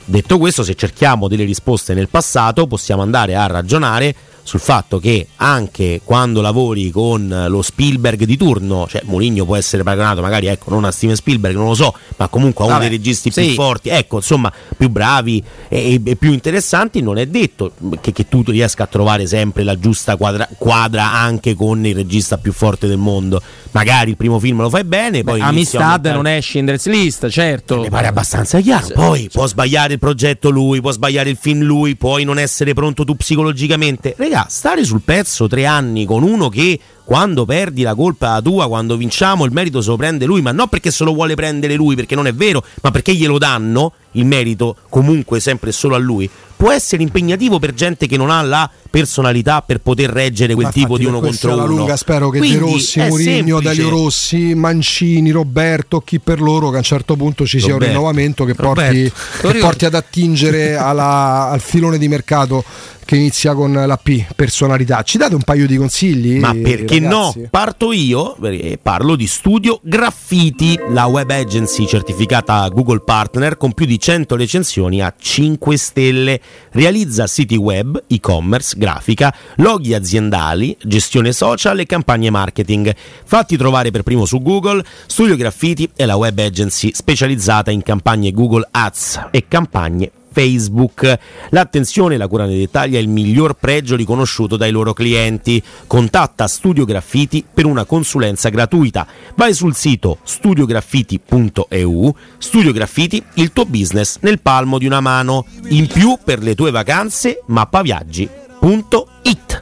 Speaker 3: Detto questo, se cerchiamo delle risposte nel passato, possiamo andare a ragionare sul fatto che anche quando lavori con lo Spielberg di turno, cioè Mourinho può essere paragonato magari ecco, non a Steven Spielberg, non lo so, ma comunque a uno
Speaker 2: Vabbè,
Speaker 3: dei registi
Speaker 2: sì.
Speaker 3: più forti, ecco, insomma, più bravi e, e più interessanti, non è detto che, che tu riesca a trovare sempre la giusta quadra, quadra anche con il regista più forte del mondo. Magari il primo film lo fai bene, poi a
Speaker 2: Amistad
Speaker 3: aumentare-
Speaker 2: non è Schindler's List, certo.
Speaker 3: mi pare abbastanza chiaro. Poi può sbagliare il progetto lui, può sbagliare il film lui, puoi non essere pronto tu psicologicamente. Ragazzi, raga, stare sul pezzo tre anni con uno che quando perdi la colpa la tua, quando vinciamo il merito se lo prende lui, ma non perché se lo vuole prendere lui, perché non è vero, ma perché glielo danno il merito comunque sempre e solo a lui, può essere impegnativo per gente che non ha la personalità per poter reggere quel
Speaker 1: Ma
Speaker 3: tipo di uno contro uno.
Speaker 1: lunga spero che
Speaker 3: Quindi
Speaker 1: De Rossi, Mourinho. Dario Rossi, Mancini, Roberto, chi per loro che a un certo punto ci sia un
Speaker 3: Roberto.
Speaker 1: rinnovamento che porti, che porti ad attingere alla- al filone di mercato che inizia con la P, personalità. Ci date un paio di consigli?
Speaker 3: Ma perché
Speaker 1: ragazzi?
Speaker 3: no? Parto io e parlo di Studio Graffiti, la web agency certificata Google Partner con più di 100 recensioni a 5 stelle. Realizza siti web, e-commerce, grafica, loghi aziendali, gestione social e campagne marketing. Fatti trovare per primo su Google, Studio Graffiti è la web agency specializzata in campagne Google Ads e campagne Facebook. L'attenzione e la cura nei dettagli è il miglior pregio riconosciuto dai loro clienti. Contatta Studio Graffiti per una consulenza gratuita. Vai sul sito studiograffiti.eu. Studio Graffiti, il tuo business nel palmo di una mano. In più per le tue vacanze, mappaviaggi.it.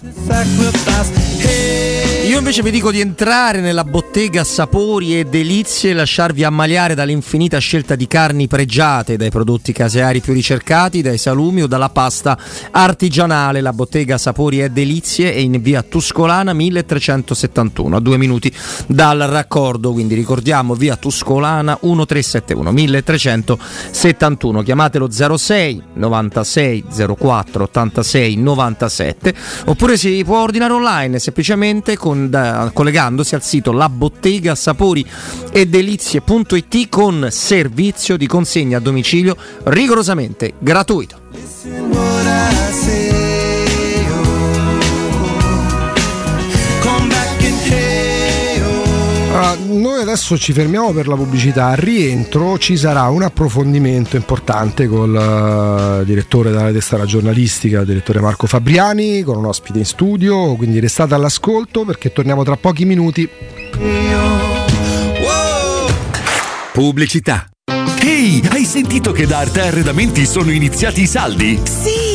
Speaker 2: Io invece vi dico di entrare nella bottega Sapori e Delizie e lasciarvi ammaliare dall'infinita scelta di carni pregiate, dai prodotti caseari più ricercati, dai salumi o dalla pasta artigianale. La bottega Sapori e Delizie è in via Tuscolana 1371, a due minuti dal raccordo. Quindi ricordiamo via Tuscolana 1371 1371. Chiamatelo 06 96 04 86 97 oppure si può ordinare online semplicemente con- da- collegandosi al sito labbottega sapori e delizie.it con servizio di consegna a domicilio rigorosamente gratuito.
Speaker 1: Allora, noi adesso ci fermiamo per la pubblicità. Al rientro ci sarà un approfondimento importante col eh, direttore della testata giornalistica, il direttore Marco Fabriani, con un ospite in studio. Quindi restate all'ascolto perché torniamo tra pochi minuti.
Speaker 7: Pubblicità. Ehi, hai sentito che da Arte Arredamenti sono iniziati i saldi?
Speaker 8: Sì,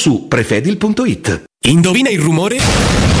Speaker 4: su prefedil.it.
Speaker 17: Indovina il rumore?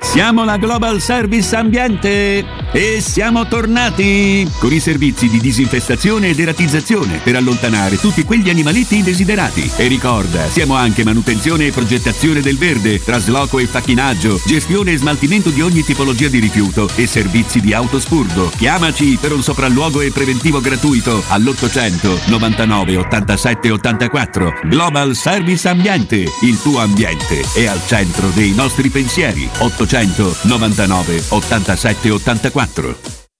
Speaker 7: Siamo la Global Service Ambiente e siamo tornati con i servizi di disinfestazione e deratizzazione per allontanare tutti quegli animaletti indesiderati. E ricorda, siamo anche manutenzione e progettazione del verde, trasloco e facchinaggio, gestione e smaltimento di ogni tipologia di rifiuto e servizi di autospurgo. Chiamaci per un sopralluogo e preventivo gratuito all'800 99 87 84. Global Service Ambiente, il tuo ambiente è al centro dei nostri pensieri. 800 99 87 84.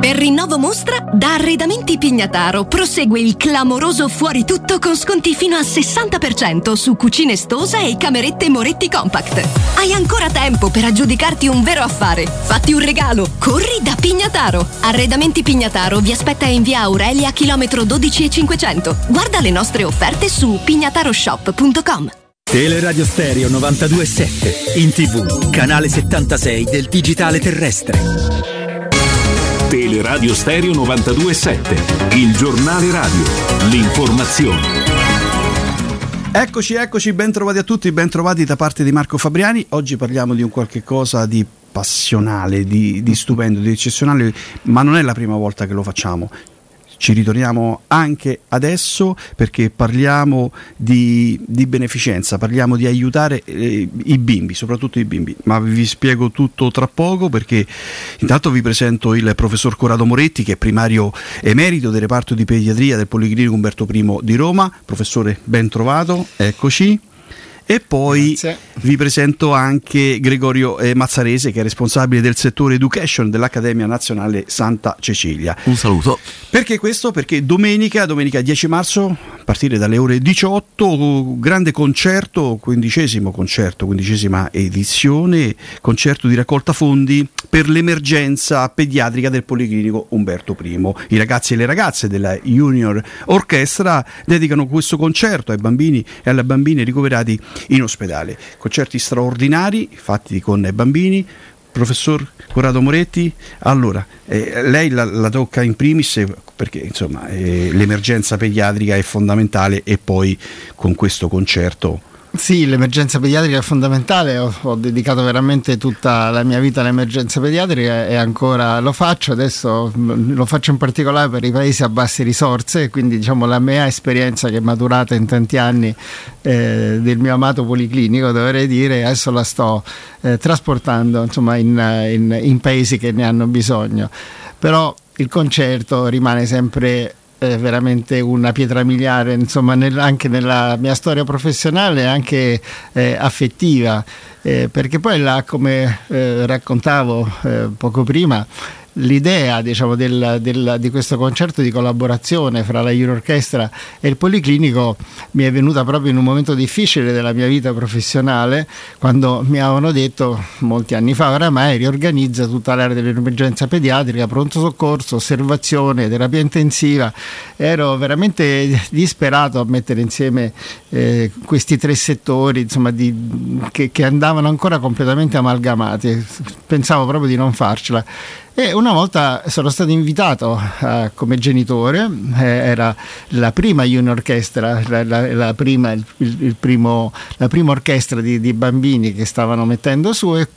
Speaker 15: Per rinnovo mostra, da Arredamenti Pignataro prosegue il clamoroso fuori tutto con sconti fino al 60% su cucine Stosa e camerette Moretti Compact. Hai ancora tempo per aggiudicarti un vero affare. Fatti un regalo, corri da Pignataro. Arredamenti Pignataro vi aspetta in via Aurelia, chilometro 12 e 500. Guarda le nostre offerte su pignataroshop.com.
Speaker 32: Teleradio Stereo 92.7 in tv, canale 76 del digitale terrestre.
Speaker 7: Teleradio Stereo 927, il giornale radio, l'informazione.
Speaker 21: Eccoci, eccoci, ben trovati a tutti, ben trovati da parte di Marco Fabriani. Oggi parliamo di un qualche cosa di passionale, di, di stupendo, di eccezionale, ma non è la prima volta che lo facciamo ci ritorniamo anche adesso perché parliamo di, di beneficenza, parliamo di aiutare eh, i bimbi, soprattutto i bimbi, ma vi spiego tutto tra poco perché intanto vi presento il professor Corrado Moretti che è primario emerito del reparto di pediatria del Policlinico Umberto I di Roma, professore ben trovato, eccoci. E poi
Speaker 33: Grazie.
Speaker 21: vi presento anche Gregorio eh, Mazzarese che è responsabile del settore education dell'Accademia Nazionale Santa Cecilia.
Speaker 34: Un saluto.
Speaker 21: Perché questo? Perché domenica, domenica 10 marzo, a partire dalle ore 18, grande concerto, quindicesimo concerto, quindicesima edizione, concerto di raccolta fondi per l'emergenza pediatrica del Policlinico Umberto I. I ragazzi e le ragazze della Junior Orchestra dedicano questo concerto ai bambini e alle bambine ricoverati in ospedale. Concerti straordinari fatti con bambini. Professor Corrado Moretti, allora eh, lei la, la, tocca in primis perché insomma eh, l'emergenza pediatrica è fondamentale e poi con questo concerto
Speaker 33: sì, l'emergenza pediatrica è fondamentale, ho, ho, dedicato veramente tutta la mia vita all'emergenza pediatrica e ancora lo faccio, adesso lo faccio in particolare per i paesi a basse risorse, quindi diciamo la mia esperienza che è maturata in tanti anni eh, del mio amato policlinico, dovrei dire, adesso la sto eh, trasportando insomma, in, in, in paesi che ne hanno bisogno. Però il concerto rimane sempre è veramente una pietra miliare insomma nel, anche nella mia storia professionale e anche eh, affettiva. Eh, perché poi là come eh, raccontavo eh, poco prima l'idea diciamo, del, del, di questo concerto di collaborazione fra la Euro Orchestra e il Policlinico mi è venuta proprio in un momento difficile della mia vita professionale quando mi avevano detto molti anni fa oramai riorganizza tutta l'area dell'emergenza pediatrica, pronto soccorso, osservazione, terapia intensiva. Ero veramente disperato a mettere insieme eh, questi tre settori insomma, di, che, che andavano ancora completamente amalgamati. Pensavo proprio di non farcela. E una volta sono stato invitato eh, come genitore, eh, era la prima Junior Orchestra, la, la, la, prima, il, il primo, la, prima, orchestra di, di, bambini che stavano mettendo su e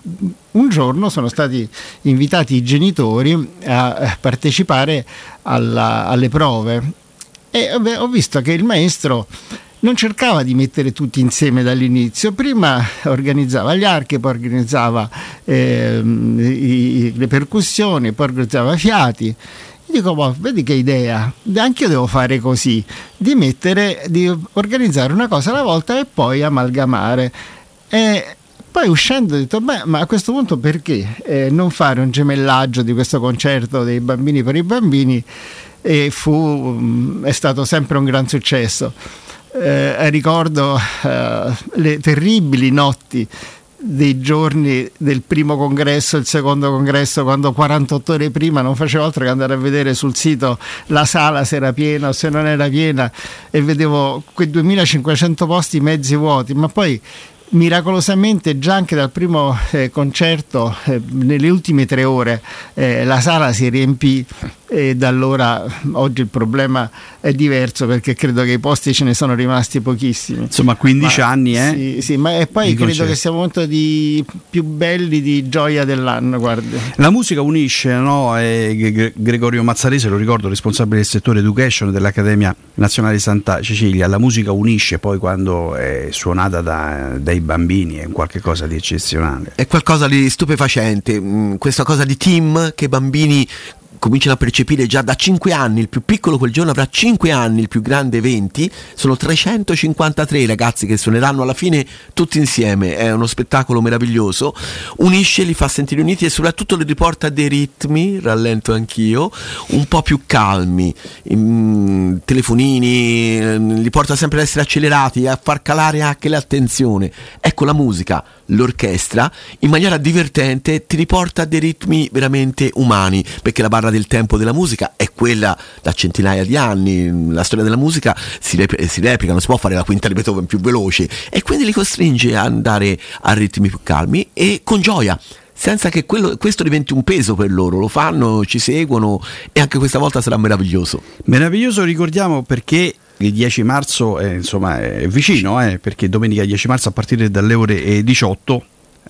Speaker 33: un giorno sono stati invitati i genitori a partecipare alla, alle prove e ho visto che il maestro non cercava di mettere tutti insieme dall'inizio, prima organizzava gli archi, poi organizzava eh, i, le percussioni, poi organizzava i fiati. dico, boh, vedi che idea, anche io devo fare così, di mettere, di organizzare una cosa alla volta e poi amalgamare. E poi uscendo ho detto, beh, ma a questo punto perché eh, non fare un gemellaggio di questo concerto dei bambini per i bambini? E fu, è stato sempre un gran successo eh, ricordo eh, le terribili notti dei giorni del primo congresso, il secondo congresso, quando 48 ore prima non facevo altro che andare a vedere sul sito la sala se era piena o se non era piena e vedevo quei 2500 posti mezzi vuoti, ma poi miracolosamente già anche dal primo eh, concerto, eh, nelle ultime tre ore, eh, la sala si riempì e da allora oggi il problema è diverso perché credo che i posti ce ne sono rimasti pochissimi.
Speaker 21: Insomma, 15
Speaker 33: ma,
Speaker 21: anni, eh?
Speaker 33: Sì, sì, ma e poi credo concerto. che sia uno dei più belli di gioia dell'anno, guardi.
Speaker 21: La musica unisce, no? E Gregorio Mazzarese, lo ricordo, responsabile del settore education dell'Accademia Nazionale di Santa Cecilia, la musica unisce poi quando è suonata da, dai bambini, è qualcosa di eccezionale.
Speaker 34: È qualcosa di stupefacente, mm, questa cosa di team che i bambini cominciano a percepire già da 5 anni, il più piccolo quel giorno avrà 5 anni, il più grande 20, sono 353 i ragazzi che suoneranno alla fine tutti insieme, è uno spettacolo meraviglioso, unisce, li fa sentire uniti e soprattutto li riporta dei ritmi, rallento anch'io, un po' più calmi, in, telefonini, li porta sempre ad essere accelerati, a far calare anche l'attenzione. Ecco la musica, l'orchestra, in maniera divertente ti riporta a dei ritmi veramente umani, perché la barra del tempo della musica è quella da centinaia di anni, la storia della musica si, rep- si replica, non si può fare la quinta di Beethoven più veloce e quindi li costringe a andare a ritmi più calmi e con gioia senza che quello, questo diventi un peso per loro, lo fanno, ci seguono e anche questa volta sarà meraviglioso.
Speaker 21: Meraviglioso, ricordiamo perché il 10 marzo è, insomma, è vicino, eh, perché domenica 10 marzo a partire dalle ore 18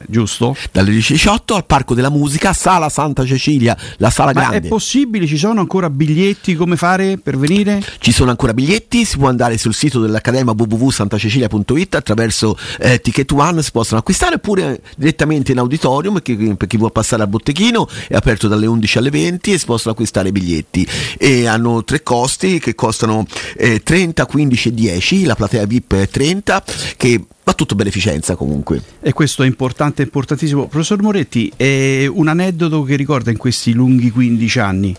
Speaker 21: giusto?
Speaker 34: Dalle 18 al Parco della Musica, Sala Santa Cecilia, la sala
Speaker 21: Ma
Speaker 34: grande.
Speaker 21: è possibile? Ci sono ancora biglietti? Come fare per venire?
Speaker 34: Ci sono ancora biglietti, si può andare sul sito dell'Accademia www.santacecilia.it attraverso eh, Ticket One si possono acquistare oppure direttamente in auditorium per chi, per chi vuole passare al botteghino è aperto dalle 11 alle 20 e si possono acquistare biglietti e hanno tre costi che costano eh, 30, 15 e 10, la platea VIP è 30 che va tutto beneficenza comunque.
Speaker 21: E questo è importante, importantissimo. Professor Moretti, è un aneddoto che ricorda in questi lunghi 15 anni?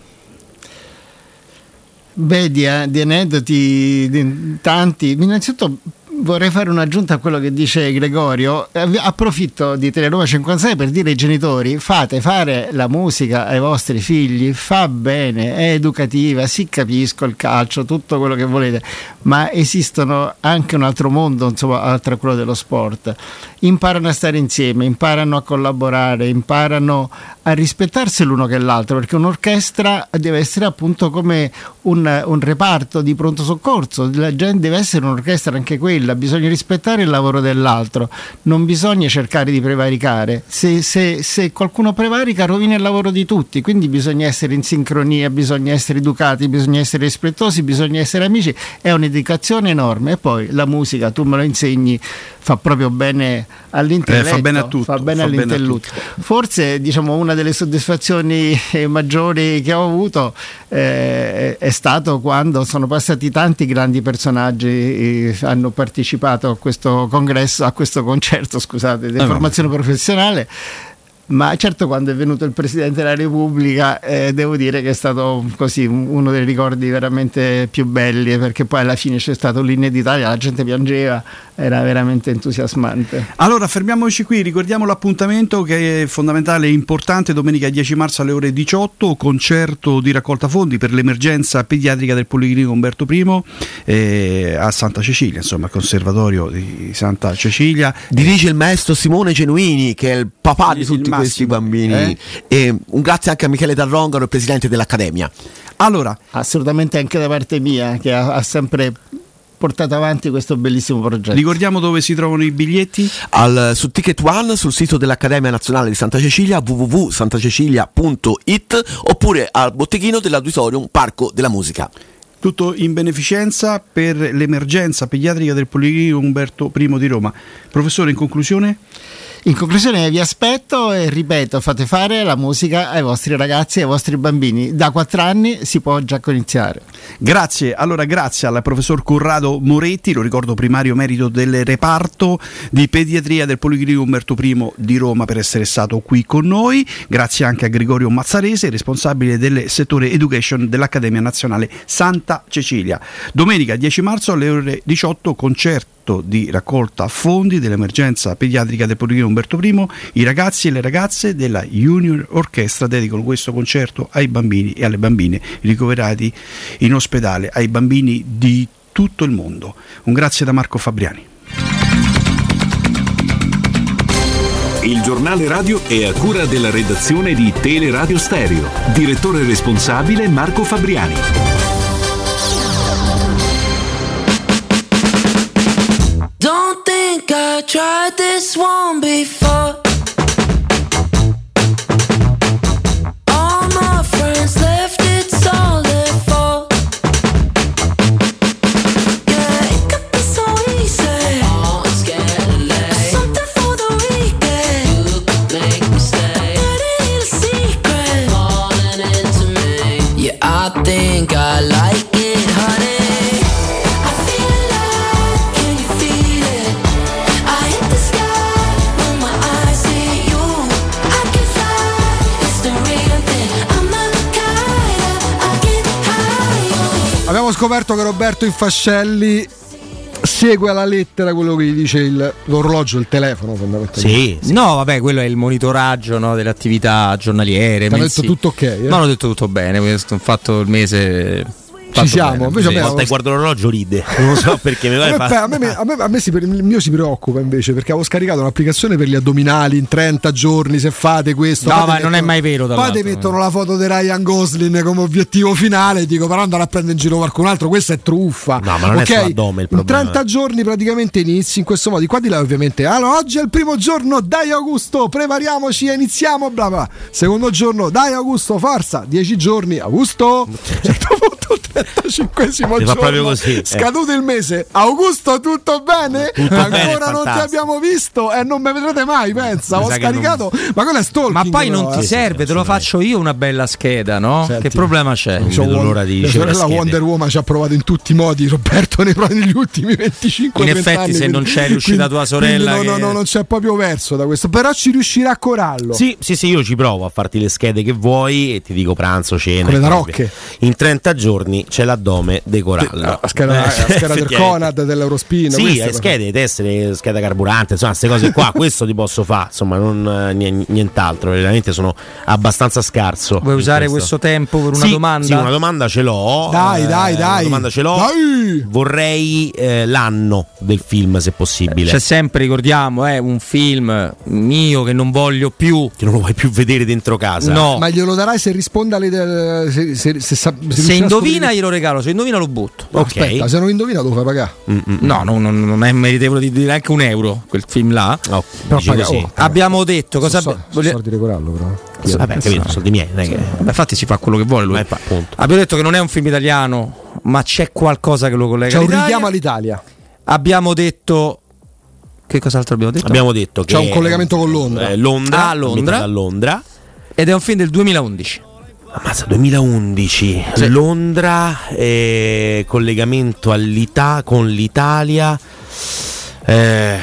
Speaker 33: Beh, di, di aneddoti di, tanti. Innanzitutto vorrei fare un'aggiunta a quello che dice Gregorio. Approfitto di Teleroma 56 per dire ai genitori: fate fare la musica ai vostri figli, fa bene, è educativa, si capisco il calcio, tutto quello che volete, ma esistono anche un altro mondo, insomma, oltre a quello dello sport. Imparano a stare insieme, imparano a collaborare, imparano a rispettarsi l'uno che l'altro, perché un'orchestra deve essere appunto come un, un reparto di pronto soccorso, la gente deve essere un'orchestra anche quella, bisogna rispettare il lavoro dell'altro, non bisogna cercare di prevaricare, se, se, se qualcuno prevarica rovina il lavoro di tutti, quindi bisogna essere in sincronia, bisogna essere educati, bisogna essere rispettosi, bisogna essere amici, è un'educazione enorme. E poi la musica, tu me lo insegni, fa proprio bene all'intelletto,
Speaker 21: eh, fa bene a tutto,
Speaker 33: fa bene fa all'intelletto. Bene Forse diciamo una delle soddisfazioni eh, maggiori che ho avuto eh, è stato quando sono passati tanti grandi personaggi e hanno partecipato a questo congresso, a questo concerto, scusate, di eh, formazione professionale ma certo quando è venuto il Presidente della Repubblica eh, devo dire che è stato così un- uno dei ricordi veramente più belli perché poi alla fine c'è stato l'inno d'Italia, la gente piangeva, era veramente entusiasmante.
Speaker 21: Allora fermiamoci qui, ricordiamo l'appuntamento che è fondamentale e importante domenica 10 marzo alle ore 18, concerto di raccolta fondi per l'emergenza pediatrica del Policlinico Umberto I eh, a Santa Cecilia, insomma al conservatorio di Santa Cecilia.
Speaker 34: Dirige il maestro Simone Genuini, che è il papà di tutti questi bambini.
Speaker 33: eh?
Speaker 34: E un grazie anche a Michele Tarrongaro, il presidente dell'Accademia.
Speaker 21: Allora,
Speaker 33: assolutamente anche da parte mia che ha, ha sempre portato avanti questo bellissimo progetto.
Speaker 21: Ricordiamo dove si trovano i biglietti?
Speaker 34: Al- su Ticket One, sul sito dell'Accademia Nazionale di Santa Cecilia, www.santacecilia.it oppure al botteghino dell'Auditorium Parco della Musica.
Speaker 21: Tutto in beneficenza per l'emergenza pediatrica del Policlinico Umberto I di Roma. Professore, in conclusione?
Speaker 33: In conclusione vi aspetto e ripeto, fate fare la musica ai vostri ragazzi e ai vostri bambini. Da quattro anni si può già iniziare.
Speaker 21: Grazie, allora grazie al professor Corrado Moretti, lo ricordo primario merito del reparto di pediatria del Policlinico Umberto I di Roma per essere stato qui con noi, grazie anche a Gregorio Mazzarese, responsabile del settore education dell'Accademia Nazionale Santa Cecilia. Domenica 10 marzo alle ore 18 concerto di raccolta fondi dell'emergenza pediatrica del Policlinico Umberto I, i ragazzi e le ragazze della Junior Orchestra dedicano questo concerto ai bambini e alle bambine ricoverati in ospedale, ai bambini di tutto il mondo. Un grazie da Marco Fabriani.
Speaker 35: Il giornale radio è a cura della redazione di Teleradio Stereo. Direttore responsabile Marco Fabriani.
Speaker 36: Think I tried this one before.
Speaker 1: Scoperto che Roberto Infascelli segue alla lettera quello che gli dice il- l'orologio, il telefono fondamentalmente.
Speaker 2: No, vabbè, quello è il monitoraggio no, delle attività giornaliere.
Speaker 1: Ti hanno detto tutto ok, eh?
Speaker 2: No, hanno detto tutto bene. questo- Ho fatto il mese. Fatto
Speaker 1: siamo,
Speaker 2: bene.
Speaker 1: invece
Speaker 2: Sì.
Speaker 3: Volta che guardo l'orologio ride. Non so perché mi
Speaker 1: A
Speaker 3: vai
Speaker 1: me,
Speaker 3: fa-
Speaker 1: a me- a me- a me si- il mio si preoccupa invece perché avevo scaricato un'applicazione per gli addominali in 30 giorni se fate questo.
Speaker 2: No, ma non è mai vero,
Speaker 1: Poi ti mettono la foto di Ryan Gosling come obiettivo finale. Dico, però andare a prendere in giro qualcun altro, questa è truffa.
Speaker 3: No, ma non è
Speaker 1: Ok?
Speaker 3: sull'addome il
Speaker 1: In
Speaker 3: problema.
Speaker 1: 30 giorni praticamente inizi in questo modo. Di qua di là, ovviamente. Allora, oggi è il primo giorno, dai Augusto, prepariamoci e iniziamo. Bla bla. Secondo giorno, dai Augusto, forza. 10 giorni, Augusto. A certo 35
Speaker 3: Si fa
Speaker 1: giorno.
Speaker 3: così, eh.
Speaker 1: Scaduto il mese. Augusto, tutto bene?
Speaker 3: Tutto
Speaker 1: Ancora
Speaker 3: bene,
Speaker 1: non ti
Speaker 3: fantastico.
Speaker 1: abbiamo visto e non mi vedrete mai, pensa. Ho scaricato. Ma quello è stalking.
Speaker 2: Ma poi
Speaker 1: però,
Speaker 2: non ti
Speaker 1: eh.
Speaker 2: serve, te lo faccio io una bella scheda, no?
Speaker 1: Senti.
Speaker 2: Che problema c'è?
Speaker 1: C'ho Won- mia sorella Wonder Woman ci ha provato in tutti i modi, Roberto, nei, negli ultimi 25
Speaker 2: In
Speaker 1: 30
Speaker 2: effetti,
Speaker 1: anni,
Speaker 2: se non
Speaker 1: quindi-
Speaker 2: c'è riuscita tua sorella
Speaker 1: No,
Speaker 2: che-
Speaker 1: no, no, non c'è proprio verso da questo. Però ci riuscirà a corallo.
Speaker 3: Sì, sì, sì, io ci provo a farti le schede che vuoi e ti dico pranzo, cena.
Speaker 1: Quelle da rocche.
Speaker 3: In 30 giorni c'è l'addome di corallo.
Speaker 1: La scheda, la scheda del. Conad dell'Eurospin.
Speaker 3: Sì,
Speaker 1: cose.
Speaker 3: schede, tessere, scheda carburante, insomma, queste cose qua, questo ti posso fare, insomma, non eh, nie- nient'altro, veramente sono abbastanza scarso.
Speaker 2: Vuoi usare
Speaker 3: questo.
Speaker 2: questo tempo per una
Speaker 3: Sì,
Speaker 2: domanda?
Speaker 3: Sì, una domanda ce l'ho.
Speaker 1: Dai,
Speaker 3: eh,
Speaker 1: dai, dai.
Speaker 3: Una domanda ce l'ho.
Speaker 1: Dai.
Speaker 3: Vorrei eh, l'anno del film, se possibile.
Speaker 2: C'è sempre, ricordiamo, è un film mio che non voglio più.
Speaker 3: Che non lo vuoi più vedere dentro casa.
Speaker 2: No.
Speaker 1: Ma glielo darai se risponde alle. Se, se, se, se a
Speaker 2: indovina glielo regalo, se indovina lo butto.
Speaker 1: No, Aspetta, se non indovina lo fai pagare.
Speaker 2: No, no, no, non è meritevole di dire anche un euro quel film là.
Speaker 1: Però
Speaker 2: Dici
Speaker 1: paga-
Speaker 2: così.
Speaker 1: oh,
Speaker 2: Abbiamo detto cosa
Speaker 1: so- soldi di Corallo, però.
Speaker 2: Sì,
Speaker 3: Vabbè, capito, soldi miei, è che-
Speaker 2: Vabbè, infatti si fa quello che vuole lui.
Speaker 3: Eh.
Speaker 2: Abbiamo detto che non è un film italiano, ma c'è qualcosa che lo collega
Speaker 1: C'è un
Speaker 2: all'Italia.
Speaker 1: richiamo all'Italia.
Speaker 2: Abbiamo detto che cos'altro abbiamo detto?
Speaker 3: Abbiamo detto che
Speaker 1: C'è un collegamento con Londra.
Speaker 3: eh, Londra,
Speaker 2: Ah,
Speaker 3: a
Speaker 2: Londra.
Speaker 3: Londra.
Speaker 2: Ed è un film del 2011.
Speaker 3: Ammazza, 2011,
Speaker 2: Sì.
Speaker 3: Londra, eh, collegamento all'Ita- con l'Italia. Eh,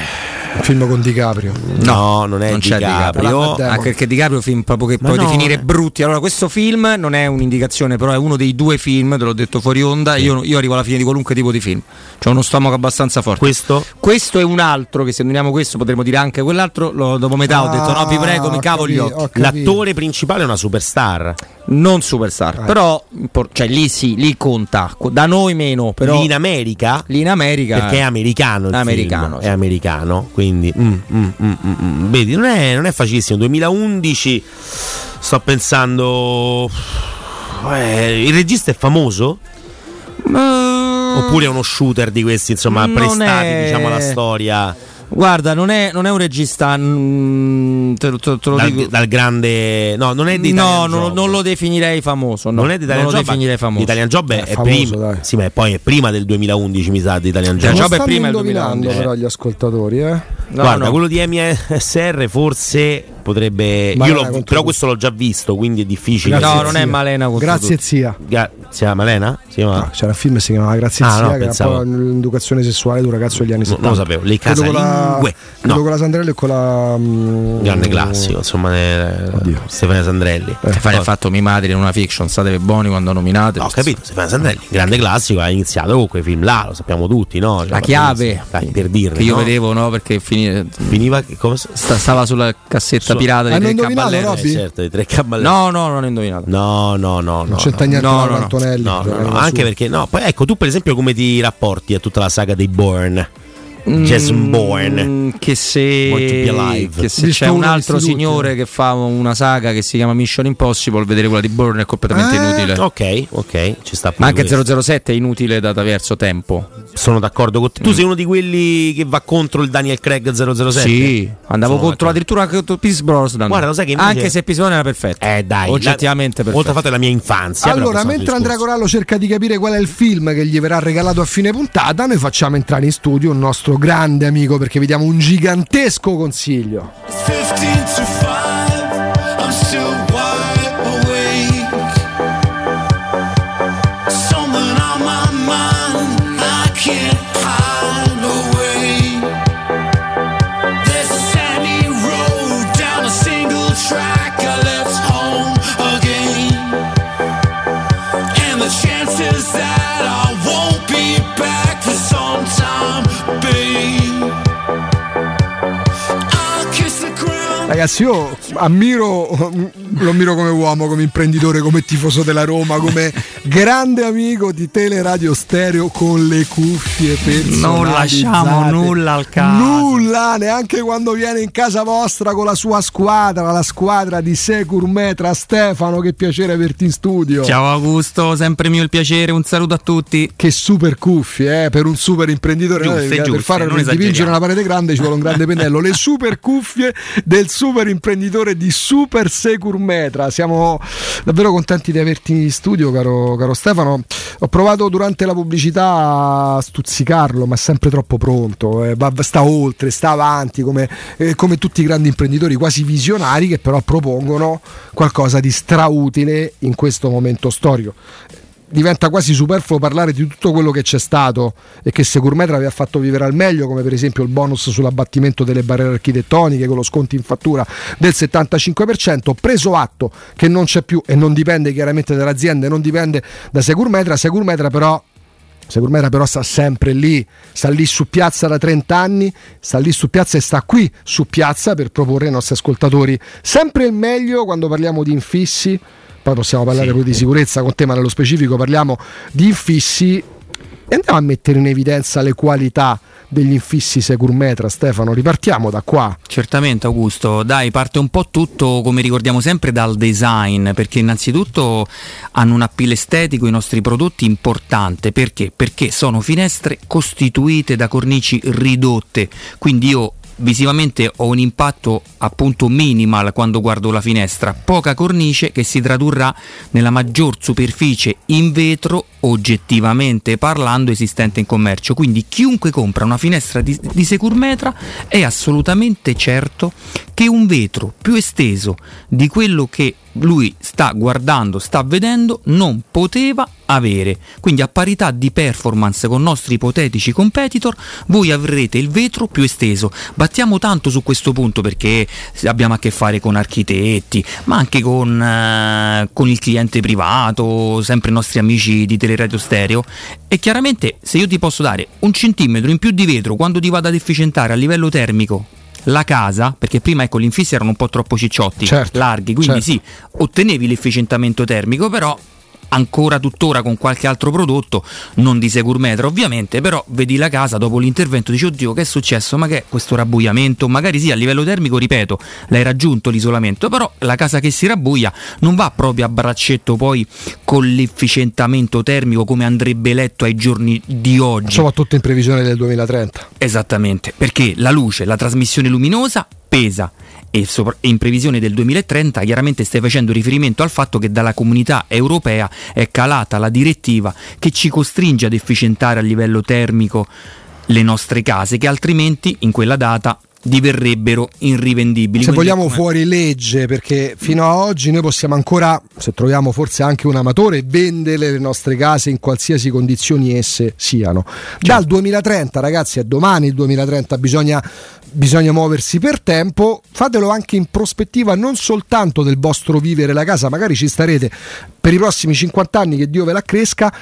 Speaker 1: film con DiCaprio.
Speaker 3: No, non è
Speaker 2: non c'è
Speaker 3: DiCaprio.
Speaker 2: DiCaprio. Anche perché DiCaprio film proprio che
Speaker 3: Ma
Speaker 2: puoi
Speaker 3: no,
Speaker 2: definire
Speaker 3: eh.
Speaker 2: brutti. Allora, questo film non è un'indicazione, però è uno dei due film, te l'ho detto fuori onda. Io, io arrivo alla fine di qualunque tipo di film. C'ho uno stomaco abbastanza forte.
Speaker 3: Questo?
Speaker 2: Questo è un altro, che se uniamo questo potremmo dire anche quell'altro. Lo- dopo metà ho detto no, vi prego, mi cavo gli occhi.
Speaker 3: L'attore principale è una superstar.
Speaker 2: Non superstar, però impor- cioè, lì sì, lì conta. Da noi meno, però.
Speaker 3: Lì in America?
Speaker 2: Lì in America.
Speaker 3: Perché è americano il
Speaker 2: Americano,
Speaker 3: film,
Speaker 2: sì.
Speaker 3: è americano, quindi mm, mm, mm, mm, mm. vedi, non è, non è facilissimo. 2011 sto pensando eh, il regista è famoso? Oppure è uno shooter di questi, insomma, prestati,
Speaker 2: è-
Speaker 3: diciamo, alla storia
Speaker 2: Guarda, non è, non è un regista. mm, te, lo- te- te lo
Speaker 3: dal,
Speaker 2: dico.
Speaker 3: dal grande No, non è di
Speaker 2: No,
Speaker 3: Italian
Speaker 2: non,
Speaker 3: Job.
Speaker 2: non lo definirei famoso. no.
Speaker 3: Non è di Italian
Speaker 2: Non lo
Speaker 3: Job.
Speaker 2: definirei famoso.
Speaker 3: Italian Job è, è
Speaker 1: famoso,
Speaker 3: prima.
Speaker 1: dai.
Speaker 3: Sì, ma è poi è prima del 2011, mi sa, di Italian Job.
Speaker 1: Non stanno indovinando però gli ascoltatori, eh.
Speaker 3: Guarda, quello di MSR forse potrebbe. Però questo l'ho già visto, quindi è difficile.
Speaker 1: Grazie,
Speaker 2: No, non è
Speaker 1: zia.
Speaker 2: Malena
Speaker 1: Grazie
Speaker 2: tutti.
Speaker 1: zia.
Speaker 3: Si chiama Malena? Si chiama-
Speaker 1: No, c'era un film che si chiamava Grazie
Speaker 3: Ah,
Speaker 1: zia,
Speaker 3: no,
Speaker 1: che era
Speaker 3: pensavo-
Speaker 1: un po' l'educazione sessuale di un ragazzo degli anni
Speaker 3: No,
Speaker 1: 70.
Speaker 3: non lo sapevo. Le
Speaker 1: Credo con la-
Speaker 3: No.
Speaker 1: con la Sandrelli e con la. mm,
Speaker 3: Grande classico, insomma, eh, Stefania Sandrelli.
Speaker 2: Stefani ha fatto Mi madre in una fiction, state buoni quando nominate.
Speaker 3: No, ho capito, Stefania Sandrelli, grande classico, ha iniziato con quei film là, lo sappiamo tutti, no? Cioè,
Speaker 2: La chiave
Speaker 3: dai, per dirne,
Speaker 2: che io
Speaker 3: no?
Speaker 2: vedevo, no? Perché fini-
Speaker 3: Finiva che come
Speaker 2: sta- stava sulla cassetta
Speaker 3: Su-
Speaker 2: pirata di
Speaker 1: Hanno
Speaker 2: tre.
Speaker 1: Robby?
Speaker 3: Eh, certo, di tre caballere.
Speaker 2: No, no, non ho indovinato.
Speaker 3: No, no, no, no.
Speaker 1: Non c'entra
Speaker 3: no.
Speaker 1: niente
Speaker 2: No, no, no.
Speaker 1: Antonelli.
Speaker 3: No,
Speaker 1: cioè,
Speaker 3: no, no, anche perché no, poi ecco, tu per esempio come ti rapporti a tutta la saga dei Bourne?
Speaker 2: Mm,
Speaker 3: Jason Bourne.
Speaker 2: Che se, che se c'è un altro signore che fa una saga che si chiama Mission Impossible, vedere quella di Bourne è completamente
Speaker 1: Eh,
Speaker 2: inutile.
Speaker 3: Ok, ok, ci sta
Speaker 2: Ma anche
Speaker 3: questo.
Speaker 2: 007 è inutile da diverso tempo.
Speaker 3: Sono d'accordo con te. Tu
Speaker 2: Mm.
Speaker 3: sei uno di quelli che va contro il Daniel Craig 007?
Speaker 2: Sì, andavo
Speaker 3: Sono
Speaker 2: contro addirittura anche contro Pierce Brosnan.
Speaker 3: Guarda, lo sai che invece-
Speaker 2: anche se Pierce Brosnan era perfetto.
Speaker 3: Eh dai,
Speaker 2: oggettivamente
Speaker 3: la-
Speaker 2: perfetto.
Speaker 3: Oltre fatto della mia infanzia.
Speaker 1: Allora,
Speaker 3: è
Speaker 1: mentre Andrea Corallo cerca di capire qual è il film che gli verrà regalato a fine puntata, noi facciamo entrare in studio un nostro grande amico perché vi diamo un gigantesco consiglio. Ragazzi, io ammiro, lo ammiro come uomo, come imprenditore, come tifoso della Roma, come grande amico di Teleradio Stereo con le cuffie personalizzate.
Speaker 2: Non lasciamo nulla al caso.
Speaker 1: Nulla, neanche quando viene in casa vostra con la sua squadra, la squadra di Secur Metra. Stefano, che piacere averti in studio.
Speaker 2: Ciao Augusto, sempre mio il piacere, un saluto a tutti.
Speaker 1: Che super cuffie, eh, per un super imprenditore.
Speaker 2: Giuste,
Speaker 1: Noi, per
Speaker 2: giuste,
Speaker 1: fare
Speaker 2: non
Speaker 1: per dipingere una parete grande ci vuole un grande pennello. Le super cuffie del super imprenditore di Super Secur Metra. Siamo davvero contenti di averti in studio, caro, caro Stefano. Ho provato durante la pubblicità a stuzzicarlo, ma è sempre troppo pronto. eh, va- sta oltre, sta avanti, come, eh, come tutti i grandi imprenditori, quasi visionari, che però propongono qualcosa di strautile in questo momento storico diventa quasi superfluo parlare di tutto quello che c'è stato e che Securmetra vi ha fatto vivere al meglio, come per esempio il bonus sull'abbattimento delle barriere architettoniche con lo sconto in fattura del 75%, preso atto che non c'è più e non dipende chiaramente dall'azienda, non dipende da Securmetra, Securmetra però Securmetra però sta sempre lì, sta lì su piazza da 30 anni, sta lì su piazza e sta qui su piazza per proporre ai nostri ascoltatori sempre il meglio quando parliamo di infissi, poi possiamo parlare pure di sicurezza con te, ma nello specifico parliamo di infissi. E andiamo a mettere in evidenza le qualità degli infissi Securmetra, Stefano, ripartiamo da qua.
Speaker 2: Certamente Augusto, dai, parte un po' tutto come ricordiamo sempre dal design, perché innanzitutto hanno un appeal estetico i nostri prodotti importante, perché? Perché sono finestre costituite da cornici ridotte, quindi io visivamente ho un impatto appunto minimal quando guardo la finestra, poca cornice che si tradurrà nella maggior superficie in vetro oggettivamente parlando esistente in commercio. Quindi chiunque compra una finestra di, di Securmetra è assolutamente certo che un vetro più esteso di quello che
Speaker 37: lui sta guardando, sta vedendo, non poteva avere. Quindi a parità di performance con nostri ipotetici competitor, voi avrete il vetro più esteso. Battiamo tanto su questo punto perché abbiamo a che fare con architetti, ma anche con, eh, con il cliente privato, sempre i nostri amici di Teleradio Stereo. E chiaramente se io ti posso dare un centimetro in più di vetro quando ti vado ad efficientare a livello termico la casa, perché prima ecco gli infissi erano un po' troppo cicciotti,
Speaker 1: Certo,
Speaker 37: larghi, quindi
Speaker 1: certo.
Speaker 37: sì, ottenevi l'efficientamento termico, però ancora tuttora con qualche altro prodotto, non di Securmetra ovviamente, però vedi la casa dopo l'intervento dici oddio che è successo, ma che è questo rabbuiamento? Magari sì a livello termico, ripeto, l'hai raggiunto l'isolamento, però la casa che si rabbuia non va proprio a braccetto poi con l'efficientamento termico come andrebbe letto ai giorni di oggi.
Speaker 1: Soprattutto in previsione del 2030.
Speaker 37: Esattamente, perché la luce, la trasmissione luminosa pesa e, in previsione del 2030 chiaramente stai facendo riferimento al fatto che dalla comunità europea è calata la direttiva che ci costringe ad efficientare a livello termico le nostre case che altrimenti in quella data diverrebbero irrivendibili.
Speaker 1: Se
Speaker 37: Quindi,
Speaker 1: vogliamo
Speaker 37: come-
Speaker 1: fuori legge, perché fino a oggi noi possiamo ancora, se troviamo forse anche un amatore, vendere le nostre case in qualsiasi condizioni esse siano. Dal 2030, ragazzi, è domani il 2030, bisogna, bisogna muoversi per tempo, fatelo anche in prospettiva non soltanto del vostro vivere la casa, magari ci starete per i prossimi 50 anni, che Dio ve la cresca.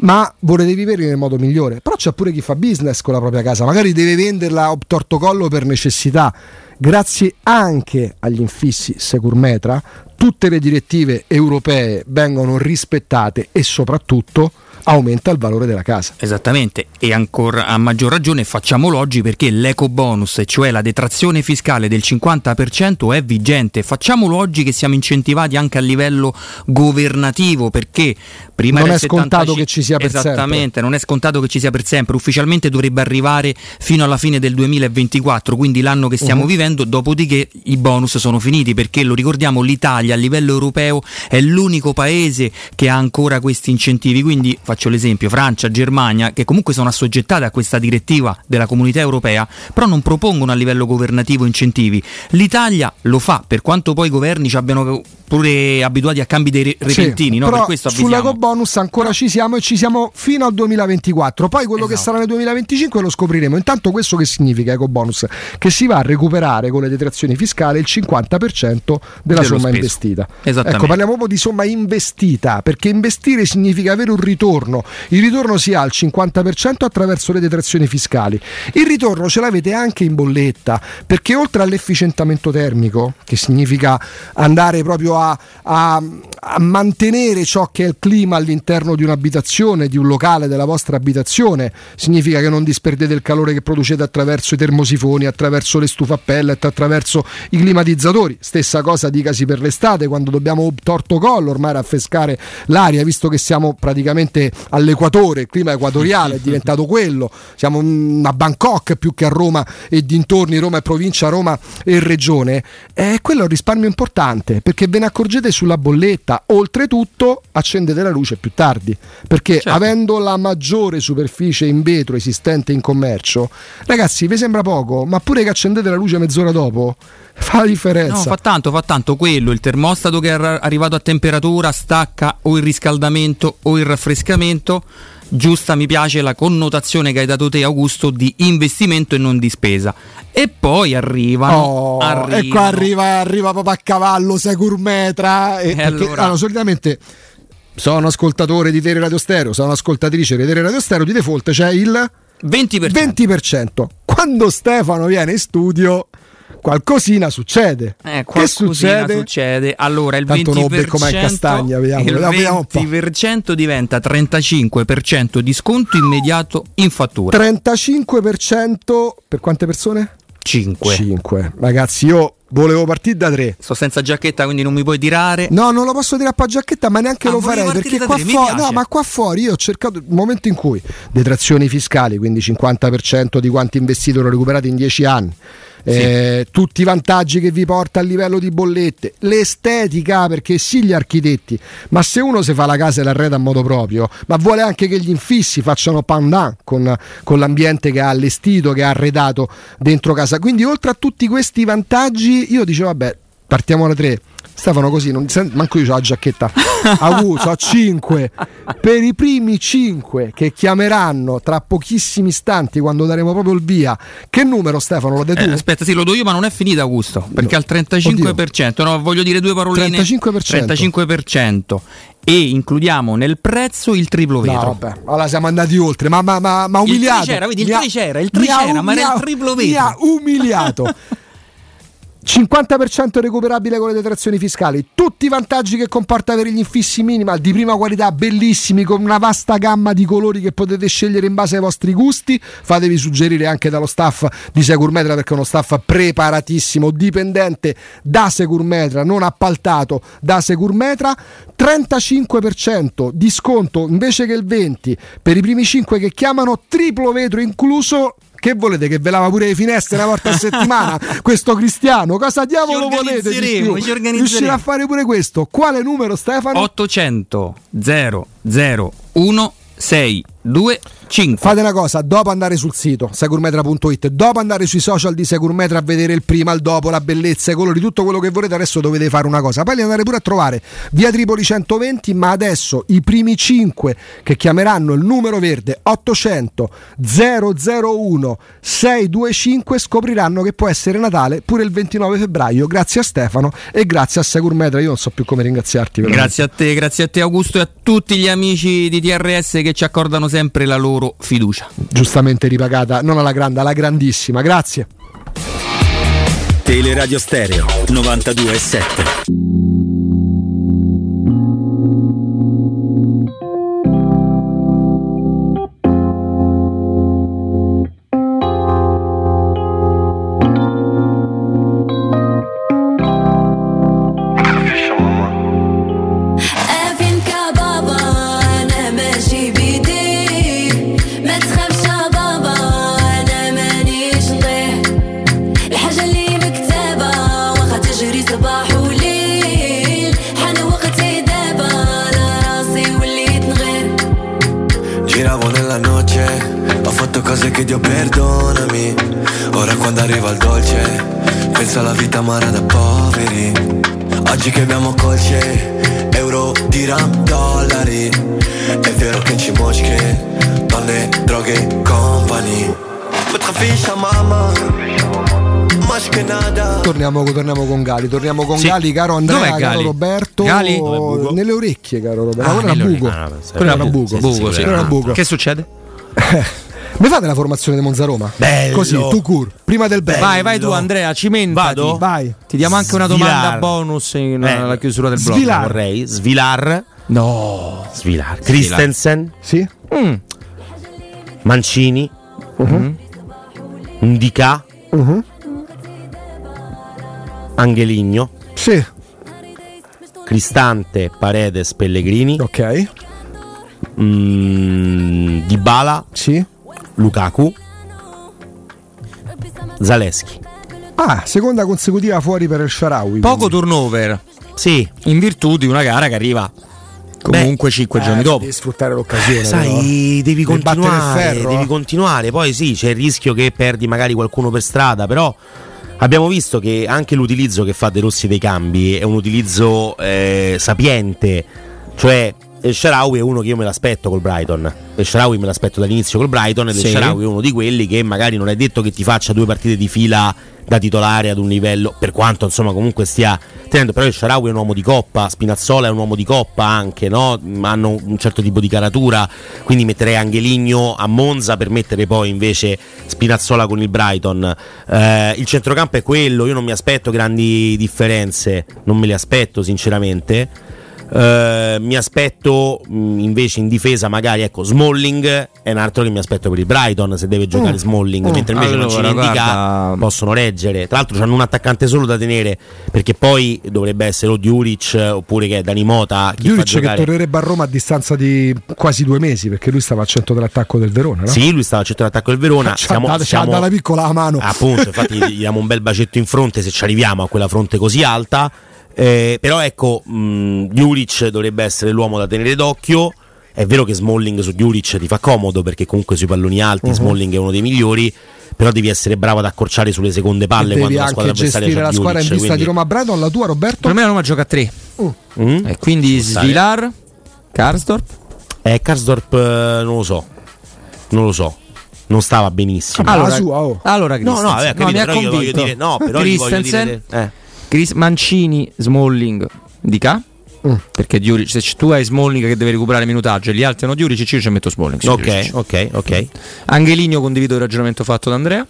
Speaker 1: Ma volete vivere nel modo migliore. Però c'è pure chi fa business con la propria casa, magari deve venderla obtorto collo per necessità. Grazie anche agli infissi Securmetra, tutte le direttive europee vengono rispettate e soprattutto aumenta il valore della casa.
Speaker 37: Esattamente, e ancora a maggior ragione facciamolo oggi perché l'eco bonus, cioè la detrazione fiscale del 50% è vigente. Facciamolo oggi che siamo incentivati anche a livello governativo perché prima
Speaker 1: Non è scontato che ci sia per
Speaker 37: Esattamente, non è scontato che ci sia per sempre. Ufficialmente dovrebbe arrivare fino alla fine del 2024, quindi l'anno che stiamo
Speaker 1: Mhm.
Speaker 37: vivendo, dopodiché i bonus sono finiti perché lo ricordiamo l'Italia a livello europeo è l'unico paese che ha ancora questi incentivi, quindi faccio l'esempio Francia, Germania che comunque sono assoggettate a questa direttiva della comunità europea, però non propongono a livello governativo incentivi. L'Italia lo fa, per quanto poi i governi ci abbiano pure abituati a cambi dei re- repentini,
Speaker 1: Sì,
Speaker 37: no? per questo avvisiamo.
Speaker 1: sull'eco bonus ancora ci siamo e ci siamo fino al 2024. Poi quello che
Speaker 37: Esatto.
Speaker 1: sarà nel 2025 lo scopriremo. Intanto questo che significa eco bonus? Che si va a recuperare con le detrazioni fiscali il 50% della
Speaker 37: Dello
Speaker 1: somma
Speaker 37: speso.
Speaker 1: investita. Ecco, parliamo proprio di somma investita, perché investire significa avere un ritorno. Il ritorno si ha al 50% attraverso le detrazioni fiscali. Il ritorno ce l'avete anche in bolletta, perché oltre all'efficientamento termico, che significa andare proprio a, a- a mantenere ciò che è il clima all'interno di un'abitazione, di un locale della vostra abitazione, significa che non disperdete il calore che producete attraverso i termosifoni, attraverso le stufe a pellet, attraverso i climatizzatori. Stessa cosa dicasi per l'estate, quando dobbiamo torto collo ormai raffrescare l'aria, visto che siamo praticamente all'equatore, il clima equatoriale è diventato quello. Siamo a Bangkok più che a Roma e dintorni, Roma e provincia, Roma e regione. E quello è un risparmio importante perché ve ne accorgete sulla bolletta. Oltretutto accendete la luce più tardi perché avendo la maggiore superficie in vetro esistente in commercio, ragazzi, vi sembra poco, ma pure che accendete la luce mezz'ora dopo fa la differenza.
Speaker 37: No, fa tanto, fa tanto quello, il termostato che è arri- arrivato a temperatura stacca o il riscaldamento o il raffrescamento. Giusta, mi piace la connotazione che hai dato te, Augusto, di investimento e non di spesa. E poi arrivano.
Speaker 1: Oh,
Speaker 37: arrivano-
Speaker 1: e qua arriva, arriva proprio a cavallo Securmetra. E, perché,
Speaker 37: allora?
Speaker 1: allora, solitamente sono ascoltatore di Tele Radio Stereo, sono ascoltatrice di Tele Radio Stereo, di default c'è il
Speaker 37: 20%.
Speaker 1: 20%. Quando Stefano viene in studio, qualcosina succede.
Speaker 37: Eh,
Speaker 1: che
Speaker 37: qualcosina
Speaker 1: succede?
Speaker 37: succede? Allora il
Speaker 1: Tanto
Speaker 37: 20%,
Speaker 1: non becco mai in castagna, vediamo,
Speaker 37: il
Speaker 1: vediamo, vediamo un po'.
Speaker 37: 20% diventa 35% di sconto immediato in fattura.
Speaker 1: 35% per quante persone?
Speaker 37: 5.
Speaker 1: 5. Ragazzi, io volevo partire da 3.
Speaker 37: Sto senza giacchetta, quindi non mi puoi tirare.
Speaker 1: No, non lo posso dire a pagiacchetta, ma neanche
Speaker 37: Ah,
Speaker 1: lo farei perché qua fuori, no, ma qua fuori io ho cercato il momento in cui detrazioni fiscali, quindi 50% di quanti investito lo recuperate in 10 anni. Eh, tutti i vantaggi che vi porta a livello di bollette, l'estetica perché sì gli architetti, ma se uno si fa la casa e l'arreda a modo proprio, ma vuole anche che gli infissi facciano pandan con, con l'ambiente che ha allestito, che ha arredato dentro casa. Quindi oltre a tutti questi vantaggi io dicevo vabbè partiamo da 3. Stefano così, non, manco io ho la giacchetta. Augusto, a 5. Per i primi 5 che chiameranno tra pochissimi istanti quando daremo proprio il via. Che numero Stefano? Lo dai tu?
Speaker 2: Eh, aspetta, sì, lo do io, ma non è finita, Augusto. Perché al 35%, no, voglio dire due paroline.
Speaker 1: 35%.
Speaker 2: 35%. E includiamo nel prezzo il triplo vetro.
Speaker 1: No, vabbè, allora siamo andati oltre, ma, ma, ma, ma umiliato.
Speaker 2: Il 3 c'era, vedi, il
Speaker 1: Mi ha-
Speaker 2: 3 c'era, il
Speaker 1: mi
Speaker 2: 3
Speaker 1: ha-
Speaker 2: c'era, ma era il triplo
Speaker 1: Mi ha
Speaker 2: vetro.
Speaker 1: umiliato. 50% recuperabile con le detrazioni fiscali, tutti i vantaggi che comporta avere gli infissi minimal di prima qualità, bellissimi, con una vasta gamma di colori che potete scegliere in base ai vostri gusti. Fatevi suggerire anche dallo staff di Securmetra perché è uno staff preparatissimo, dipendente da Securmetra, non appaltato da Securmetra. 35% di sconto invece che il 20% per i primi 5 che chiamano, triplo vetro incluso. Che volete che ve lava pure le finestre una volta a settimana? questo cristiano, cosa diavolo volete? di più?
Speaker 2: ci.
Speaker 1: Riuscire a fare pure questo. Quale numero, Stefano?
Speaker 2: 800 001 625.
Speaker 1: Fate una cosa, dopo andare sul sito securmetra.it, dopo andare sui social di Securmetra a vedere il prima, il dopo, la bellezza, i colori, tutto quello che volete, adesso dovete fare una cosa. Poi andare pure a trovare via Tripoli 120, ma adesso i primi 5 che chiameranno il numero verde 800 001 625 scopriranno che può essere Natale pure il 29 febbraio. Grazie a Stefano e grazie a Securmetra. Io non so più come ringraziarti. veramente.
Speaker 2: Grazie a te, grazie a te Augusto e a tutti gli amici di TRS che ci accordano sempre la loro loro fiducia.
Speaker 1: Giustamente ripagata, non alla grande, alla grandissima. Grazie.
Speaker 26: Teleradio Stereo
Speaker 38: 92 7 Dio perdonami Ora quando arriva il dolce Penso alla vita amara da poveri Oggi che abbiamo colce Euro, diram, dollari È vero che ci mosche Donne, droghe, company Potrafiscia mamma
Speaker 1: Torniamo, torniamo, con Gali, torniamo con
Speaker 2: sì.
Speaker 1: Gali, caro Andrea,
Speaker 2: Gali?
Speaker 1: caro Roberto.
Speaker 2: Gali?
Speaker 1: Eh, nelle orecchie, caro Roberto.
Speaker 2: Ah, ah,
Speaker 1: quello era buco.
Speaker 2: Ah,
Speaker 1: quello era buco.
Speaker 2: Che succede?
Speaker 1: Mi fate la formazione di Monza Roma?
Speaker 3: Bello.
Speaker 1: Così, tu cur, prima del bello.
Speaker 2: Vai, vai tu Andrea, cimentati.
Speaker 3: Vado?
Speaker 1: Vai.
Speaker 2: Ti diamo anche una
Speaker 3: Svilar.
Speaker 2: domanda bonus in
Speaker 3: Eh,
Speaker 2: alla chiusura del blog.
Speaker 3: Svilar. Vorrei Svilar.
Speaker 2: No.
Speaker 3: Svilar. Christensen.
Speaker 1: Sì.
Speaker 2: Mm.
Speaker 3: Mancini.
Speaker 1: Mhm.
Speaker 3: Indica.
Speaker 1: Mhm.
Speaker 3: Angeligno.
Speaker 1: Sì.
Speaker 3: Cristante, Paredes, Pellegrini.
Speaker 1: Ok.
Speaker 3: Mm, Dybala.
Speaker 1: Sì.
Speaker 3: Lukaku. Zaleschi.
Speaker 1: Ah, seconda consecutiva fuori per il Sharawi.
Speaker 2: Poco turnover.
Speaker 3: Sì.
Speaker 2: In virtù di una gara che arriva comunque 5 giorni dopo.
Speaker 1: Devi sfruttare l'occasione.
Speaker 3: Sai,
Speaker 1: però.
Speaker 3: devi continuare,
Speaker 1: ferro,
Speaker 3: devi
Speaker 1: eh.
Speaker 3: continuare. Poi sì, c'è il rischio che perdi magari qualcuno per strada, però abbiamo visto che anche l'utilizzo che fa De Rossi dei cambi è un utilizzo eh, sapiente, cioè El Sharawi è uno che io me l'aspetto col Brighton. El Sharawi me l'aspetto dall'inizio col Brighton El
Speaker 2: Sì.
Speaker 3: Sharawi è uno di quelli che magari non è detto che ti faccia due partite di fila da titolare ad un livello, per quanto insomma comunque stia tenendo, però il Sharawi è un uomo di coppa, Spinazzola è un uomo di coppa anche, no? hanno un certo tipo di caratura, quindi metterei Angeligno a Monza per mettere poi invece Spinazzola con il Brighton. Eh, il centrocampo è quello, io non mi aspetto grandi differenze, non me le aspetto sinceramente. Eh, mi aspetto mh, invece in difesa magari ecco Smalling è un altro che mi aspetto per il Brighton se deve giocare
Speaker 2: Mm.
Speaker 3: Smalling
Speaker 2: Mm.
Speaker 3: mentre invece
Speaker 2: Allora,
Speaker 3: ne indica
Speaker 2: guarda-
Speaker 3: possono reggere tra l'altro hanno un attaccante solo da tenere perché poi dovrebbe essere o Diuric oppure che è Dani Mota chi fa
Speaker 1: Juric che tornerebbe a Roma a distanza di quasi due mesi perché lui stava al centro dell'attacco del Verona. No?
Speaker 3: sì lui stava al centro d'attacco del Verona
Speaker 1: Ci ha dato- ci ha dato la piccola a mano.
Speaker 3: appunto infatti gli diamo un bel bacetto in fronte se ci arriviamo a quella fronte così alta Eh, però ecco mh, Juric dovrebbe essere l'uomo da tenere d'occhio È vero che Smalling su Juric ti fa comodo perché comunque sui palloni alti
Speaker 1: Mhm.
Speaker 3: Smalling è uno dei migliori, però devi essere bravo ad accorciare sulle seconde palle
Speaker 1: devi
Speaker 3: quando la squadra avversaria
Speaker 1: gestire la squadra in
Speaker 3: Juric,
Speaker 1: vista di
Speaker 3: quindi-
Speaker 1: Roma Brighton. La tua, Roberto?
Speaker 2: Per me la Roma gioca a 3.
Speaker 3: Mm?
Speaker 2: E quindi
Speaker 3: Ci può stare.
Speaker 2: Svilar, Karsdorp.
Speaker 3: Eh, Karsdorp eh, non lo so. Non lo so. Non stava benissimo.
Speaker 2: Allora,
Speaker 1: oh.
Speaker 2: allora
Speaker 3: no, no, vabbè, capito,
Speaker 2: mi ha
Speaker 3: però io voglio
Speaker 2: convinto.
Speaker 3: dire, no, però voglio
Speaker 2: Christensen,
Speaker 3: dire- eh.
Speaker 2: Chris- Mancini, Smalling, Di.
Speaker 3: Mm.
Speaker 2: Perché Diuric, se tu hai Smalling che deve recuperare minutaggio e gli altri hanno Diuric, io ci metto Smalling.
Speaker 3: Ok,
Speaker 2: Diuric.
Speaker 3: ok, ok.
Speaker 2: Angeligno condivido il ragionamento fatto da Andrea.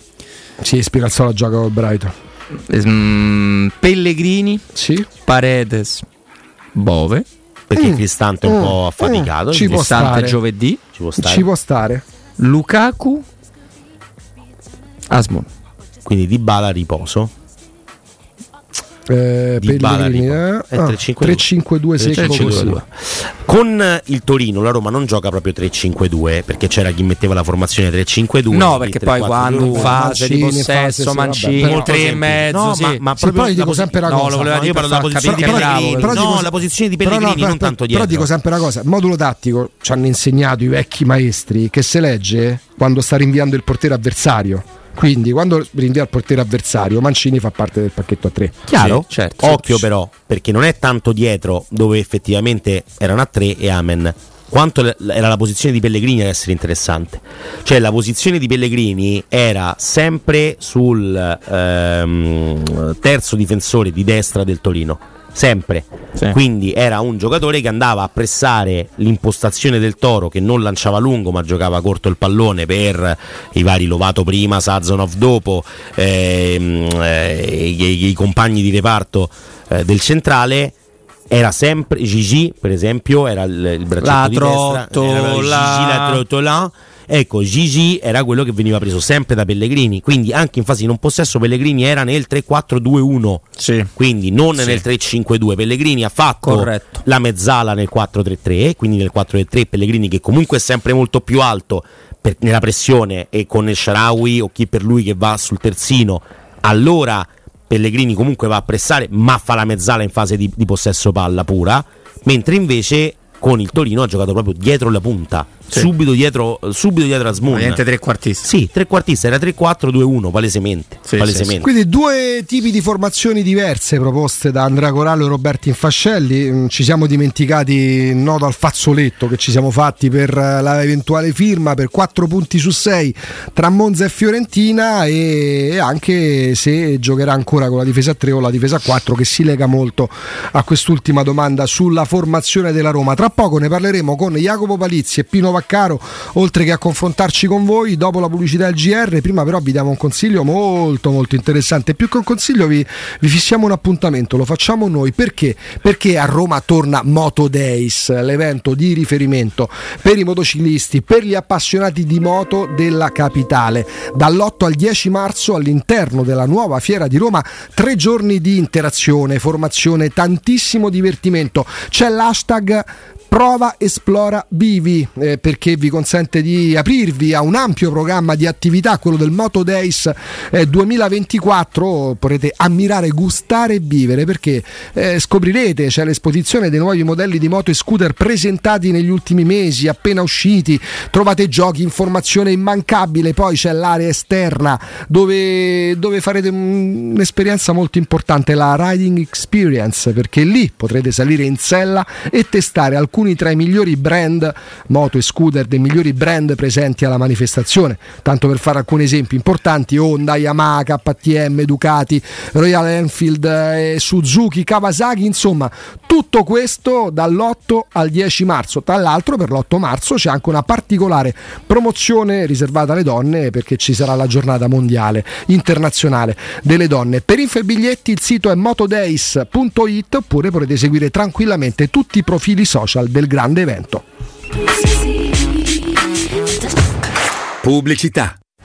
Speaker 1: Sì, Spinazzola gioca col Brighton.
Speaker 2: Mm, Pellegrini,
Speaker 1: sì.
Speaker 2: Paredes, Bove.
Speaker 3: Perché Cristante è un po' affaticato.
Speaker 1: Ci può
Speaker 2: Cristante giovedì.
Speaker 3: Ci può stare.
Speaker 1: Ci può stare.
Speaker 2: Lukaku, Asmon.
Speaker 3: Quindi Di Bala riposo.
Speaker 1: Eh, Pellegrini,
Speaker 3: dico.
Speaker 1: eh?
Speaker 3: È
Speaker 1: Ah,
Speaker 3: 3-5-2.
Speaker 1: 3-5-2 secco
Speaker 3: 3-5-2. Con il Torino la Roma non gioca proprio 3-5-2 perché c'era chi metteva la formazione 3-5-2.
Speaker 2: No, perché poi
Speaker 3: 3-4-2.
Speaker 2: quando fase di possesso, Mancini,
Speaker 1: vabbè, però-
Speaker 2: tre e mezzo,
Speaker 3: No,
Speaker 2: sì.
Speaker 3: ma, ma
Speaker 1: Sì,
Speaker 3: proprio
Speaker 1: poi dico
Speaker 3: la
Speaker 1: sempre una
Speaker 2: no,
Speaker 1: cosa.
Speaker 2: lo voleva
Speaker 3: No,
Speaker 2: dire
Speaker 3: io parlo della posizione di Pellegrini. No, la posizione di
Speaker 1: però
Speaker 3: Pellegrini,
Speaker 1: no,
Speaker 3: non
Speaker 1: però-
Speaker 3: tanto
Speaker 1: Però
Speaker 3: dietro.
Speaker 1: dico sempre una cosa: il modulo tattico ci hanno insegnato i vecchi maestri che se legge quando sta rinviando il portiere avversario. Quindi quando rinvia il portiere avversario, Mancini fa parte del pacchetto a 3.
Speaker 3: Chiaro?
Speaker 2: Sì, certo.
Speaker 3: Occhio però, perché non è tanto dietro dove effettivamente erano a 3 e Amen. Quanto era la posizione di Pellegrini ad essere interessante. Cioè la posizione di Pellegrini era sempre sul ehm, terzo difensore di destra del Torino. Sempre.
Speaker 2: Sì.
Speaker 3: Quindi era un giocatore che andava a pressare l'impostazione del Toro che non lanciava lungo ma giocava corto il pallone per i vari Lovato prima, Sazonov dopo, ehm, eh, i, i compagni di reparto eh, del centrale. Era sempre Gigi, per esempio, era il, il braccetto
Speaker 2: La
Speaker 3: di destra,
Speaker 2: trottola.
Speaker 3: era Gigi la trottola. Ecco, Gigi era quello che veniva preso sempre da Pellegrini, quindi anche in fase di non possesso Pellegrini era nel 3-4-2-1.
Speaker 2: Sì.
Speaker 3: Quindi non
Speaker 2: Sì.
Speaker 3: nel 3-5-2. Pellegrini ha fatto
Speaker 2: Corretto.
Speaker 3: la mezzala nel 4-3-3, quindi nel 4-3 Pellegrini che comunque è sempre molto più alto per- nella pressione e con il Sharawi o chi per lui che va sul terzino, allora Pellegrini comunque va a pressare ma fa la mezzala in fase di, di possesso palla pura, mentre invece con il Torino ha giocato proprio dietro la punta,
Speaker 2: Sì.
Speaker 3: subito, dietro, subito dietro a Smoon.
Speaker 2: Niente trequartista.
Speaker 3: Sì, trequartista, era 3-4-2-1 palesemente.
Speaker 2: Sì,
Speaker 3: palesemente.
Speaker 1: Quindi due tipi di formazioni diverse proposte da Andrea Corallo e Roberto Infascelli. Mm, Ci siamo dimenticati il nodo al fazzoletto che ci siamo fatti per eh, la eventuale firma per 4 punti su 6 tra Monza e Fiorentina e anche se giocherà ancora con la difesa a 3 o la difesa a 4 che si lega molto a quest'ultima domanda sulla formazione della Roma. Tra poco ne parleremo con Jacopo Palizzi e Pino Vaccaro oltre che a confrontarci con voi dopo la pubblicità del GR. Prima però vi diamo un consiglio molto molto interessante. Più che un consiglio vi, vi fissiamo un appuntamento, lo facciamo noi. Perché? Perché a Roma torna Moto Days, l'evento di riferimento per i motociclisti, per gli appassionati di moto della capitale. Dall'8 al 10 marzo all'interno della nuova fiera di Roma, tre giorni di interazione, formazione, tantissimo divertimento. C'è l'hashtag Prova, esplora, vivi, eh, perché vi consente di aprirvi a un ampio programma di attività, quello del Moto Days eh, 2024. Potrete ammirare, gustare e vivere perché eh, scoprirete c'è l'esposizione dei nuovi modelli di moto e scooter presentati negli ultimi mesi, appena usciti. Trovate giochi, informazione immancabile. Poi c'è l'area esterna dove, dove farete un- un'esperienza molto importante, la Riding Experience, perché lì potrete salire in sella e testare alcuni tra i migliori brand moto e scooter dei migliori brand presenti alla manifestazione. Tanto per fare alcuni esempi importanti: Honda, Yamaha, KTM, Ducati, Royal Enfield, eh, Suzuki, Kawasaki, insomma, tutto questo dall'8 al 10 marzo. Tra l'altro, per l'8 marzo c'è anche una particolare promozione riservata alle donne perché ci sarà la giornata mondiale internazionale delle donne. Per info e biglietti il sito è motodays.it oppure potete seguire tranquillamente tutti i profili social del grande evento.
Speaker 4: Pubblicità.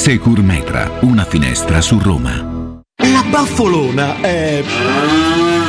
Speaker 7: Secur Metra, una finestra su Roma.
Speaker 39: La baffolona è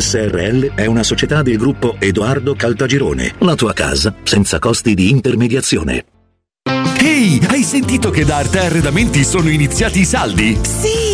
Speaker 4: SRL è una società del gruppo Edoardo Caltagirone. La tua casa senza costi di intermediazione.
Speaker 40: Ehi, hai sentito che da Arte Arredamenti sono iniziati i saldi?
Speaker 8: Sì,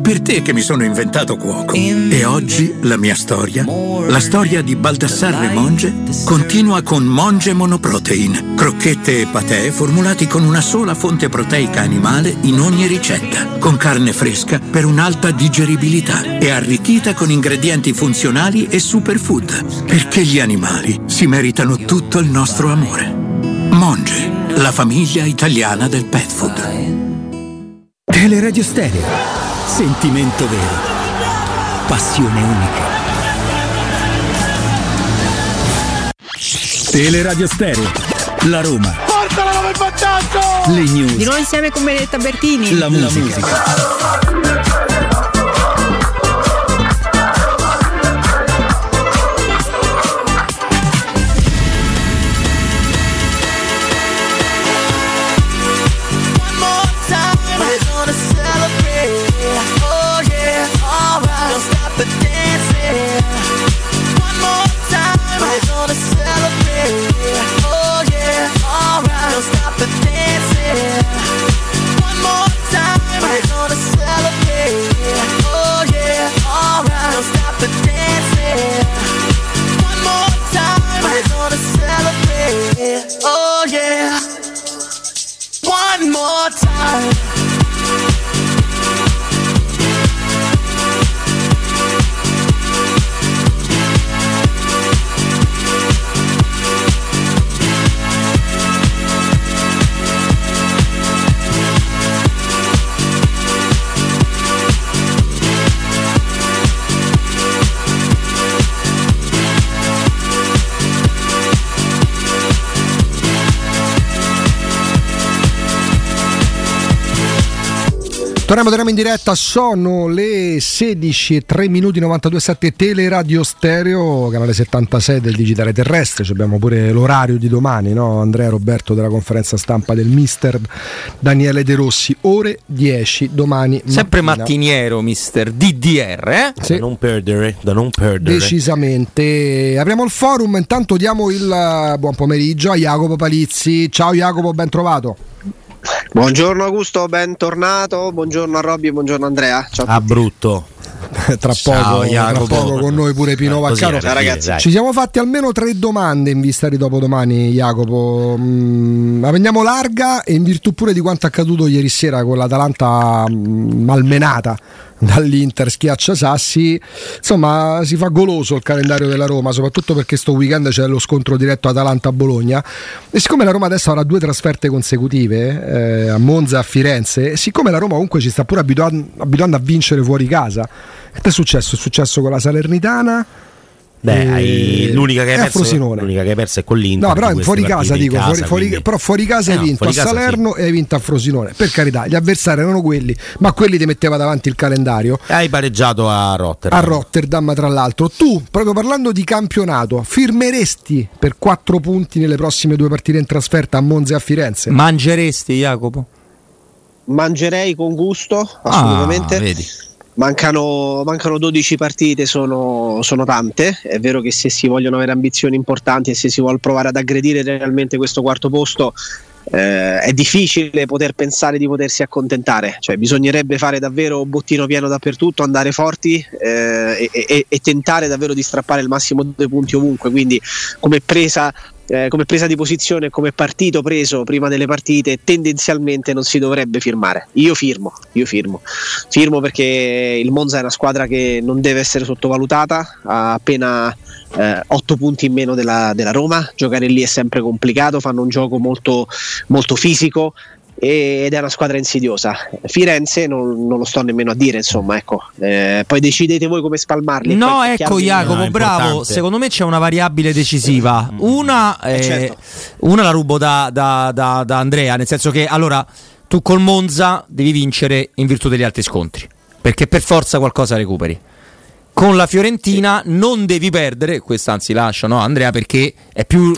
Speaker 41: per te che mi sono inventato cuoco. E oggi la mia storia, la storia di Baldassarre Monge, continua con Monge Monoprotein, crocchette e patè formulati con una sola fonte proteica animale in ogni ricetta, con carne fresca per un'alta digeribilità e arricchita con ingredienti funzionali e superfood, perché gli animali si meritano tutto il nostro amore. Monge, la famiglia italiana del pet food.
Speaker 26: Teleradio Stereo. Sentimento vero. Passione unica. Teleradio Stereo. La Roma.
Speaker 42: Portala come vantaggio!
Speaker 26: Le news.
Speaker 43: Di nuovo insieme con Benedetta Bertini.
Speaker 26: La musica.
Speaker 1: Torniamo, torniamo in diretta, sono le 16 e 3 minuti 92 7 Teleradio Stereo, canale 76 del digitale terrestre, Ci abbiamo pure l'orario di domani, no? Andrea Roberto della conferenza stampa del mister Daniele De Rossi, ore 10 domani.
Speaker 2: Sempre
Speaker 1: mattina.
Speaker 2: mattiniero, mister DDR, eh?
Speaker 3: Da non perdere, da non perdere.
Speaker 1: Decisamente. Apriamo il forum, intanto diamo il eh, buon pomeriggio a Jacopo Palizzi. Ciao Jacopo, ben trovato.
Speaker 44: Buongiorno Augusto, bentornato. Buongiorno a Robby, buongiorno Andrea. Ciao a
Speaker 3: Ah,
Speaker 44: tutti.
Speaker 3: brutto.
Speaker 1: tra,
Speaker 3: Ciao,
Speaker 1: poco, tra
Speaker 3: Jacopo.
Speaker 1: poco con noi pure Pino
Speaker 3: Così
Speaker 1: Vaccaro.
Speaker 3: Ciao, ragazzi. dai.
Speaker 1: Ci siamo fatti almeno tre domande in vista di dopodomani, Jacopo. Mm, la prendiamo larga e in virtù pure di quanto accaduto ieri sera con l'Atalanta mm, malmenata dall'Inter schiaccia Sassi. Insomma si fa goloso il calendario della Roma soprattutto perché sto weekend c'è lo scontro diretto Atalanta-Bologna. E siccome la Roma adesso avrà due trasferte consecutive eh, a Monza e a Firenze siccome la Roma comunque ci sta pure abituando, abituando a vincere fuori casa che è successo? è successo con la Salernitana
Speaker 3: Beh,
Speaker 1: e-
Speaker 3: hai- l'unica, che hai perso,
Speaker 1: Frosinone.
Speaker 3: l'unica che hai perso è con l'Inter.
Speaker 1: No, però fuori casa dico, fuori,
Speaker 3: casa,
Speaker 1: fuori-
Speaker 3: quindi-
Speaker 1: però fuori casa
Speaker 3: Eh
Speaker 1: hai
Speaker 3: no,
Speaker 1: vinto
Speaker 3: fuori
Speaker 1: a
Speaker 3: casa
Speaker 1: Salerno e hai vinto a Frosinone. Per carità, gli avversari erano quelli, ma quelli ti metteva davanti il calendario.
Speaker 3: Hai pareggiato a Rotterdam.
Speaker 1: A Rotterdam, tra l'altro. Tu, proprio parlando di campionato, firmeresti per quattro punti nelle prossime due partite in trasferta a Monza e a Firenze?
Speaker 2: Mangeresti, Jacopo?
Speaker 44: Mangerei con gusto, assolutamente.
Speaker 2: Ah, vedi.
Speaker 44: Mancano, mancano 12 partite, sono, sono tante. È vero che se si vogliono avere ambizioni importanti e se si vuole provare ad aggredire realmente questo quarto posto, eh, è difficile poter pensare di potersi accontentare. Cioè, bisognerebbe fare davvero bottino pieno dappertutto, andare forti eh, e, e- e tentare davvero di strappare il massimo dei punti ovunque. Quindi, come presa eh, come presa di posizione, come partito preso prima delle partite, tendenzialmente non si dovrebbe firmare. Io firmo, io firmo. Firmo perché il Monza è una squadra che non deve essere sottovalutata, ha appena 8 punti in meno della, della Roma, giocare lì è sempre complicato, fanno un gioco molto, molto fisico e- ed è una squadra insidiosa. Firenze non, non lo sto nemmeno a dire, insomma, ecco. Eh, poi decidete voi come spalmarli.
Speaker 2: No, ecco Jacopo, bravo. Secondo me c'è una variabile decisiva. Una,
Speaker 44: Eh,
Speaker 2: eh,
Speaker 44: certo.
Speaker 2: una la rubo da, da- da- da Andrea, nel senso che allora tu col Monza devi vincere in virtù degli altri scontri, perché per forza qualcosa recuperi. Con la Fiorentina non devi perdere, questa anzi lascio, no Andrea, perché è più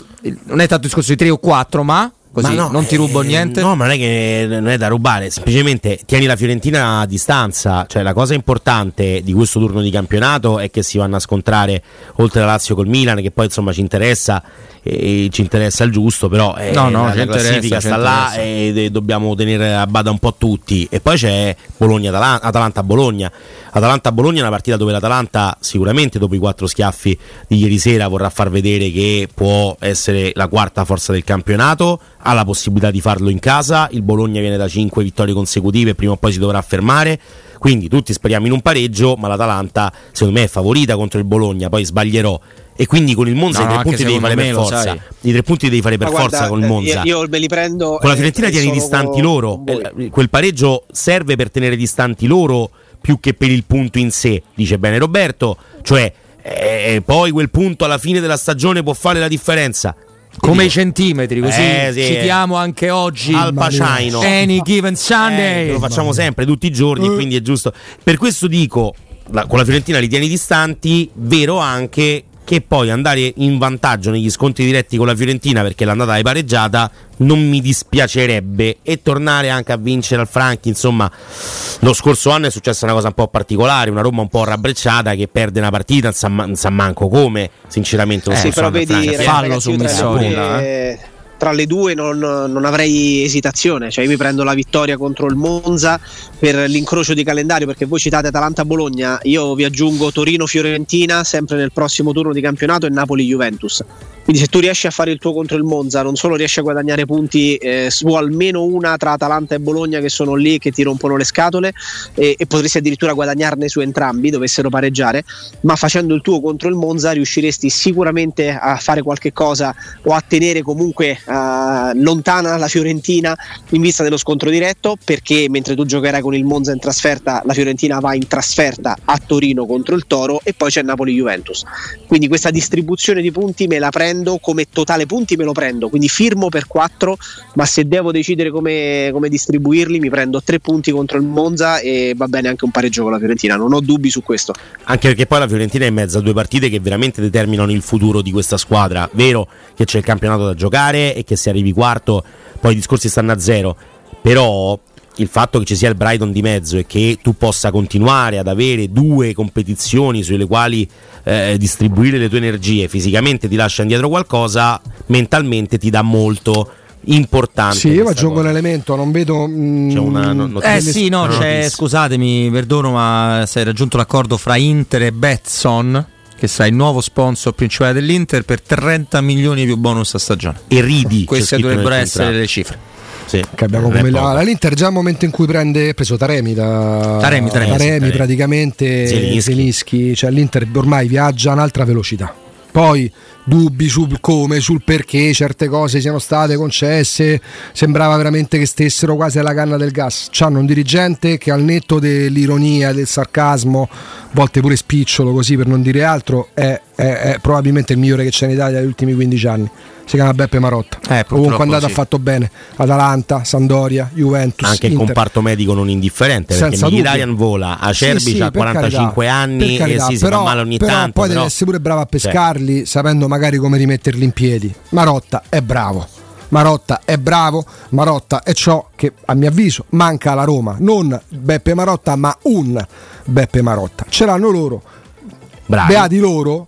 Speaker 2: non è tanto discorso di 3 o 4, ma così
Speaker 3: Ma no,
Speaker 2: non ti rubo
Speaker 3: eh,
Speaker 2: niente.
Speaker 3: No, ma non è che non è da rubare, semplicemente tieni la Fiorentina a distanza. Cioè, la cosa importante di questo turno di campionato è che si vanno a scontrare oltre la Lazio col Milan, che poi insomma ci interessa. E ci interessa il giusto, però eh,
Speaker 2: No, no,
Speaker 3: la, classifica sta là ed e dobbiamo tenere a bada un po' tutti. E poi c'è Atalanta-Bologna. Atalanta-Bologna è una partita dove l'Atalanta sicuramente dopo i quattro schiaffi di ieri sera vorrà far vedere che può essere la quarta forza del campionato, ha la possibilità di farlo in casa, il Bologna viene da cinque vittorie consecutive e prima o poi si dovrà fermare. Quindi tutti speriamo in un pareggio, ma l'Atalanta secondo me è favorita contro il Bologna, poi sbaglierò. E quindi con il Monza
Speaker 2: No,
Speaker 3: i tre
Speaker 2: anche
Speaker 3: punti devi fare per forza.
Speaker 2: sai.
Speaker 3: I tre punti devi fare per
Speaker 44: Ma
Speaker 3: forza
Speaker 44: guarda,
Speaker 3: con il
Speaker 44: eh,
Speaker 3: Monza.
Speaker 44: Io, io me li prendo.
Speaker 3: Con la
Speaker 44: eh,
Speaker 3: Fiorentina tieni distanti loro.
Speaker 44: voi.
Speaker 3: Eh, Quel pareggio serve per tenere distanti loro più che per il punto in sé, dice bene Roberto. Cioè, eh, poi quel punto alla fine della stagione può fare la differenza.
Speaker 2: Come i centimetri, così
Speaker 3: Eh, sì.
Speaker 2: citiamo anche oggi
Speaker 3: Al Paciaino.
Speaker 2: Any given Sunday.
Speaker 3: Eh, lo facciamo sempre, tutti i giorni, e quindi è giusto. Per questo dico, la- con la Fiorentina li tieni distanti, vero anche che poi andare in vantaggio negli scontri diretti con la Fiorentina perché l'andata è pareggiata non mi dispiacerebbe e tornare anche a vincere al Franchi insomma lo scorso anno è successa una cosa un po' particolare una Roma un po' rabbrecciata che perde una partita non sa, non sa manco come sinceramente lo
Speaker 44: Eh, sì, però vedi, ragazzi,
Speaker 2: Fallo su
Speaker 44: due-
Speaker 2: eh.
Speaker 44: Tra le due non, non avrei esitazione, cioè io mi prendo la vittoria contro il Monza per l'incrocio di calendario perché voi citate Atalanta-Bologna, io vi aggiungo Torino-Fiorentina sempre nel prossimo turno di campionato e Napoli-Juventus. Quindi se tu riesci a fare il tuo contro il Monza non solo riesci a guadagnare punti eh, su almeno una tra Atalanta e Bologna che sono lì che ti rompono le scatole e, e potresti addirittura guadagnarne su entrambi dovessero pareggiare, ma facendo il tuo contro il Monza riusciresti sicuramente a fare qualche cosa o a tenere comunque eh, lontana la Fiorentina in vista dello scontro diretto perché mentre tu giocherai con il Monza in trasferta la Fiorentina va in trasferta a Torino contro il Toro e poi c'è Napoli-Juventus. Quindi questa distribuzione di punti me la prendo prendo come totale punti me lo prendo, quindi firmo per 4, ma se devo decidere come, come distribuirli mi prendo 3 punti contro il Monza e va bene anche un pareggio con la Fiorentina, non ho dubbi su questo.
Speaker 3: Anche perché poi la Fiorentina è in mezzo a due partite che veramente determinano il futuro di questa squadra. Vero che c'è il campionato da giocare e che se arrivi quarto poi i discorsi stanno a zero. Però il fatto che ci sia il Brighton di mezzo e che tu possa continuare ad avere due competizioni sulle quali eh, distribuire le tue energie fisicamente ti lascia indietro qualcosa, mentalmente ti dà molto importante.
Speaker 1: Sì, io aggiungo
Speaker 3: cosa.
Speaker 1: un elemento, non vedo. mm,
Speaker 3: C'è una no-
Speaker 2: Eh
Speaker 3: notizia-
Speaker 2: sì, no, c'è,
Speaker 3: notizia.
Speaker 2: scusatemi, perdono, ma si è raggiunto l'accordo fra Inter e Betson, che sarà il nuovo sponsor principale dell'Inter, per 30 milioni più bonus a stagione.
Speaker 3: E ridi.
Speaker 2: Queste dovrebbero essere le cifre.
Speaker 3: Sì.
Speaker 1: Che abbiamo come la, l'Inter già al momento in cui prende ha preso Taremi da
Speaker 2: Taremi, Taremi, sì, Taremi.
Speaker 1: praticamente
Speaker 3: Zielinski.
Speaker 1: Zielinski, cioè l'Inter ormai viaggia a un'altra velocità poi dubbi sul come, sul perché certe cose siano state concesse sembrava veramente che stessero quasi alla canna del gas c'hanno un dirigente che al netto dell'ironia del sarcasmo a volte pure spicciolo così per non dire altro è, è- è probabilmente il migliore che c'è in Italia negli ultimi 15 anni si chiama Beppe Marotta è andato
Speaker 3: sì.
Speaker 1: ha fatto bene Atalanta, Sandoria, Juventus
Speaker 3: Anche il
Speaker 1: Inter.
Speaker 3: comparto medico non indifferente perché
Speaker 1: Senza
Speaker 3: Mkhitaryan vola,
Speaker 1: Sì,
Speaker 3: Acerbi
Speaker 1: sì,
Speaker 3: ha
Speaker 1: per
Speaker 3: 45
Speaker 1: carità,
Speaker 3: anni
Speaker 1: carità,
Speaker 3: e sì, si
Speaker 1: però,
Speaker 3: fa male ogni
Speaker 1: però
Speaker 3: tanto.
Speaker 1: poi
Speaker 3: però-
Speaker 1: deve essere pure bravo a
Speaker 3: Cioè,
Speaker 1: pescarli sapendo magari come rimetterli in piedi Marotta è bravo Marotta è bravo, Marotta è ciò che a mio avviso manca alla Roma, non Beppe Marotta ma un Beppe Marotta. Ce l'hanno loro,
Speaker 3: bravi.
Speaker 1: beati loro,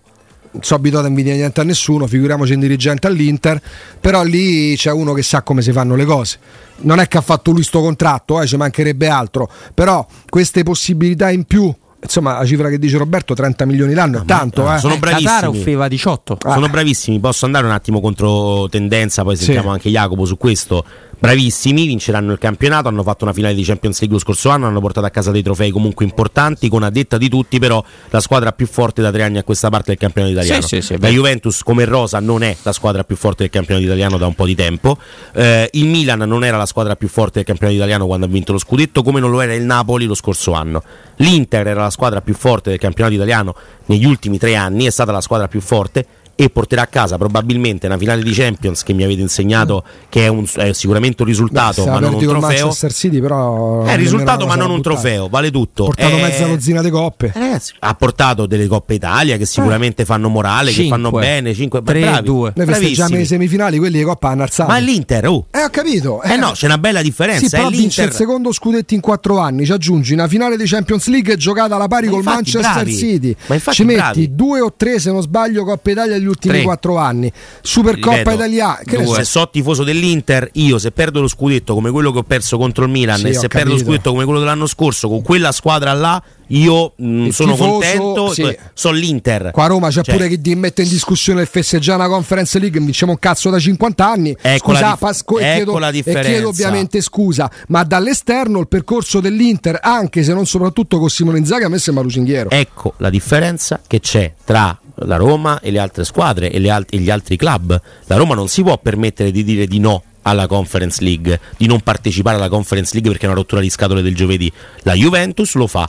Speaker 1: non so abituato a invidiare niente a nessuno, figuriamoci un dirigente all'Inter, però lì c'è uno che sa come si fanno le cose. Non è che ha fatto lui sto contratto, eh, ci mancherebbe altro, però queste possibilità in più, insomma la cifra che dice Roberto, 30 milioni l'anno, è tanto. Eh.
Speaker 3: sono bravissimi.
Speaker 2: Qatar offriva 18.
Speaker 3: Sono bravissimi, posso andare un attimo contro tendenza, poi sentiamo
Speaker 1: Sì.
Speaker 3: anche Jacopo su questo. Bravissimi, vinceranno il campionato, hanno fatto una finale di Champions League lo scorso anno, hanno portato a casa dei trofei comunque importanti, con a detta di tutti però la squadra più forte da tre anni a questa parte del campionato italiano.
Speaker 2: Sì, sì, sì,
Speaker 3: la. Juventus come rosa non è la squadra più forte del campionato italiano da un po' di tempo, Eh, il Milan non era la squadra più forte del campionato italiano quando ha vinto lo scudetto, come non lo era il Napoli lo scorso anno. L'Inter era la squadra più forte del campionato italiano negli ultimi tre anni, è stata la squadra più forte e porterà a casa probabilmente una finale di Champions che mi avete insegnato che è, un- è sicuramente un risultato
Speaker 1: Se
Speaker 3: ma non un trofeo
Speaker 1: Manchester City, però
Speaker 3: è un risultato ma non un
Speaker 1: buttare.
Speaker 3: trofeo vale tutto
Speaker 1: Ha portato
Speaker 3: Eh,
Speaker 1: mezza dozzina di coppe.
Speaker 3: ha portato delle Coppe Italia che sicuramente fanno morale, che fanno
Speaker 2: Cinque.
Speaker 3: bene. 5
Speaker 2: Tre, due.
Speaker 1: Noi festeggiamo le semifinali, quelli di Coppa hanno alzato.
Speaker 3: Ma è l'Inter, oh.
Speaker 1: Eh, ho capito.
Speaker 3: Eh no, c'è una bella differenza.
Speaker 1: Sì, però
Speaker 3: è
Speaker 1: vince il
Speaker 3: l'Inter.
Speaker 1: secondo scudetto in quattro anni. Ci aggiungi una finale di Champions League giocata alla pari
Speaker 3: Ma
Speaker 1: col
Speaker 3: infatti,
Speaker 1: Manchester
Speaker 3: bravi.
Speaker 1: City.
Speaker 3: Ma infatti,
Speaker 1: Ci metti
Speaker 3: bravi.
Speaker 1: due o tre, se non sbaglio, Coppa Italia negli ultimi quattro anni. Supercoppa Italiana. Che so?
Speaker 3: so tifoso dell'Inter, io se perdo lo scudetto come quello che ho perso contro il Milan
Speaker 1: Sì,
Speaker 3: e se perdo lo scudetto come quello dell'anno scorso con quella squadra là, io mh,
Speaker 1: Il
Speaker 3: sono
Speaker 1: tifoso,
Speaker 3: contento.
Speaker 1: sì.
Speaker 3: Sono l'Inter.
Speaker 1: Qua a Roma c'è
Speaker 3: Cioè,
Speaker 1: pure chi mette in discussione il festeggiare una Conference League, vinciamo un cazzo da 50 anni.
Speaker 3: Ecco
Speaker 1: scusa,
Speaker 3: la dif-
Speaker 1: Pasco- e,
Speaker 3: ecco
Speaker 1: chiedo,
Speaker 3: la
Speaker 1: e
Speaker 3: differenza.
Speaker 1: chiedo ovviamente scusa, ma dall'esterno il percorso dell'Inter, anche se non soprattutto con Simone Inzaghi, a me sembra lusinghiero.
Speaker 3: Ecco la differenza che c'è tra la Roma e le altre squadre e, le alt- e gli altri club. La Roma non si può permettere di dire di no alla Conference League, di non partecipare alla Conference League perché è una rottura di scatole del giovedì. La Juventus lo fa.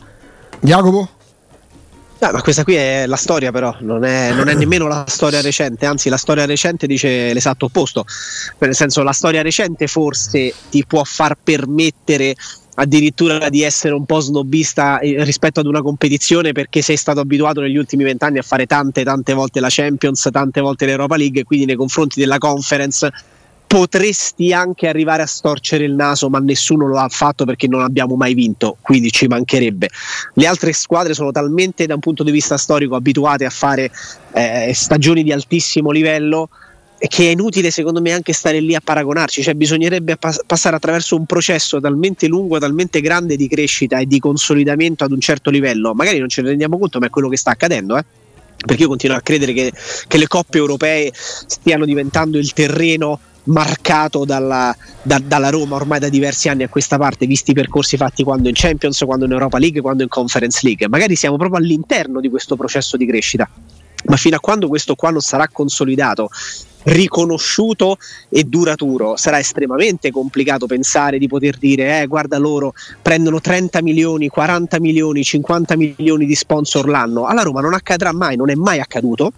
Speaker 1: Jacopo?
Speaker 44: Ah, ma questa qui è la storia, però, non è, non è nemmeno la storia recente, anzi, la storia recente dice l'esatto opposto. Nel senso, la storia recente forse ti può far permettere addirittura di essere un po' snobista eh, rispetto ad una competizione perché sei stato abituato negli ultimi vent'anni a fare tante tante volte la Champions, tante volte l'Europa League e quindi nei confronti della Conference potresti anche arrivare a storcere il naso, ma nessuno lo ha fatto perché non abbiamo mai vinto, quindi ci mancherebbe. Le altre squadre sono talmente da un punto di vista storico abituate a fare eh, stagioni di altissimo livello che è inutile secondo me anche stare lì a paragonarci, cioè bisognerebbe pas- passare attraverso un processo talmente lungo, talmente grande di crescita e di consolidamento ad un certo livello, magari non ce ne rendiamo conto, ma è quello che sta accadendo, eh? perché io continuo a credere che, che le coppe europee stiano diventando il terreno marcato dalla, da- dalla Roma ormai da diversi anni a questa parte, visti i percorsi fatti quando in Champions, quando in Europa League, quando in Conference League. Magari siamo proprio all'interno di questo processo di crescita, ma fino a quando questo qua non sarà consolidato, riconosciuto e duraturo, sarà estremamente complicato pensare di poter dire, eh, guarda loro prendono 30 milioni, 40 milioni, 50 milioni di sponsor l'anno. Alla Roma non accadrà mai, non è mai accaduto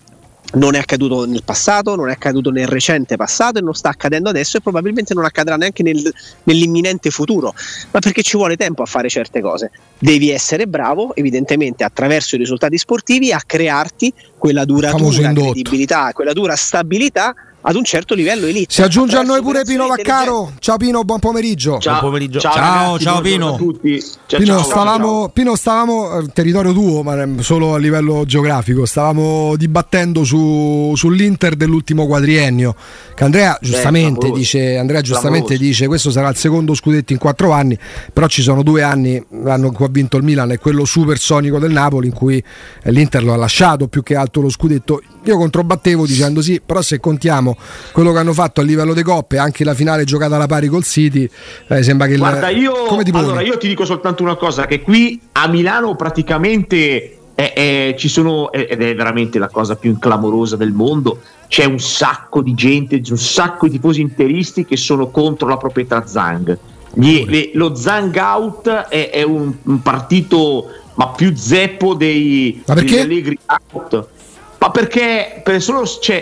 Speaker 44: Non è accaduto nel passato, non è accaduto nel recente passato e non sta accadendo adesso e probabilmente non accadrà neanche nel- nell'imminente futuro, ma perché ci vuole tempo a fare certe cose. Devi essere bravo, evidentemente, attraverso i risultati sportivi, a crearti quella duratura, credibilità, quella dura stabilità ad un certo livello elite.
Speaker 1: Si aggiunge a noi pure Pino Vaccaro. Ciao Pino, buon pomeriggio.
Speaker 3: Buon pomeriggio.
Speaker 2: Ciao,
Speaker 45: ragazzi,
Speaker 2: ciao Pino.
Speaker 45: a tutti. Ciao,
Speaker 1: Pino,
Speaker 45: ciao,
Speaker 1: stavamo,
Speaker 45: ciao.
Speaker 1: Pino, stavamo, eh, territorio tuo, ma eh, solo a livello geografico, stavamo dibattendo su- sull'Inter dell'ultimo quadriennio. Che Andrea giustamente,
Speaker 45: clamoroso.
Speaker 1: dice, Andrea giustamente dice questo sarà il secondo scudetto in quattro anni, però ci sono due anni, l'anno in cui ha vinto il Milan e quello supersonico del Napoli in cui eh, l'Inter lo ha lasciato più che altro lo scudetto. Io controbattevo dicendo sì, però se contiamo quello che hanno fatto a livello di coppe, anche la finale giocata alla pari col City, eh, sembra che il-
Speaker 45: Guarda, io,
Speaker 1: ti poni?
Speaker 45: allora, io ti dico soltanto una cosa: che qui a Milano praticamente è- è- ci sono, ed è veramente la cosa più clamorosa del mondo. C'è un sacco di gente, un sacco di tifosi interisti che sono contro la proprietà Zang. Gli- le- lo Zang out è, è un, un partito ma più zeppo dei,
Speaker 1: Ma
Speaker 45: degli Allegri out. Ma perché per solo, cioè,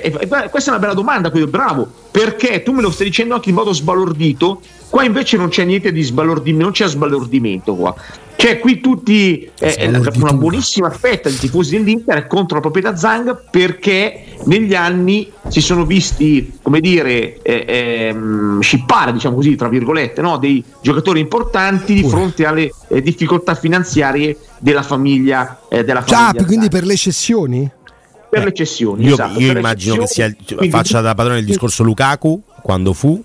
Speaker 45: questa è una bella domanda, quindi bravo. Perché tu me lo stai dicendo anche in modo sbalordito, qua invece non c'è niente di sbalordimento, non c'è sbalordimento qua. Cioè, qui tutti, eh, eh, una buonissima fetta di tifosi dell'Inter è contro la proprietà Zang perché negli anni si sono visti, come dire, eh, ehm, scippare, diciamo così, tra virgolette, no? dei giocatori importanti di fronte alle eh, difficoltà finanziarie della famiglia. eh, della famiglia
Speaker 1: quindi per le cessioni?
Speaker 45: Per le cessioni.
Speaker 3: Io,
Speaker 45: esatto,
Speaker 3: io immagino che sia
Speaker 45: quindi-
Speaker 3: faccia da padrone il discorso Lukaku quando fu,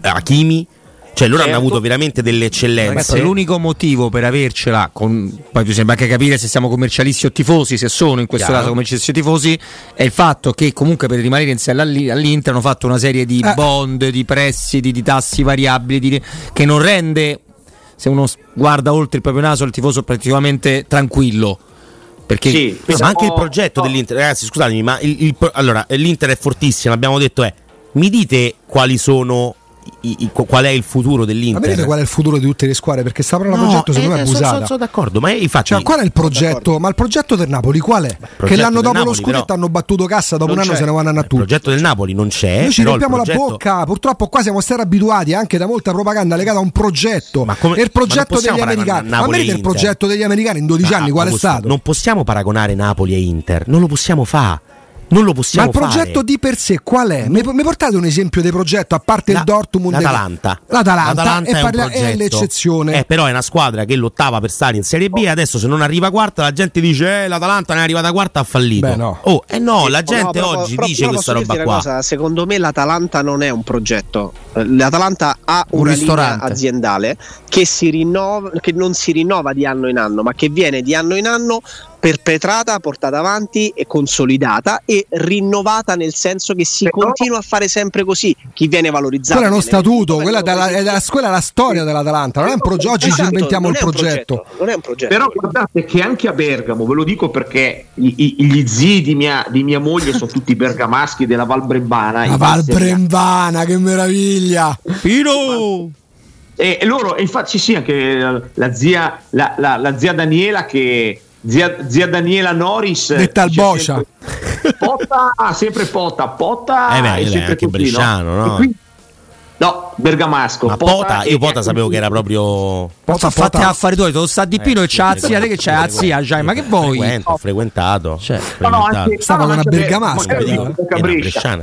Speaker 3: Hakimi, cioè loro hanno
Speaker 2: Certo.
Speaker 3: avuto veramente delle
Speaker 2: Ragazzi,
Speaker 3: eccellenze.
Speaker 2: l'unico motivo per avercela, con, poi bisogna anche capire se siamo commercialisti o tifosi, se sono in questo
Speaker 3: Chiaro.
Speaker 2: caso commercialisti o tifosi, è il fatto che comunque per rimanere in sella all'I- all'Inter hanno fatto una serie di
Speaker 1: Eh.
Speaker 2: bond, di prestiti, di tassi variabili, di- che non rende, se uno guarda oltre il proprio naso, il tifoso praticamente tranquillo. Perché
Speaker 3: No, ma anche il progetto dell'Inter, ragazzi, scusatemi, ma il, il allora, l'Inter è fortissimo, l'abbiamo detto, è mi dite quali sono i- i- qual è il futuro
Speaker 1: Ma
Speaker 3: dell'Inter?
Speaker 1: vedete qual è il futuro di tutte le squadre? Perché sta parola
Speaker 3: No,
Speaker 1: progetto secondo me
Speaker 3: eh,
Speaker 1: è
Speaker 3: sono-
Speaker 1: abusata.
Speaker 3: sono- sono d'accordo, ma infatti
Speaker 1: Cioè, qual è il progetto? Ma il progetto del Napoli qual è? Che l'anno dopo lo
Speaker 3: Napoli,
Speaker 1: scudetto
Speaker 3: però,
Speaker 1: hanno battuto cassa, dopo un anno
Speaker 3: c'è.
Speaker 1: se ne vanno a
Speaker 3: Il
Speaker 1: tutti.
Speaker 3: progetto del Napoli non c'è.
Speaker 1: Noi ci
Speaker 3: il progetto-
Speaker 1: la bocca, purtroppo qua siamo stati abituati anche da molta propaganda legata a un progetto.
Speaker 3: come-
Speaker 1: e il
Speaker 3: ma
Speaker 1: progetto degli americani. Ma vedete il progetto degli americani in 12
Speaker 3: Ah,
Speaker 1: anni qual è stato?
Speaker 3: Non possiamo paragonare Napoli e Inter, non lo possiamo fare. Non lo
Speaker 1: Ma
Speaker 3: possiamo
Speaker 1: il progetto
Speaker 3: fare.
Speaker 1: di per sé qual è? Mi, mi portate un esempio di progetto a parte il Dortmund?
Speaker 3: L'Atalanta.
Speaker 1: L'Atalanta, e
Speaker 3: è,
Speaker 1: parla- è l'eccezione.
Speaker 3: Eh, però è una squadra che lottava per stare in Serie B. Adesso, se non arriva quarta, la gente dice: eh, l'Atalanta non è arrivata quarta, ha fallito.
Speaker 1: Beh, no.
Speaker 3: Oh, eh no,
Speaker 44: Sì,
Speaker 3: la
Speaker 44: no,
Speaker 3: gente
Speaker 44: però-
Speaker 3: oggi
Speaker 44: però-
Speaker 3: dice
Speaker 44: però
Speaker 3: questa roba qua.
Speaker 44: cosa, secondo me l'Atalanta non è un progetto. Eh, L'Atalanta ha
Speaker 2: Un
Speaker 44: una linea
Speaker 2: ristorante.
Speaker 44: aziendale che, si rinnova, che non si rinnova di anno in anno, ma che viene di anno in anno perpetrata, portata avanti e consolidata e rinnovata nel senso che si continua a fare sempre così. Chi viene valorizzato.
Speaker 1: Quella è uno statuto, quella è, dalla- è quella è la storia dell'Atalanta, non è un progetto. Oggi ci
Speaker 44: Esatto,
Speaker 1: inventiamo
Speaker 44: non
Speaker 1: il
Speaker 44: è un
Speaker 1: progetto.
Speaker 44: Non è un progetto.
Speaker 45: Però guardate che anche a Bergamo, ve lo dico perché i- i- gli zii di mia, di mia moglie sono tutti bergamaschi della Val Brembana.
Speaker 1: La Val. Brembana, che meraviglia!
Speaker 2: Pino!
Speaker 45: E loro, infatti, sì, sì, anche la zia, la, la- la zia Daniela che. Zia, zia Daniela Norris
Speaker 1: Detta al Boscia.
Speaker 45: sempre, Potta, ah, sempre Potta, Potta
Speaker 3: Eh beh,
Speaker 45: è
Speaker 3: è
Speaker 45: sempre
Speaker 3: anche
Speaker 45: così,
Speaker 3: bresciano, no?
Speaker 45: Qui- no, bergamasco.
Speaker 3: Ma Pota, io Pota sapevo che era proprio.
Speaker 2: Pota, fatti affari tuoi, tu sta di Pino
Speaker 3: Eh,
Speaker 2: e c'ha la zia, te che c'hai la zia, già, ma che vuoi?
Speaker 3: Frequento, frequentato.
Speaker 2: Cioè,
Speaker 45: No, no, anche,
Speaker 1: Stava
Speaker 45: no,
Speaker 1: con una
Speaker 45: a
Speaker 1: bergamasca,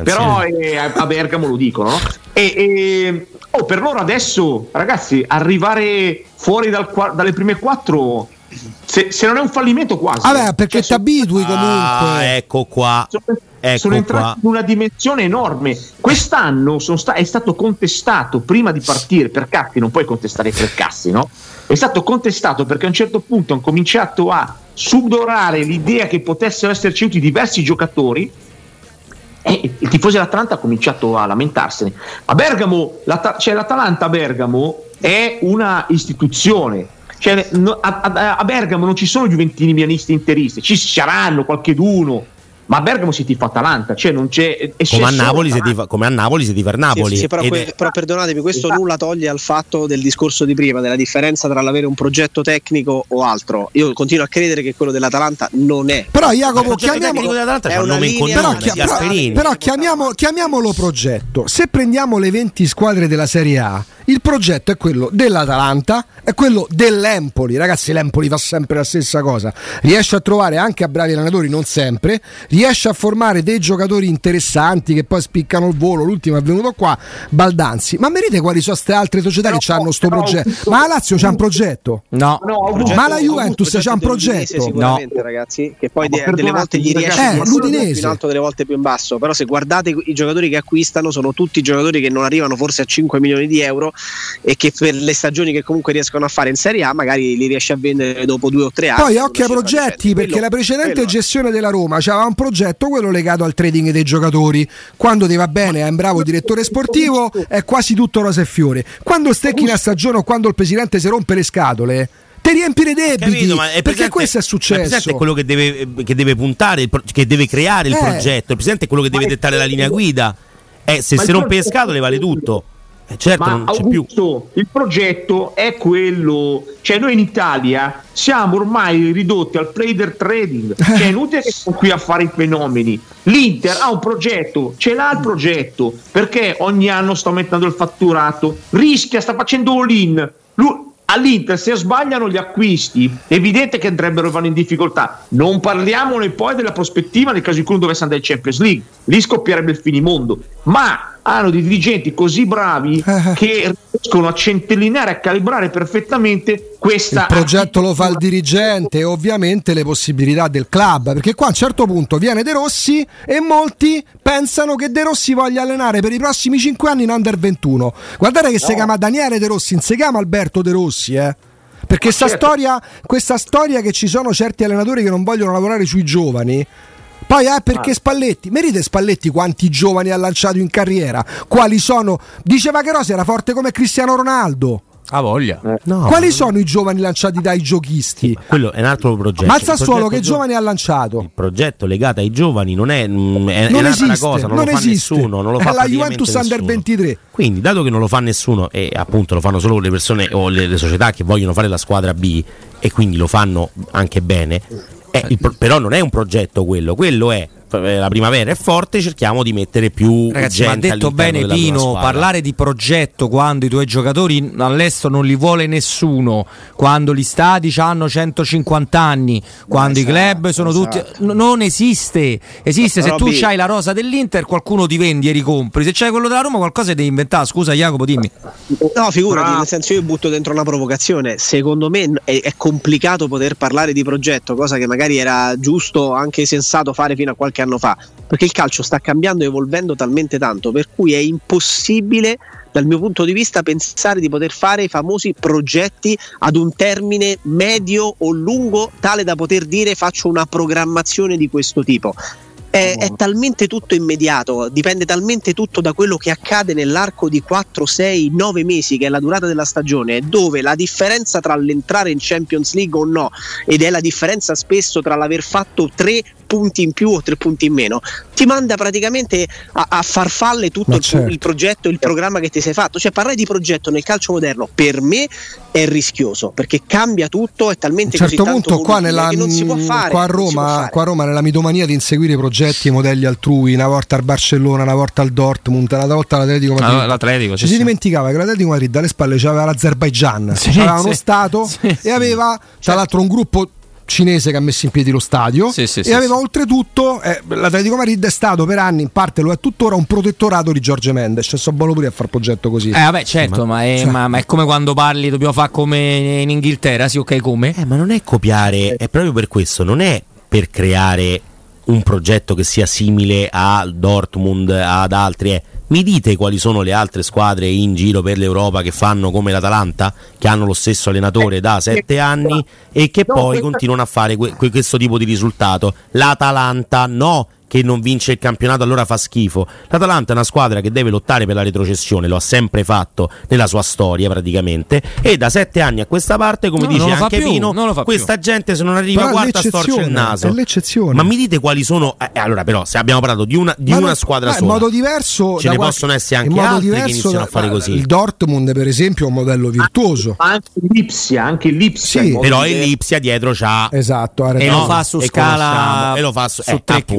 Speaker 1: però, eh.
Speaker 45: a eh, Bergamo lo dicono, no? E, e- oh, per loro adesso, ragazzi, arrivare fuori dal dalle prime quattro, se, se non è un fallimento quasi.
Speaker 1: Vabbè, perché ti abitui
Speaker 3: Ah,
Speaker 1: comunque.
Speaker 3: ecco qua.
Speaker 45: sono,
Speaker 3: Ecco
Speaker 45: sono entrati
Speaker 3: qua.
Speaker 45: in una dimensione enorme. Quest'anno sono sta- è stato contestato prima di partire per Catti, non puoi contestare per Cassi, no? È stato contestato perché a un certo punto hanno cominciato a subdorare l'idea che potessero esserci utili diversi giocatori. E il tifoso dell'Atalanta ha cominciato a lamentarsene. A Bergamo, l'Ata- cioè l'Atalanta a Bergamo è una istituzione. Cioè, no- a, a- a Bergamo non ci sono giuventini mianisti interisti, ci saranno qualcheduno, ma a Bergamo si tifa Atalanta, cioè non c'è... c'è
Speaker 3: Come a, Napoli si tifa, come a Napoli si tifa Napoli.
Speaker 44: Sì, sì, però,
Speaker 3: ed
Speaker 44: que-
Speaker 3: è-
Speaker 44: però perdonatemi, questo
Speaker 45: Esatto.
Speaker 44: nulla toglie al fatto del discorso di prima, della differenza tra l'avere un progetto tecnico o altro. Io continuo a credere che quello dell'Atalanta non è.
Speaker 1: Però Jacopo, chiamiamolo,
Speaker 44: tecnico dell'Atalanta
Speaker 1: È una
Speaker 44: nome
Speaker 1: però,
Speaker 44: Gasperini.
Speaker 1: però- però chiamiamo- chiamiamolo progetto. Se prendiamo le 20 squadre della Serie A, il progetto è quello dell'Atalanta, è quello dell'Empoli. Ragazzi, l'Empoli fa sempre la stessa cosa. Riesce a trovare anche a bravi allenatori, non sempre, riesce a formare dei giocatori interessanti che poi spiccano il volo. L'ultimo è venuto qua, Baldanzi. Ma vedete quali sono queste altre società che hanno sto progetto? Ma la Lazio c'ha un progetto?
Speaker 2: No.
Speaker 1: Ma la Juventus c'ha un progetto?
Speaker 44: Sicuramente, ragazzi, che poi
Speaker 1: Ma
Speaker 44: de- delle volte gli riesce
Speaker 1: eh,
Speaker 44: più in
Speaker 1: l'Udinese.
Speaker 44: alto, delle volte più in basso. Però, se guardate i giocatori che acquistano, sono tutti giocatori che non arrivano forse a 5 milioni di euro e che per le stagioni che comunque riescono a fare in Serie A, magari li riesce a vendere dopo due o tre anni.
Speaker 1: Poi occhio ai progetti, perché la precedente gestione della Roma aveva un progetto, quello legato al trading dei giocatori. Quando ti va bene, è un bravo direttore sportivo, è quasi tutto rosa e fiore. Quando stecchi una stagione o quando il presidente si rompe le scatole, ti riempire debiti.
Speaker 3: Capito, ma è
Speaker 1: perché
Speaker 3: presente-
Speaker 1: questo è
Speaker 3: ma il presidente
Speaker 1: successo.
Speaker 3: è quello che deve, che deve puntare, che deve creare il
Speaker 1: Eh.
Speaker 3: progetto. Il presidente è quello che deve dettare la linea guida. Eh, se si rompe le scatole vale tutto. Eh, certo,
Speaker 45: Ma
Speaker 3: non c'è più.
Speaker 45: Il progetto è quello, cioè noi in Italia siamo ormai ridotti al trader trading, cioè è inutile che siamo qui a fare i fenomeni. L'Inter ha un progetto, ce l'ha il progetto, perché ogni anno sta aumentando il fatturato, rischia, sta facendo all-in. All'Inter se sbagliano gli acquisti è evidente che andrebbero vanno in difficoltà non parliamone poi della prospettiva nel caso in cui non dovesse andare in Champions League lì scoppierebbe il finimondo ma hanno dei dirigenti così bravi che riescono a centellinare a calibrare perfettamente questa
Speaker 1: Il progetto lo fa il dirigente e ovviamente le possibilità del club, perché qua a un certo punto viene De Rossi e molti pensano che De Rossi voglia allenare per i prossimi 5 anni in under 21. Guardate che si chiama Daniele De Rossi, non si chiama Alberto De Rossi, eh. Perché
Speaker 45: certo.
Speaker 1: storia, questa storia che ci sono certi allenatori che non vogliono lavorare sui giovani. Poi eh, perché
Speaker 45: Ah.
Speaker 1: Spalletti? Merite Spalletti quanti giovani ha lanciato in carriera? Quali sono? Diceva che Rossi era forte come Cristiano Ronaldo.
Speaker 2: Ha voglia.
Speaker 3: No,
Speaker 1: Quali sono i giovani lanciati dai giochisti?
Speaker 3: quello è un altro progetto.
Speaker 1: Ma il Sassuolo che
Speaker 3: gio-
Speaker 1: giovani ha lanciato?
Speaker 3: Il progetto legato ai giovani non è, mm, è, è
Speaker 1: Non
Speaker 3: un'altra
Speaker 1: esiste,
Speaker 3: cosa, non,
Speaker 1: non
Speaker 3: lo fa
Speaker 1: esiste.
Speaker 3: nessuno. Non lo
Speaker 1: È
Speaker 3: fa
Speaker 1: la Juventus Under
Speaker 3: nessuno.
Speaker 1: 23.
Speaker 3: Quindi, dato che non lo fa nessuno, e appunto lo fanno solo le persone o le, le società che vogliono fare la squadra B, e quindi lo fanno anche bene, eh, pro- però non è un progetto quello, quello è la primavera è forte, cerchiamo di mettere più
Speaker 2: Ragazzi, ma ha
Speaker 3: gente
Speaker 2: detto bene Pino, parlare di progetto quando i tuoi giocatori all'estero non li vuole nessuno, quando gli stadi hanno 150 anni, quando i club sono tutti... n- Non esiste, esiste, se tu
Speaker 44: Robby-
Speaker 2: hai la rosa dell'Inter qualcuno ti vendi e ricompri, se c'hai quello della Roma qualcosa devi inventare, scusa Jacopo dimmi.
Speaker 44: No, figurati,
Speaker 45: Ah.
Speaker 44: nel senso io butto dentro una provocazione. Secondo me è, è complicato poter parlare di progetto, cosa che magari era giusto, anche sensato fare fino a qualche anno fa, perché il calcio sta cambiando e evolvendo talmente tanto, per cui è impossibile dal mio punto di vista pensare di poter fare i famosi progetti ad un termine medio o lungo tale da poter dire faccio una programmazione di questo tipo. È, è talmente tutto immediato, dipende talmente tutto da quello che accade nell'arco di 4, 6, 9 mesi, che è la durata della stagione, dove la differenza tra l'entrare in Champions League o no, ed è la differenza spesso tra l'aver fatto 3 punti in più o 3 punti in meno, ti manda praticamente a, a farfalle tutto il,
Speaker 1: certo.
Speaker 44: il progetto, il programma che ti sei fatto. Cioè, parlare di progetto nel calcio moderno per me è rischioso perché cambia tutto, è
Speaker 1: A
Speaker 44: talmente
Speaker 1: un certo
Speaker 44: così
Speaker 1: punto qua, nella,
Speaker 44: che non si può fare.
Speaker 1: qua, a Roma, qua a Roma nella mitomania di inseguire progetti e modelli altrui, una volta al Barcellona, una volta al Dortmund, una volta all'Atletico Madrid.
Speaker 2: Ah, l'Atletico,
Speaker 1: Ci
Speaker 2: sì,
Speaker 1: si
Speaker 2: sì.
Speaker 1: dimenticava che l'Atletico Madrid alle spalle c'aveva l'Azerbaigian,
Speaker 2: Sì,
Speaker 1: aveva uno. Stato
Speaker 2: Sì,
Speaker 1: e
Speaker 2: sì.
Speaker 1: aveva tra l'altro un gruppo cinese che ha messo in piedi lo stadio
Speaker 2: Sì, sì,
Speaker 1: e
Speaker 2: sì,
Speaker 1: aveva
Speaker 2: sì.
Speaker 1: oltretutto eh, l'Atletico Madrid è stato per anni in parte lo è tuttora un protettorato di Giorgio Mendes cioè, so buono pure a fare progetto così
Speaker 2: Eh vabbè certo, ma, è,
Speaker 1: cioè-
Speaker 2: ma- ma è come quando parli, dobbiamo fare come in Inghilterra, sì ok come?
Speaker 3: Eh, ma non è copiare, è proprio per questo, non è per creare un progetto che sia simile al Dortmund, ad altri. eh. Mi dite quali sono le altre squadre in giro per l'Europa che fanno come l'Atalanta, che hanno lo stesso allenatore da sette anni e che poi continuano a fare que- que- questo tipo di risultato? L'Atalanta no, che che non vince il campionato allora fa schifo. L'Atalanta è una squadra che deve lottare per la retrocessione, lo ha sempre fatto nella sua storia praticamente e da sette anni a questa parte, come
Speaker 2: No,
Speaker 3: dice anche
Speaker 2: più,
Speaker 3: Pino, questa
Speaker 2: più.
Speaker 3: gente se non arriva
Speaker 1: Però
Speaker 3: quarta storce il naso.
Speaker 1: è l'eccezione.
Speaker 3: Ma mi dite quali sono eh, allora però se abbiamo parlato di una, di
Speaker 1: Ma
Speaker 3: una
Speaker 1: non-
Speaker 3: squadra
Speaker 1: ma in
Speaker 3: sola.
Speaker 1: modo diverso
Speaker 3: Ce ne
Speaker 1: qualche-
Speaker 3: possono essere anche altri che
Speaker 1: diverso
Speaker 3: iniziano
Speaker 1: da-
Speaker 3: a fare
Speaker 1: ma
Speaker 3: così.
Speaker 1: Il Dortmund, per esempio, è un modello virtuoso.
Speaker 45: Anche l'Ipsia, anche l'Ipsia.
Speaker 1: Sì.
Speaker 3: Però Lipsia dietro c'ha
Speaker 1: Esatto, ha
Speaker 2: E lo fa su scala
Speaker 3: e lo fa su,
Speaker 2: su
Speaker 3: eh,
Speaker 2: continenti,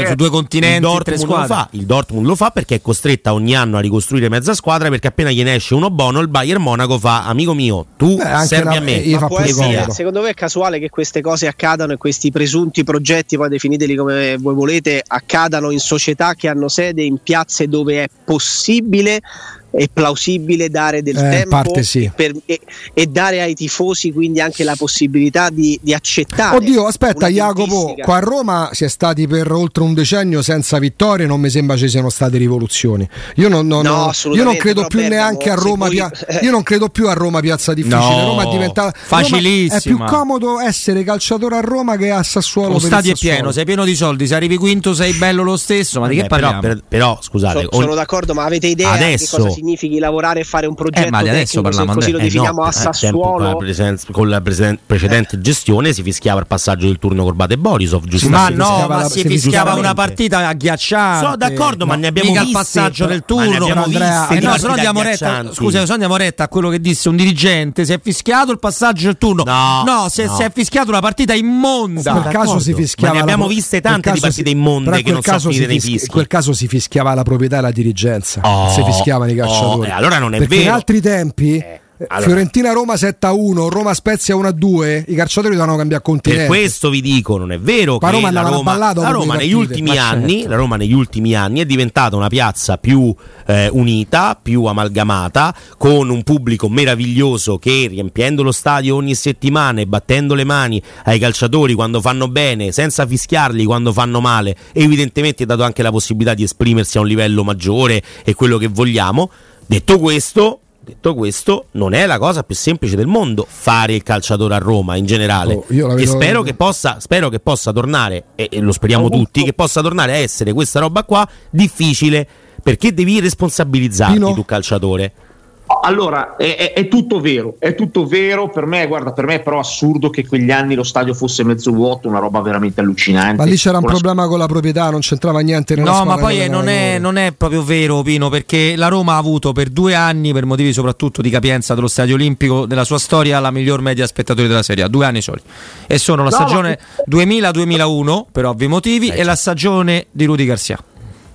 Speaker 2: cioè su due continenti,
Speaker 3: il
Speaker 2: tre
Speaker 3: Dortmund, lo fa, il Dortmund lo fa perché è costretta ogni anno a ricostruire mezza squadra perché appena gliene esce uno buono il Bayern Monaco fa amico mio tu
Speaker 1: anche
Speaker 3: servi
Speaker 1: la-
Speaker 3: a me
Speaker 1: fa
Speaker 44: Ma può essere- secondo me è casuale che queste cose accadano e questi presunti progetti, poi definiteli come voi volete, accadano in società che hanno sede in piazze dove è possibile e plausibile dare del
Speaker 1: Eh,
Speaker 44: tempo
Speaker 1: parte sì.
Speaker 44: per- e, e dare ai tifosi quindi anche la possibilità di, di accettare.
Speaker 1: Oddio, aspetta, Jacopo, qua a Roma si è stati per oltre un decennio senza vittorie, non mi sembra ci siano state rivoluzioni. Io non, non-
Speaker 44: No,
Speaker 1: io non credo più
Speaker 44: Bergamo,
Speaker 1: neanche a Roma, pia-
Speaker 44: eh.
Speaker 1: io non credo più a Roma piazza difficile.
Speaker 2: No,
Speaker 1: Roma è diventata Roma-
Speaker 2: facilissima.
Speaker 1: è più comodo essere calciatore a Roma che a Sassuolo.
Speaker 2: Lo stadio è pieno, sei pieno di soldi, se arrivi quinto sei bello lo stesso, ma di che
Speaker 3: Vabbè, però,
Speaker 2: parliamo?
Speaker 3: per- però, scusate
Speaker 44: So-
Speaker 3: ogni-
Speaker 44: sono d'accordo, ma avete idea
Speaker 3: Adesso-
Speaker 44: di cosa significhi lavorare e fare un progetto
Speaker 2: Eh, ma adesso
Speaker 44: tecnico, se
Speaker 2: parliamo,
Speaker 44: così lo
Speaker 2: Andrea.
Speaker 3: Eh,
Speaker 44: definiamo
Speaker 3: no,
Speaker 44: a
Speaker 3: eh,
Speaker 44: Sassuolo?
Speaker 3: con la, presen- con la presen- precedente gestione si fischiava il passaggio del turno Corbate e Borisov
Speaker 2: Ma
Speaker 3: giustamente
Speaker 2: no, ma si
Speaker 1: si
Speaker 2: fischiava una partita agghiacciante.
Speaker 3: Sono d'accordo, ma ne abbiamo
Speaker 2: Mica il passaggio del
Speaker 3: ma ne
Speaker 2: turno.
Speaker 3: abbiamo
Speaker 1: Andrea,
Speaker 2: Eh no, se no diamo retta, scusa, se no diamo retta a quello che disse un dirigente. Si è fischiato il passaggio del turno.
Speaker 3: No,
Speaker 2: si, è,
Speaker 3: no.
Speaker 2: si è fischiato una partita immonda.
Speaker 1: In quel caso si fischiava
Speaker 3: Ma ne abbiamo viste tante di partite immonde che non
Speaker 1: quel
Speaker 3: sono
Speaker 1: caso
Speaker 3: finite
Speaker 1: si
Speaker 3: nei
Speaker 1: fis-
Speaker 3: fischi.
Speaker 1: In quel caso si fischiava la proprietà e la dirigenza.
Speaker 3: Oh,
Speaker 1: si fischiavano i calciatori.
Speaker 3: Oh, e allora non è
Speaker 1: Perché in
Speaker 3: vero.
Speaker 1: altri tempi. eh,
Speaker 3: allora-
Speaker 1: Fiorentina-Roma 7-1, Roma-Spezia 1-2, i calciatori dovevano cambiare
Speaker 3: Per
Speaker 1: continente.
Speaker 3: questo vi dico, non è vero
Speaker 1: Ma
Speaker 3: che
Speaker 1: Roma
Speaker 3: la Roma, la Roma negli
Speaker 1: partite,
Speaker 3: ultimi
Speaker 1: ma
Speaker 3: anni,
Speaker 1: certo.
Speaker 3: la Roma negli ultimi anni è diventata una piazza più eh, unita, più amalgamata, con un pubblico meraviglioso che riempiendo lo stadio ogni settimana e battendo le mani ai calciatori quando fanno bene, senza fischiarli quando fanno male, evidentemente ha dato anche la possibilità di esprimersi a un livello maggiore e quello che vogliamo. Detto questo, Detto questo, non è la cosa più semplice del mondo fare il calciatore a Roma in generale.
Speaker 1: Oh, io la
Speaker 3: e
Speaker 1: vedo-
Speaker 3: spero che possa, spero che possa tornare, e, e lo speriamo tutti, che possa tornare a essere questa roba qua difficile perché devi responsabilizzarti
Speaker 1: Pino?
Speaker 3: tu calciatore.
Speaker 45: Allora, è, è- è tutto vero, è tutto vero. Per me, guarda, per me è però assurdo che quegli anni lo stadio fosse mezzo vuoto, una roba veramente allucinante.
Speaker 1: Ma lì c'era un
Speaker 45: Con la-
Speaker 1: problema con la proprietà, non c'entrava niente nella
Speaker 2: No, ma poi eh, non è, non è proprio vero, Pino, perché la Roma ha avuto per due anni, per motivi soprattutto di capienza dello stadio olimpico della sua storia, la miglior media spettatori della Serie A. Due anni soli. E sono la
Speaker 45: No,
Speaker 2: stagione 2000-2001, per ovvi motivi, e la stagione di Rudy Garcia.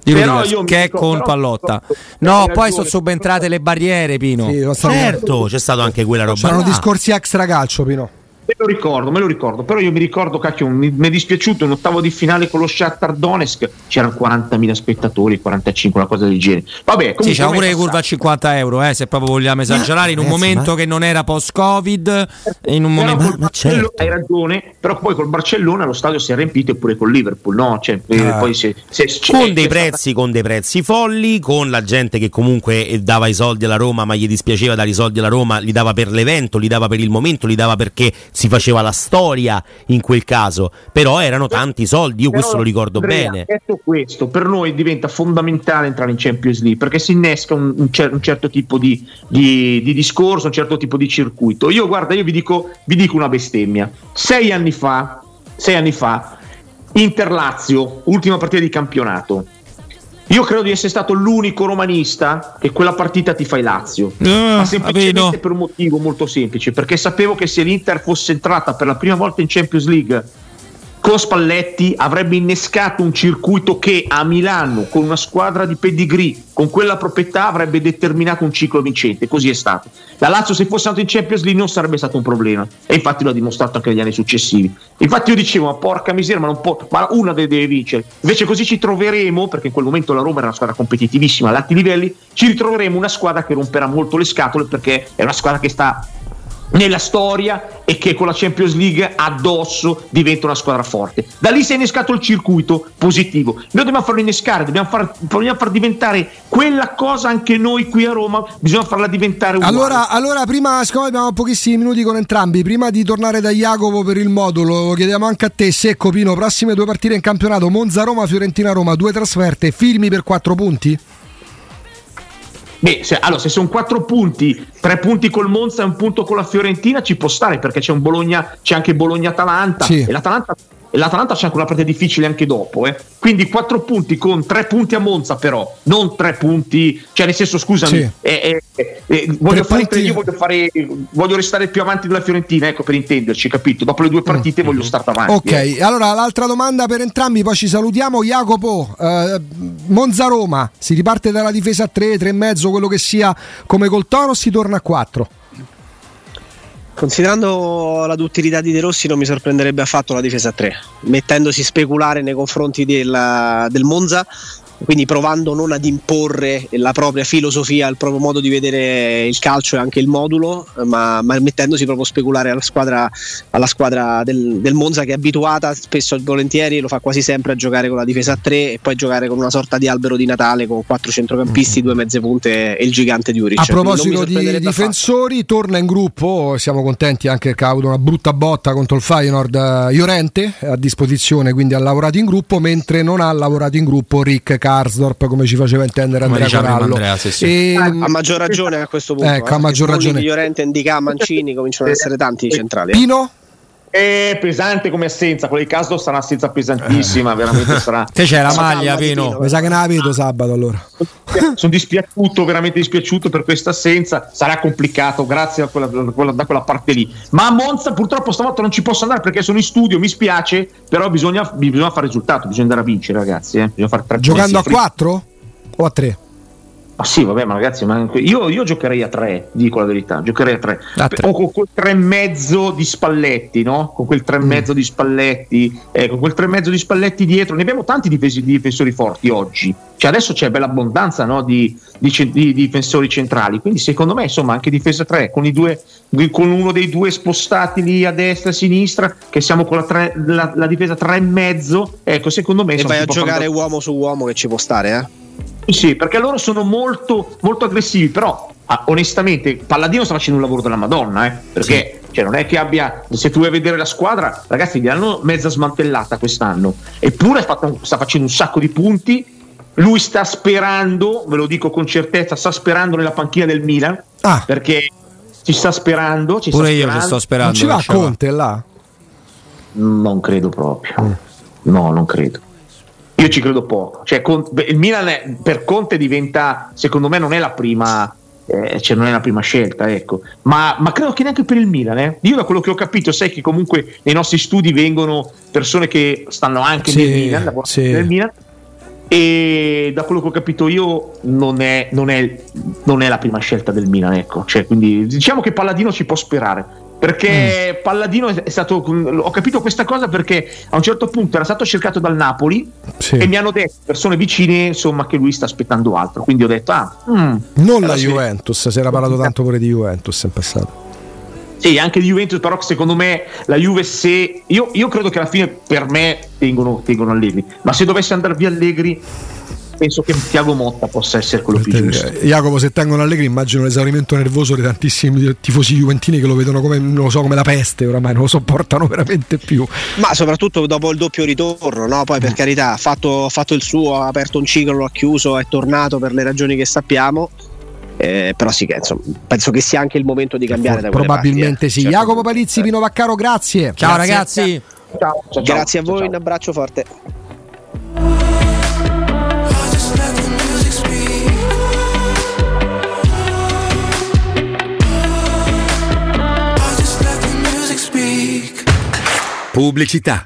Speaker 45: Però io
Speaker 2: che è con
Speaker 45: però-
Speaker 2: Pallotta. No, poi sono subentrate le barriere, Pino.
Speaker 1: Sì, stanno-
Speaker 3: Certo, c'è stato anche quella roba.
Speaker 1: C'erano
Speaker 3: là.
Speaker 1: discorsi extra calcio, Pino.
Speaker 45: Me lo ricordo, me lo ricordo, però io mi ricordo, cacchio, mi, mi è dispiaciuto in ottavo di finale con lo Shakhtar Donetsk c'erano 40.000 spettatori, 45, una cosa del genere. Vabbè, comunque
Speaker 2: Sì,
Speaker 45: ormai
Speaker 2: pure
Speaker 45: è
Speaker 2: le curva a
Speaker 45: passato.
Speaker 2: 50 euro, eh, se proprio vogliamo esagerare, in un
Speaker 3: ragazzi,
Speaker 2: momento
Speaker 3: ma-
Speaker 2: che non era post-Covid, in un
Speaker 45: Però
Speaker 2: momento...
Speaker 45: col Barcellona- hai ragione, però poi col Barcellona lo stadio si è riempito e pure col Liverpool, no? Cioè, eh,
Speaker 1: Ah.
Speaker 45: poi si, si- si-
Speaker 3: con
Speaker 45: c'è
Speaker 3: dei
Speaker 45: stata-
Speaker 3: prezzi, con dei prezzi folli, con la gente che comunque eh, dava i soldi alla Roma, ma gli dispiaceva dare i soldi alla Roma, li dava per l'evento, li dava per il momento, li dava perché si faceva la storia in quel caso. Però erano tanti soldi, io
Speaker 45: Però,
Speaker 3: questo lo ricordo
Speaker 45: Andrea,
Speaker 3: bene.
Speaker 45: Detto questo, per noi diventa fondamentale entrare in Champions League perché si innesca un, un cer- un certo tipo di, di- di discorso, un certo tipo di circuito. Io, guarda, io vi dico, vi dico una bestemmia. Sei anni fa, sei anni fa, Inter-Lazio, ultima partita di campionato. Io credo di essere stato l'unico romanista che quella partita ti fai Lazio.
Speaker 2: Ah,
Speaker 45: ma semplicemente
Speaker 2: vedo.
Speaker 45: per un motivo molto semplice, perché sapevo che se l'Inter fosse entrata per la prima volta in Champions League con Spalletti avrebbe innescato un circuito che a Milano, con una squadra di pedigree, con quella proprietà, avrebbe determinato un ciclo vincente. Così è stato. La Lazio, se fosse andato in Champions League, non sarebbe stato un problema. E infatti lo ha dimostrato anche negli anni successivi. Infatti, io dicevo, ma porca miseria, ma, non può, ma una deve, deve vincere. Invece, così ci troveremo, perché in quel momento la Roma era una squadra competitivissima a alti livelli. Ci ritroveremo una squadra che romperà molto le scatole perché è una squadra che sta nella storia e che con la Champions League addosso diventa una squadra forte. Da lì si è innescato il circuito positivo. Noi dobbiamo farlo innescare, dobbiamo far, dobbiamo far diventare quella cosa anche noi qui a Roma, bisogna farla diventare uguale.
Speaker 1: Allora, allora, prima, siccome abbiamo pochissimi minuti con entrambi, prima di tornare da Jacopo per il modulo, chiediamo anche a te, Secco Pino, prossime due partite in campionato, Monza-Roma, Fiorentina-Roma, due trasferte, filmi per quattro punti?
Speaker 45: Beh, se, allora, se sono quattro punti, tre punti col Monza e un punto con la Fiorentina, ci può stare perché c'è un Bologna, c'è anche Bologna-Atalanta
Speaker 1: Sì.
Speaker 45: e l'Atalanta, e l'Atalanta c'è anche una partita difficile anche dopo. Eh. Quindi quattro punti con tre punti a Monza, però, non tre punti, cioè nel senso, scusami,
Speaker 1: Sì.
Speaker 45: eh, eh, eh, voglio, fare,
Speaker 1: punti-
Speaker 45: io voglio, fare, voglio restare più avanti della Fiorentina, ecco per intenderci, capito? Dopo le due partite voglio stare avanti.
Speaker 1: Ok,
Speaker 45: eh.
Speaker 1: allora l'altra domanda per entrambi, poi ci salutiamo. Jacopo, eh, Monza-Roma, si riparte dalla difesa a 3, 3,5, quello che sia, come col Toro, si torna a 4?
Speaker 44: Considerando la duttilità di De Rossi non mi sorprenderebbe affatto la difesa a 3, mettendosi speculare nei confronti del, del Monza, quindi provando non ad imporre la propria filosofia, il proprio modo di vedere il calcio e anche il modulo, ma, ma mettendosi proprio a speculare alla squadra, alla squadra del, del Monza che è abituata spesso e volentieri, lo fa quasi sempre a giocare con la difesa a 3 e poi giocare con una sorta di albero di Natale con quattro centrocampisti, due mezze punte e il gigante di Uric.
Speaker 1: A proposito di difensori, torna in gruppo, siamo contenti anche perché ha avuto una brutta botta contro il Feyenoord eh, Llorente a disposizione, quindi ha lavorato in gruppo, mentre non ha lavorato in gruppo Rick Karsdorp, come ci faceva intendere
Speaker 2: Come
Speaker 1: Andrea Corallo.
Speaker 2: Andrea, sì, sì.
Speaker 1: E-
Speaker 44: a maggior ragione a questo punto.
Speaker 1: Ecco, a
Speaker 44: eh,
Speaker 1: maggior
Speaker 44: perché
Speaker 1: ragione.
Speaker 44: Llorente, Indica, Mancini cominciano ad essere tanti i centrali.
Speaker 1: Pino?
Speaker 45: È pesante come assenza, quella di Casdo sarà un'assenza pesantissima, veramente sarà.
Speaker 2: Te c'è la maglia, Pino.
Speaker 1: Mi sa che ne la vedo sabato allora.
Speaker 45: Sono dispiaciuto, veramente dispiaciuto per questa assenza. Sarà complicato, grazie a quella, da quella- da quella parte lì. Ma a Monza purtroppo stavolta non ci posso andare perché sono in studio, mi spiace, però bisogna, bisogna fare risultato, bisogna andare a vincere, ragazzi. eh. Bisogna fare tre
Speaker 1: Giocando a
Speaker 45: punti.
Speaker 1: 4 o a 3?
Speaker 45: Ma sì, vabbè, ma ragazzi, ma anche- io, io giocherei a tre, dico la verità, giocherei a tre.
Speaker 2: A tre.
Speaker 45: O con quel tre e mezzo di Spalletti, no? Con quel tre e mezzo di Spalletti, eh, con quel tre e mezzo di Spalletti dietro. Ne abbiamo tanti difesi- di difensori forti oggi. Cioè adesso c'è bella abbondanza no? di, di di difensori centrali. Quindi secondo me, insomma, anche difesa 3, con, i due, con uno dei due spostati lì a destra e a sinistra, che siamo con la, tre- la- la difesa tre e mezzo, ecco, secondo me...
Speaker 44: E vai a giocare
Speaker 45: da-
Speaker 44: uomo su uomo che ci può stare, eh?
Speaker 45: Sì, perché loro sono molto, molto aggressivi, però ah, onestamente Palladino sta facendo un lavoro della Madonna, eh, perché cioè, non è che abbia, se tu vuoi vedere la squadra, ragazzi, gli hanno mezza smantellata quest'anno, eppure sta facendo un sacco di punti, lui sta sperando, ve lo dico con certezza, sta sperando nella panchina del Milan, perché ci sta sperando. Ci
Speaker 2: Pure
Speaker 45: sta
Speaker 2: io ci
Speaker 45: sperando.
Speaker 2: sto sperando.
Speaker 1: Non ci va Conte là?
Speaker 45: Non credo proprio. No, non credo. Io ci credo poco. Cioè, Con- il Milan è- per Conte diventa, secondo me, non è la prima. eh, cioè non è la prima scelta, ecco. Ma, ma credo che neanche per il Milan, eh. Io da quello che ho capito, sai che comunque nei nostri studi vengono persone che stanno anche
Speaker 1: Sì,
Speaker 45: nel Milan, lavorano
Speaker 1: sì.
Speaker 45: nel Milan. E da quello che ho capito io non è, non è- non è la prima scelta del Milan, ecco. Cioè, quindi diciamo che Palladino ci può sperare. Perché
Speaker 1: Mm.
Speaker 45: Palladino è stato. Ho capito questa cosa perché a un certo punto era stato cercato dal Napoli
Speaker 1: Sì.
Speaker 45: e mi hanno detto persone vicine insomma che lui sta aspettando altro. Quindi ho detto: Ah, mm,
Speaker 1: Non la. Juventus, si era parlato tanto pure di Juventus in passato.
Speaker 45: Sì, anche di Juventus, però secondo me la Juve se... Io, io credo che alla fine per me tengono, tengono Allegri, ma se dovesse andare via Allegri penso che Tiago Motta possa essere quello più giusto.
Speaker 1: Eh, Jacopo, se tengono Allegri, immagino l'esaurimento nervoso di tantissimi tifosi juventini che lo vedono come, non lo so, come la peste, oramai non lo sopportano veramente più.
Speaker 44: Ma soprattutto dopo il doppio ritorno, no? poi per carità ha fatto, ha fatto il suo, ha aperto un ciclo, lo ha chiuso, è tornato per le ragioni che sappiamo. Eh, però sì che insomma, penso che sia anche il momento di cambiare da
Speaker 1: Probabilmente
Speaker 44: parti,
Speaker 1: sì.
Speaker 44: eh.
Speaker 1: Jacopo Palizzi, Pino Vaccaro, grazie.
Speaker 2: Ciao
Speaker 1: Grazie.
Speaker 2: ragazzi.
Speaker 45: Ciao, ciao,
Speaker 44: Grazie a
Speaker 45: ciao,
Speaker 44: voi,
Speaker 45: ciao.
Speaker 44: un abbraccio forte.
Speaker 26: Pubblicità.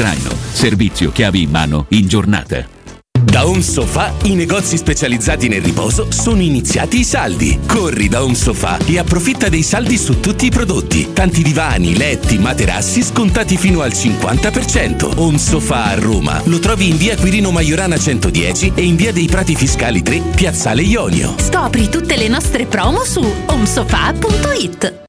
Speaker 7: traino. Servizio chiavi in mano in giornata.
Speaker 40: Da Home Sofa i negozi specializzati nel riposo sono iniziati i saldi. Corri da Home Sofa e approfitta dei saldi su tutti i prodotti. Tanti divani, letti, materassi scontati fino al 50%. Home Sofa a Roma. Lo trovi in via Quirino Maiorana 110 e in via dei Prati Fiscali 3, Piazzale Ionio.
Speaker 46: Scopri tutte le nostre promo su omsofa.it.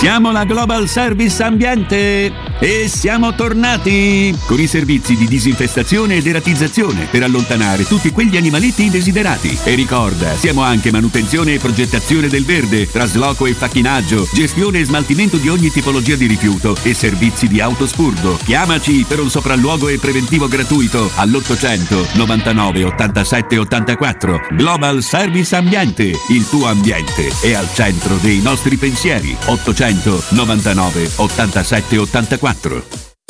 Speaker 7: siamo la Global Service Ambiente e siamo tornati con i servizi di disinfestazione e deratizzazione per allontanare tutti quegli animaletti indesiderati. E ricorda, siamo anche manutenzione e progettazione del verde, trasloco e facchinaggio, gestione e smaltimento di ogni tipologia di rifiuto e servizi di autospurgo. Chiamaci per un sopralluogo e preventivo gratuito all'800 99 87 84. Global Service Ambiente, il tuo ambiente è al centro dei nostri pensieri. 800 99 87 84.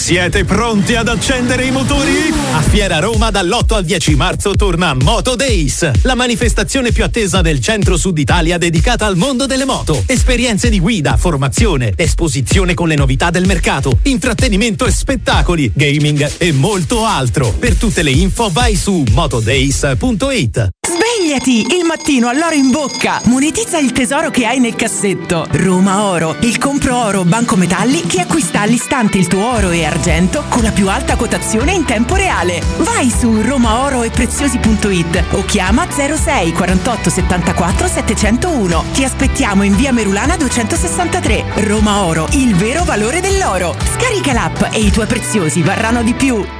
Speaker 47: Siete pronti ad accendere i motori? A Fiera Roma dall'8 al 10 marzo torna Moto Days, la manifestazione più attesa del centro-sud Italia dedicata al mondo delle moto. Esperienze di guida, formazione, esposizione con le novità del mercato, intrattenimento e spettacoli, gaming e molto altro. Per tutte le info vai su motodays.it.
Speaker 8: Svegliati! Il mattino all'oro in bocca! Monetizza il tesoro che hai nel cassetto. Roma Oro, il compro oro banco metalli che acquista all'istante il tuo oro e argento con la più alta quotazione in tempo reale. Vai su romaoroepreziosi.it o chiama 06 48 74 701. Ti aspettiamo in via Merulana 263. Roma Oro, il vero valore dell'oro. Scarica l'app e i tuoi preziosi varranno di più.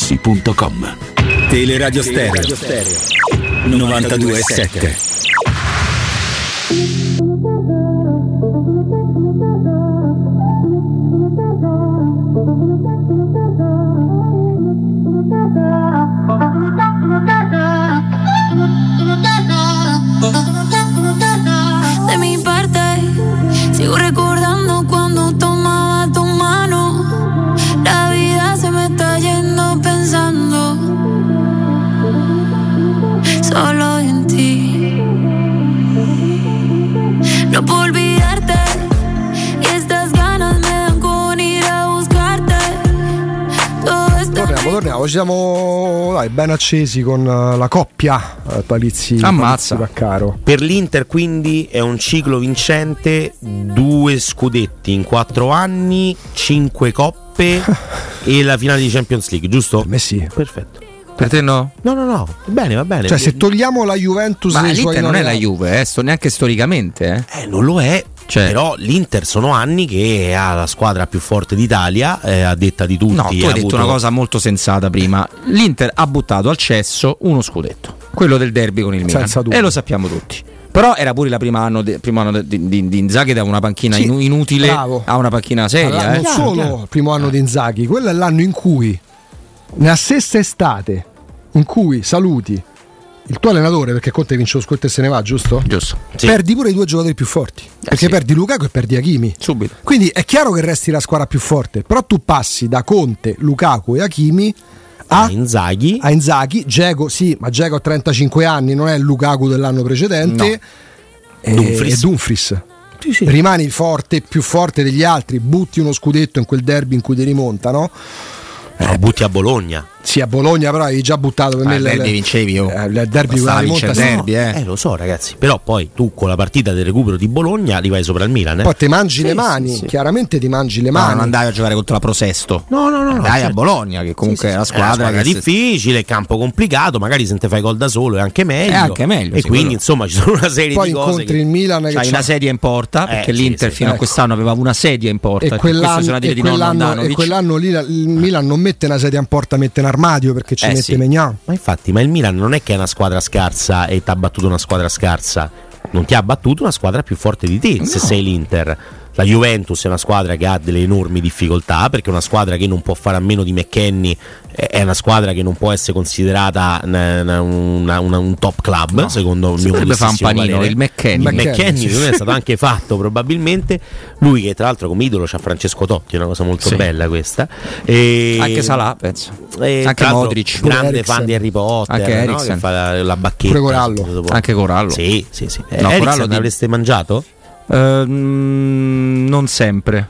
Speaker 7: artigianamaterassi.com.
Speaker 26: Teleradio Stereo. 92.7
Speaker 1: Ci siamo dai, ben accesi con eh, la coppia eh, Palizzi
Speaker 3: Ammazza.
Speaker 1: Palizzi.
Speaker 3: Per l'Inter quindi è un ciclo vincente, due scudetti in quattro anni, cinque coppe e la finale di Champions League, giusto? Per
Speaker 1: me sì.
Speaker 3: Perfetto.
Speaker 2: Per te no?
Speaker 3: No, no, no, va bene, va bene.
Speaker 1: Cioè, se togliamo la Juventus
Speaker 2: Ma l'Inter non è la Juve, eh, sto neanche storicamente. Eh.
Speaker 3: Eh, non lo è. Però l'Inter sono anni che ha la squadra più forte d'Italia, eh, a detta di tutti.
Speaker 2: No, tu
Speaker 3: ha
Speaker 2: hai detto
Speaker 3: avuto-
Speaker 2: una cosa molto sensata prima. L'Inter ha buttato al cesso uno scudetto, quello del derby con il Milan. E lo sappiamo tutti. Però era pure la prima anno, de- primo anno di, di, di Inzaghi da una panchina
Speaker 1: Sì,
Speaker 2: inu- inutile
Speaker 1: bravo.
Speaker 2: a una panchina
Speaker 1: Allora,
Speaker 2: seria.
Speaker 1: non
Speaker 2: eh.
Speaker 1: solo il primo anno di Inzaghi, quello è l'anno in cui, nella stessa estate, in cui saluti il tuo allenatore, perché Conte vince lo scudetto e se ne va, giusto?
Speaker 2: Giusto.
Speaker 1: Perdi pure i due giocatori più forti. perché perdi Lukaku e perdi Hakimi.
Speaker 2: Subito.
Speaker 1: Quindi è chiaro che resti la squadra più forte, però tu passi da Conte, Lukaku e Hakimi a
Speaker 3: Inzaghi.
Speaker 1: A Inzaghi, Dzeko sì, ma Dzeko ha 35 anni, non è il Lukaku dell'anno precedente. E
Speaker 3: Dumfries.
Speaker 1: e Dumfries. Rimani forte, più forte degli altri, butti uno scudetto in quel derby in cui ti rimontano.
Speaker 3: No, butti a Bologna.
Speaker 1: Sì, a Bologna però avevi già buttato per
Speaker 3: Ah,
Speaker 1: me
Speaker 3: il derby
Speaker 1: le-
Speaker 3: vincevi, oh.
Speaker 1: eh, il derby con la
Speaker 3: Bastava
Speaker 1: rimonta
Speaker 3: vincere il
Speaker 1: sì.
Speaker 3: derby, eh. lo so, ragazzi. Però poi tu con la partita del recupero di Bologna li vai sopra il Milan. Eh?
Speaker 1: Poi ti mangi
Speaker 3: Sì,
Speaker 1: le
Speaker 3: sì,
Speaker 1: mani,
Speaker 3: sì.
Speaker 1: chiaramente ti mangi le
Speaker 2: No,
Speaker 1: mani.
Speaker 2: non andavi a giocare contro la Prosesto.
Speaker 3: No, no, no.
Speaker 2: Andai a
Speaker 3: certo.
Speaker 2: Bologna, che comunque è la
Speaker 3: È una
Speaker 2: squadra,
Speaker 3: squadra
Speaker 2: che si-
Speaker 3: difficile, campo complicato, magari se te fai gol da solo è anche meglio.
Speaker 2: È anche meglio,
Speaker 3: E
Speaker 2: sì,
Speaker 3: quindi insomma ci sono una serie
Speaker 1: Poi
Speaker 3: di cose.
Speaker 1: incontri
Speaker 3: che-
Speaker 1: il Milan che
Speaker 2: C'hai
Speaker 1: c'ha-
Speaker 2: una sedia in porta, perché
Speaker 3: Eh, sì,
Speaker 2: l'Inter
Speaker 3: sì.
Speaker 2: fino a
Speaker 1: Ecco.
Speaker 2: quest'anno aveva una sedia in porta.
Speaker 1: E quell'anno, lì il Milan non mette una sedia in porta, mette un armadio perché ci
Speaker 3: Eh,
Speaker 1: mette
Speaker 3: sì.
Speaker 1: Mignan.
Speaker 3: Ma infatti, ma il Milan non è che è una squadra scarsa e ti ha battuto una squadra scarsa, non ti ha battuto una squadra più forte di te se sei l'Inter. La Juventus è una squadra che ha delle enormi difficoltà perché è una squadra che non può fare a meno di McKenny, è una squadra che non può essere considerata una- una- una- una- un top club, secondo il mio
Speaker 2: potrebbe fare un panino,
Speaker 3: parere.
Speaker 2: il McKenny.
Speaker 3: Il
Speaker 2: McKenny,
Speaker 3: McKenny,
Speaker 2: sì,
Speaker 3: è stato anche fatto probabilmente. Lui che tra l'altro come idolo c'ha Francesco Totti, una cosa molto
Speaker 2: Sì.
Speaker 3: bella questa. E-
Speaker 2: Anche Salah, penso.
Speaker 3: e
Speaker 2: Anche Modric.
Speaker 3: grande
Speaker 2: Eriksen.
Speaker 3: fan di Harry Potter,
Speaker 2: Anche
Speaker 3: no? Che fa la, la bacchetta.
Speaker 2: Pure Corallo.
Speaker 3: dopo-
Speaker 2: Anche Corallo.
Speaker 3: Sì, sì, sì.
Speaker 2: No,
Speaker 3: Eriksen
Speaker 2: Corallo di-
Speaker 3: l'avreste mangiato?
Speaker 2: Ehm, non sempre.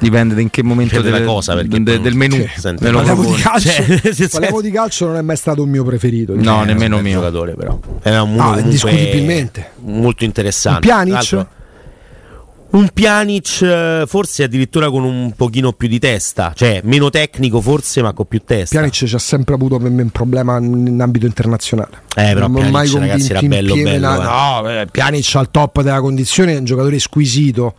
Speaker 2: Dipende da in che momento
Speaker 3: Dipende
Speaker 2: del,
Speaker 3: da cosa,
Speaker 2: de- del menù.
Speaker 3: Cioè,
Speaker 2: me lo
Speaker 1: Parliamo di calcio,
Speaker 3: Cioè,
Speaker 1: parliamo di calcio non è mai stato un mio preferito.
Speaker 2: No,
Speaker 1: diciamo.
Speaker 2: nemmeno
Speaker 3: un bel
Speaker 2: mio.
Speaker 3: giocatore però. Era un
Speaker 1: No,
Speaker 3: comunque
Speaker 1: indiscutibilmente.
Speaker 3: molto interessante.
Speaker 1: Un Pjanic?
Speaker 3: Un Pjanic eh, forse addirittura con un pochino più di testa, cioè meno tecnico forse ma con più testa.
Speaker 1: Pjanic ci ha sempre avuto un problema in ambito internazionale.
Speaker 3: Eh, però
Speaker 1: non
Speaker 3: Pjanic,
Speaker 1: mai
Speaker 3: ragazzi, era bello,
Speaker 1: pieno
Speaker 3: bello,
Speaker 1: na- No, eh, Pjanic al top della condizione, è un giocatore squisito.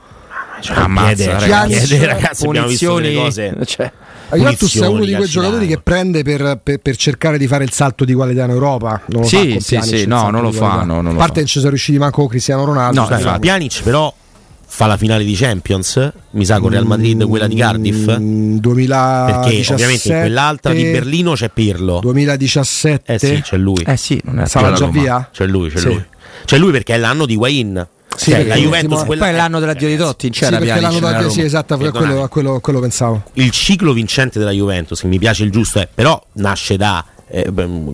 Speaker 3: Cioè, piede,
Speaker 1: Pjanic-
Speaker 3: ragazzi, piede, ragazzi, abbiamo visto delle cose.
Speaker 2: cioè,
Speaker 1: La Juventus è uno di quei giocatori che prende per, per- per cercare di fare il salto di qualità in Europa. Non lo
Speaker 2: Sì,
Speaker 1: fa
Speaker 2: sì,
Speaker 1: Pjanic
Speaker 2: sì, no, non lo
Speaker 1: qualità.
Speaker 2: fanno, non lo
Speaker 1: A parte che ci sono riusciti manco con Cristiano Ronaldo.
Speaker 3: No,
Speaker 1: Dai,
Speaker 3: infatti, Pjanic però fa la finale di Champions, mi sa con Real Madrid quella di Cardiff.
Speaker 1: Mm, 2017
Speaker 3: Perché ovviamente in quell'altra di Berlino c'è Pirlo.
Speaker 1: 2017
Speaker 3: Eh sì, c'è lui.
Speaker 2: Eh sì, non è
Speaker 1: Sarà già via?
Speaker 3: C'è lui, c'è
Speaker 1: Sì.
Speaker 3: lui. C'è lui perché è l'anno di Wayne.
Speaker 1: Sì,
Speaker 3: Cioè, la Juventus quella
Speaker 2: Poi è l'anno dell'addio di Totti,
Speaker 1: Sì,
Speaker 2: c'era
Speaker 1: perché
Speaker 2: Pjanic
Speaker 1: l'anno
Speaker 2: Roma.
Speaker 1: sì, esatto, a quello, a quello, a quello pensavo.
Speaker 3: il ciclo vincente della Juventus, che mi piace il giusto, è però nasce da. eh,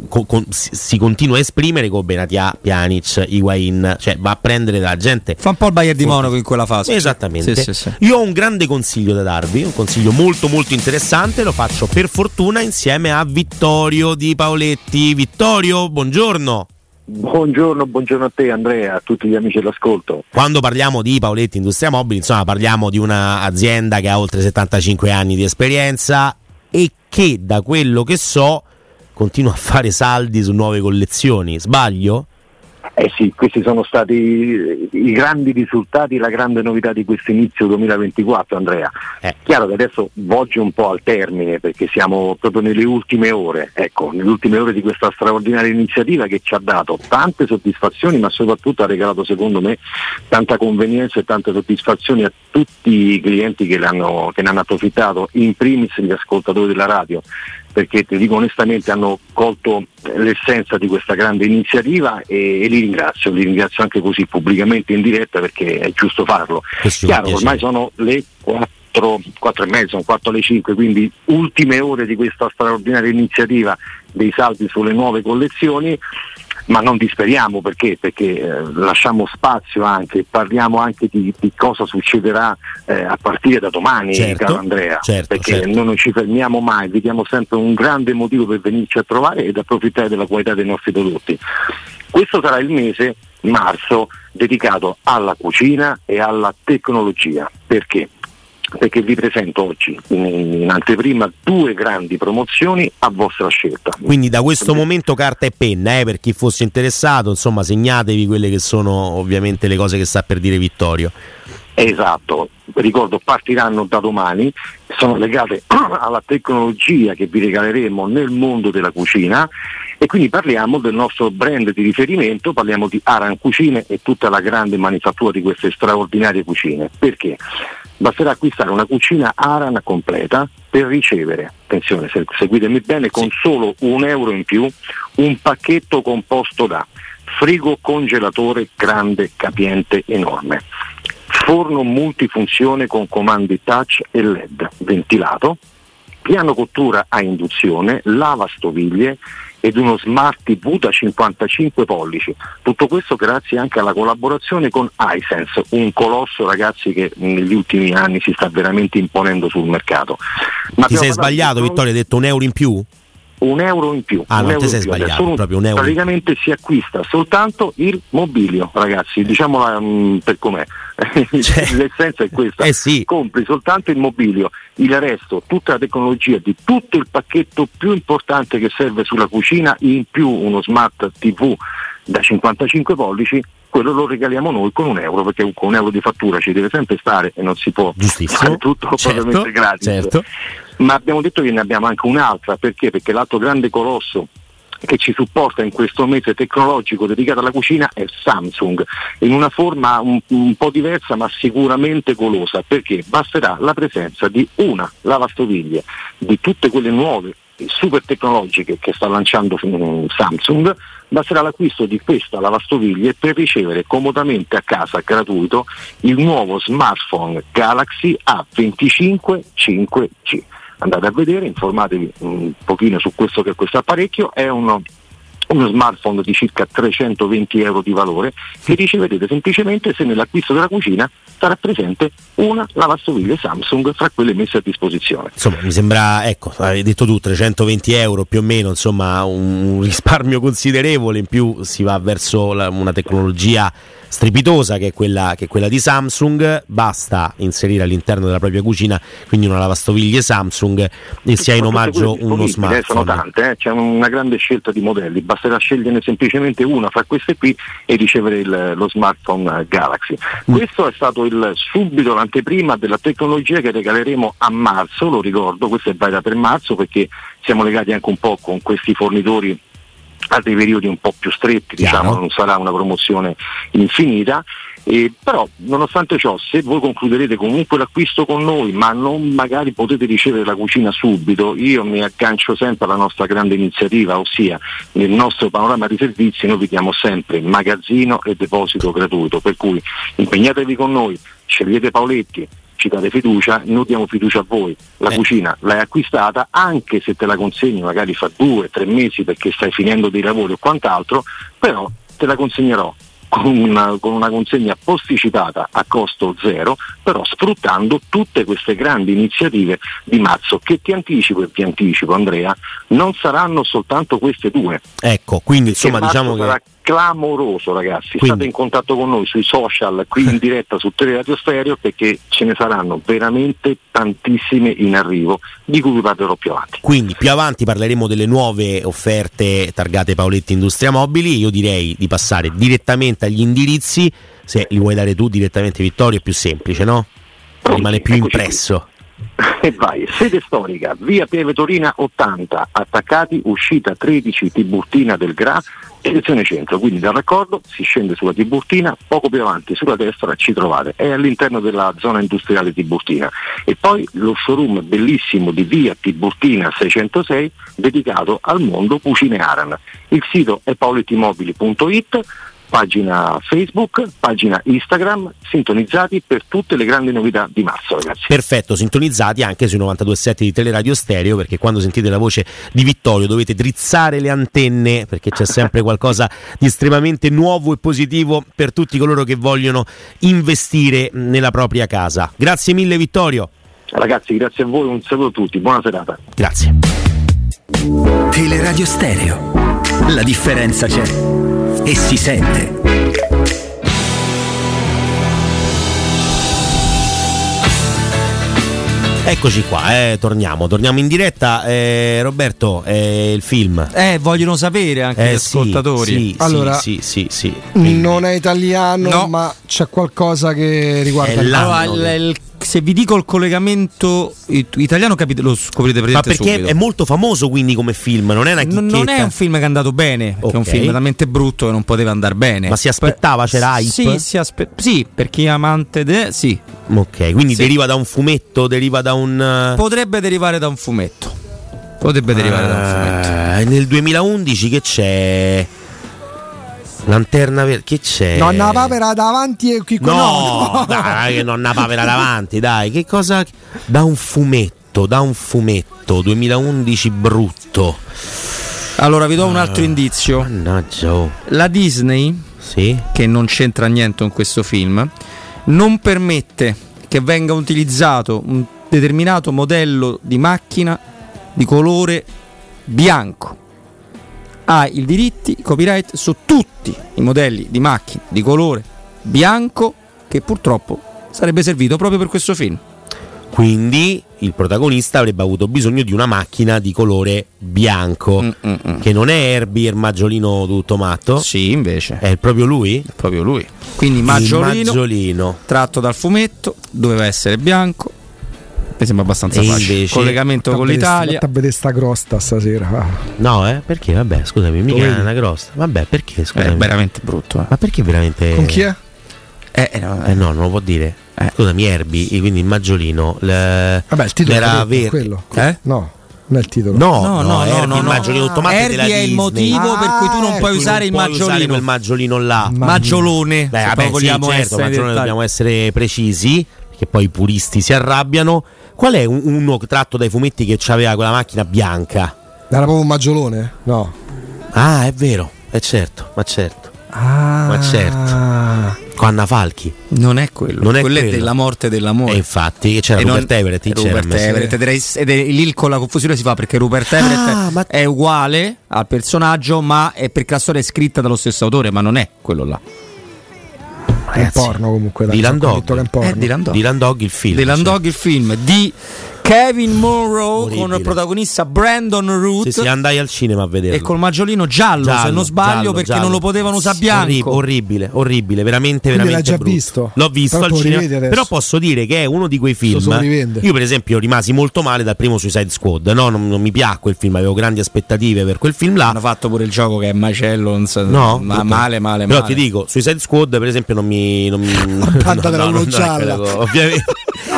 Speaker 3: con- con- si, si continua a esprimere con Benatia, Pjanic, Higuain, cioè va a prendere dalla gente.
Speaker 2: Fa un po' il Bayern di Monaco in quella fase.
Speaker 3: Esattamente.
Speaker 2: Sì, sì, sì.
Speaker 3: Io ho un grande consiglio da darvi, un consiglio molto molto interessante, lo faccio per fortuna insieme a Vittorio di Paoletti. Vittorio, buongiorno.
Speaker 48: Buongiorno, buongiorno a te Andrea, a tutti gli amici dell'ascolto.
Speaker 3: Quando parliamo di Paoletti Industria Mobili, insomma, parliamo di un'azienda che ha oltre 75 anni di esperienza e che, da quello che so, continua a fare saldi su nuove collezioni. Sbaglio?
Speaker 48: Eh sì, questi sono stati i grandi risultati, la grande novità di questo inizio 2024 Andrea.
Speaker 3: Eh.
Speaker 48: Chiaro che adesso volge un po' al termine perché siamo proprio nelle ultime ore, ecco, nelle ultime ore di questa straordinaria iniziativa che ci ha dato tante soddisfazioni ma soprattutto ha regalato secondo me tanta convenienza e tante soddisfazioni a tutti i clienti che, che ne hanno approfittato, in primis gli ascoltatori della radio perché ti dico onestamente hanno colto l'essenza di questa grande iniziativa e, e li ringrazio, li ringrazio anche così pubblicamente in diretta perché è giusto farlo.
Speaker 3: Questo
Speaker 48: Chiaro, ormai sono le 4, 4 e mezzo, sono 4 alle 5, quindi ultime ore di questa straordinaria iniziativa dei saldi sulle nuove collezioni. Ma non disperiamo perché, perché eh, lasciamo spazio anche, parliamo anche di, di cosa succederà eh, a partire da domani,
Speaker 3: Certo,
Speaker 48: caro Andrea,
Speaker 3: certo,
Speaker 48: perché
Speaker 3: certo.
Speaker 48: noi non ci fermiamo mai, vediamo sempre un grande motivo per venirci a trovare ed approfittare della qualità dei nostri prodotti. Questo sarà il mese, marzo, dedicato alla cucina e alla tecnologia. Perché? Perché vi presento oggi in, in anteprima due grandi promozioni a vostra scelta.
Speaker 3: Quindi da questo momento carta e penna, eh, per chi fosse interessato, insomma segnatevi quelle che sono ovviamente le cose che sta per dire Vittorio.
Speaker 48: Esatto, ricordo partiranno da domani, sono legate alla tecnologia che vi regaleremo nel mondo della cucina e quindi parliamo del nostro brand di riferimento, parliamo di Aran Cucine e tutta la grande manifattura di queste straordinarie cucine. Perché? Basterà acquistare una cucina Aran completa per ricevere, attenzione, se- seguitemi bene, con solo un euro in più, un pacchetto composto da frigo congelatore grande, capiente, enorme, forno multifunzione con comandi touch e LED, ventilato, piano cottura a induzione, lavastoviglie ed uno smart TV da 55 pollici. Tutto questo grazie anche alla collaborazione con iSense, un colosso ragazzi che negli ultimi anni si sta veramente imponendo sul mercato. Ma
Speaker 3: Ti sei sbagliato Vittorio, hai detto un euro in più?
Speaker 48: Un euro in più.
Speaker 3: Ah,
Speaker 48: un
Speaker 3: no, te sei sbagliato,
Speaker 48: Adesso
Speaker 3: proprio un euro.
Speaker 48: Praticamente si acquista soltanto il mobilio, ragazzi, diciamola mm, per com'è. L'essenza è questa.
Speaker 3: Eh sì.
Speaker 48: Compri soltanto il mobilio, il resto, tutta la tecnologia di tutto il pacchetto più importante che serve sulla cucina, in più uno smart TV da 55 pollici, quello lo regaliamo noi con un euro, perché con un euro di fattura ci deve sempre stare e non si può fare tutto
Speaker 3: certo,
Speaker 48: propriamente gratis
Speaker 3: certo.
Speaker 48: Ma abbiamo detto che ne abbiamo anche un'altra, perché? Perché l'altro grande colosso che ci supporta in questo mese tecnologico dedicato alla cucina è Samsung, in una forma un, un po' diversa ma sicuramente golosa, perché basterà la presenza di una lavastoviglie di tutte quelle nuove super tecnologiche che sta lanciando mm, Samsung, basterà l'acquisto di questa lavastoviglie per ricevere comodamente a casa gratuito il nuovo smartphone Galaxy A25 5G andate a vedere, informatevi un pochino su questo che è questo apparecchio, è uno, uno smartphone di circa 320 euro di valore che riceverete semplicemente se nell'acquisto della cucina sarà presente una lavastoviglie Samsung fra quelle messe a disposizione.
Speaker 3: Insomma, mi sembra, ecco, hai detto tu, 320 euro più o meno, insomma, un risparmio considerevole, in più si va verso la- una tecnologia strepitosa che è, quella, che è quella di Samsung, basta inserire all'interno della propria cucina quindi una lavastoviglie Samsung e si ha in
Speaker 48: Sono
Speaker 3: omaggio uno
Speaker 48: eh, Sono
Speaker 3: smartphone.
Speaker 48: tante, eh, c'è una grande scelta di modelli, basterà sceglierne semplicemente una fra queste qui e ricevere il- lo smartphone eh, Galaxy.
Speaker 3: Mm.
Speaker 48: Questo è stato il subito l'anteprima della tecnologia che regaleremo a marzo, lo ricordo, questo è valida per marzo perché siamo legati anche un po' con questi fornitori a dei periodi un po' più stretti, diciamo, non sarà una promozione infinita. E però nonostante ciò se voi concluderete comunque l'acquisto con noi ma non magari potete ricevere la cucina subito io mi aggancio sempre alla nostra grande iniziativa ossia nel nostro panorama di servizi noi vi diamo sempre magazzino e deposito gratuito per cui impegnatevi con noi scegliete Paoletti ci date fiducia, noi diamo fiducia a voi. La cucina l'hai acquistata, anche se te la consegni magari fra due, tre mesi perché stai finendo dei lavori o quant'altro, però te la consegnerò con una, con una consegna posticipata a costo zero, però sfruttando tutte queste grandi iniziative di marzo che ti anticipo e ti anticipo Andrea, non saranno soltanto queste due.
Speaker 3: Ecco, quindi insomma
Speaker 48: Che
Speaker 3: diciamo
Speaker 48: sarà
Speaker 3: che
Speaker 48: clamoroso ragazzi,
Speaker 3: Quindi-
Speaker 48: state in contatto con noi sui social, qui in diretta su Teleradio Stereo perché ce ne saranno veramente tantissime in arrivo di cui vi parlerò più avanti.
Speaker 3: Quindi più avanti parleremo delle nuove offerte targate Paoletti Industria Mobili. Io direi di passare direttamente agli indirizzi. Se li vuoi dare tu direttamente, Vittorio, è più semplice, no? Rimane più impresso.
Speaker 48: E vai, sede storica, via Pieve Torina 80, attaccati, uscita 13 Tiburtina del Gra, direzione centro, quindi dal raccordo si scende sulla Tiburtina, poco più avanti sulla destra ci trovate, è all'interno della zona industriale Tiburtina. E poi lo showroom bellissimo di via Tiburtina 606 dedicato al mondo cucine Aran. Il sito è paulettimobili.it pagina Facebook, pagina Instagram, sintonizzati per tutte le grandi novità di marzo, ragazzi.
Speaker 3: Perfetto, sintonizzati anche sui 92.7 di Teleradio Stereo perché quando sentite la voce di Vittorio dovete drizzare le antenne perché c'è sempre qualcosa di estremamente nuovo e positivo per tutti coloro che vogliono investire nella propria casa. Grazie mille Vittorio.
Speaker 48: Ragazzi, grazie a voi, un saluto a tutti, buona serata.
Speaker 3: Grazie.
Speaker 26: Teleradio Stereo. La differenza c'è. E si sente.
Speaker 3: Eccoci qua, eh, torniamo, torniamo in diretta. Eh, Roberto, eh, il film.
Speaker 2: Eh, vogliono sapere anche
Speaker 3: Eh,
Speaker 2: gli
Speaker 3: sì,
Speaker 2: ascoltatori.
Speaker 3: sì,
Speaker 1: Allora-
Speaker 3: sì, sì, sì,
Speaker 1: Non è italiano,
Speaker 2: No.
Speaker 1: ma c'è qualcosa che riguarda il
Speaker 2: Allora, il- se vi dico il collegamento it- italiano capite, lo scoprite
Speaker 3: Ma
Speaker 2: praticamente
Speaker 3: perché
Speaker 2: subito.
Speaker 3: è molto famoso quindi come film, non è una chicchetta.
Speaker 2: non è un film che è andato bene, perché è un film talmente brutto che non poteva andare bene.
Speaker 3: Ma si aspettava, c'era hype?
Speaker 2: Sì, si aspe- sì, per chi è amante de... sì.
Speaker 3: Ok, quindi
Speaker 2: Sì.
Speaker 3: deriva da un fumetto, deriva da un... eh,
Speaker 2: Potrebbe derivare da un fumetto. Potrebbe derivare da un fumetto.
Speaker 3: Eh, nel 2011 che c'è? Lanterna verde, che c'è?
Speaker 1: Nonna Papera davanti e qui
Speaker 3: No, dai, che nonna papera davanti, dai, che cosa... Da un fumetto, da un fumetto, 2011 brutto.
Speaker 2: Allora vi do un altro indizio.
Speaker 3: Mannaggia, oh.
Speaker 2: La Disney,
Speaker 3: Sì?
Speaker 2: che non c'entra niente con questo film, non permette che venga utilizzato un determinato modello di macchina di colore bianco. Ha i diritti, i copyright su tutti i modelli di macchine di colore bianco che purtroppo sarebbe servito proprio per questo film.
Speaker 3: Quindi il protagonista avrebbe avuto bisogno di una macchina di colore bianco, che non è Herbie il maggiolino tutto matto.
Speaker 2: Sì, invece.
Speaker 3: È proprio lui?
Speaker 2: È proprio lui. Quindi Maggiolino,
Speaker 3: maggiolino.
Speaker 2: tratto dal fumetto, doveva essere bianco. Mi sembra abbastanza
Speaker 3: E
Speaker 2: facile.
Speaker 3: invece-
Speaker 2: Collegamento con l'Italia.
Speaker 1: a vedere sta crosta stasera. Ah.
Speaker 3: No, eh? Perché? Vabbè, scusami, mica è una grossa. Vabbè, perché? Scusami.
Speaker 2: È veramente brutto. eh.
Speaker 3: Ma perché veramente.
Speaker 1: Con chi è?
Speaker 2: Eh, eh, no,
Speaker 3: Eh no, non lo può dire. Scusami, Herbie, e quindi il maggiolino. l-
Speaker 1: Vabbè, il titolo
Speaker 3: era verde.
Speaker 1: quello.
Speaker 2: Eh?
Speaker 1: No, non è il titolo.
Speaker 3: No,
Speaker 2: No,
Speaker 3: no,
Speaker 2: no, no, no,
Speaker 3: il della
Speaker 2: è il
Speaker 3: Disney.
Speaker 2: motivo per cui tu non
Speaker 1: Ah,
Speaker 2: puoi usare il
Speaker 3: non puoi usare
Speaker 2: maggiolino.
Speaker 3: quel maggiolino là.
Speaker 2: Maggiolone.
Speaker 3: Beh, vabbè, sì,
Speaker 2: vogliamo
Speaker 3: certo,
Speaker 2: essere
Speaker 3: maggiolone dobbiamo essere precisi, perché poi i puristi si arrabbiano. Qual è un- uno tratto dai fumetti che aveva quella macchina bianca?
Speaker 1: Era proprio un maggiolone? No.
Speaker 3: Ah, è vero, è certo, ma certo.
Speaker 1: Ah,
Speaker 3: Ma certo. Con Anna Falchi.
Speaker 2: Non è quello.
Speaker 3: Non è
Speaker 2: quello è
Speaker 3: quello.
Speaker 2: della morte dell'amore.
Speaker 3: E infatti c'era
Speaker 2: E non-
Speaker 3: Rupert Everett,
Speaker 2: e
Speaker 3: c'era,
Speaker 2: Rupert. Everett, ed era- ed è lì con la confusione si fa perché Rupert Everett
Speaker 3: Ah, ma-
Speaker 2: è uguale al personaggio, ma è perché la storia è scritta dallo stesso autore, ma non è quello là.
Speaker 1: È un porno comunque. È
Speaker 2: Dylan Dog.
Speaker 3: Dylan Dog il film.
Speaker 2: Dylan
Speaker 3: sì.
Speaker 2: Dog il film di Kevin Monroe con il protagonista Brandon Root
Speaker 3: Sì, sì, andai al cinema a vederlo.
Speaker 2: e col maggiolino giallo, se
Speaker 3: Giallo,
Speaker 2: non sbaglio
Speaker 3: giallo,
Speaker 2: perché
Speaker 3: giallo.
Speaker 2: non lo potevano usare bianco.
Speaker 3: Orrib- orribile, orribile, veramente,
Speaker 1: Quindi
Speaker 3: veramente.
Speaker 1: l'hai già
Speaker 3: brutto.
Speaker 1: visto?
Speaker 3: L'ho visto
Speaker 1: Però
Speaker 3: al cinema. Però posso dire che è uno di quei film. Io, per esempio, rimasi molto male dal primo Suicide Squad. No, non, non mi piacque il film, avevo grandi aspettative per quel film là.
Speaker 2: Hanno fatto pure il gioco che è macello, non so-
Speaker 3: No,
Speaker 2: ma
Speaker 3: brutto.
Speaker 2: male, male,
Speaker 3: Però
Speaker 2: male.
Speaker 3: ti dico, Suicide Squad, per esempio, non mi. Non mi
Speaker 1: Tanta della uno gialla.
Speaker 3: ovviamente.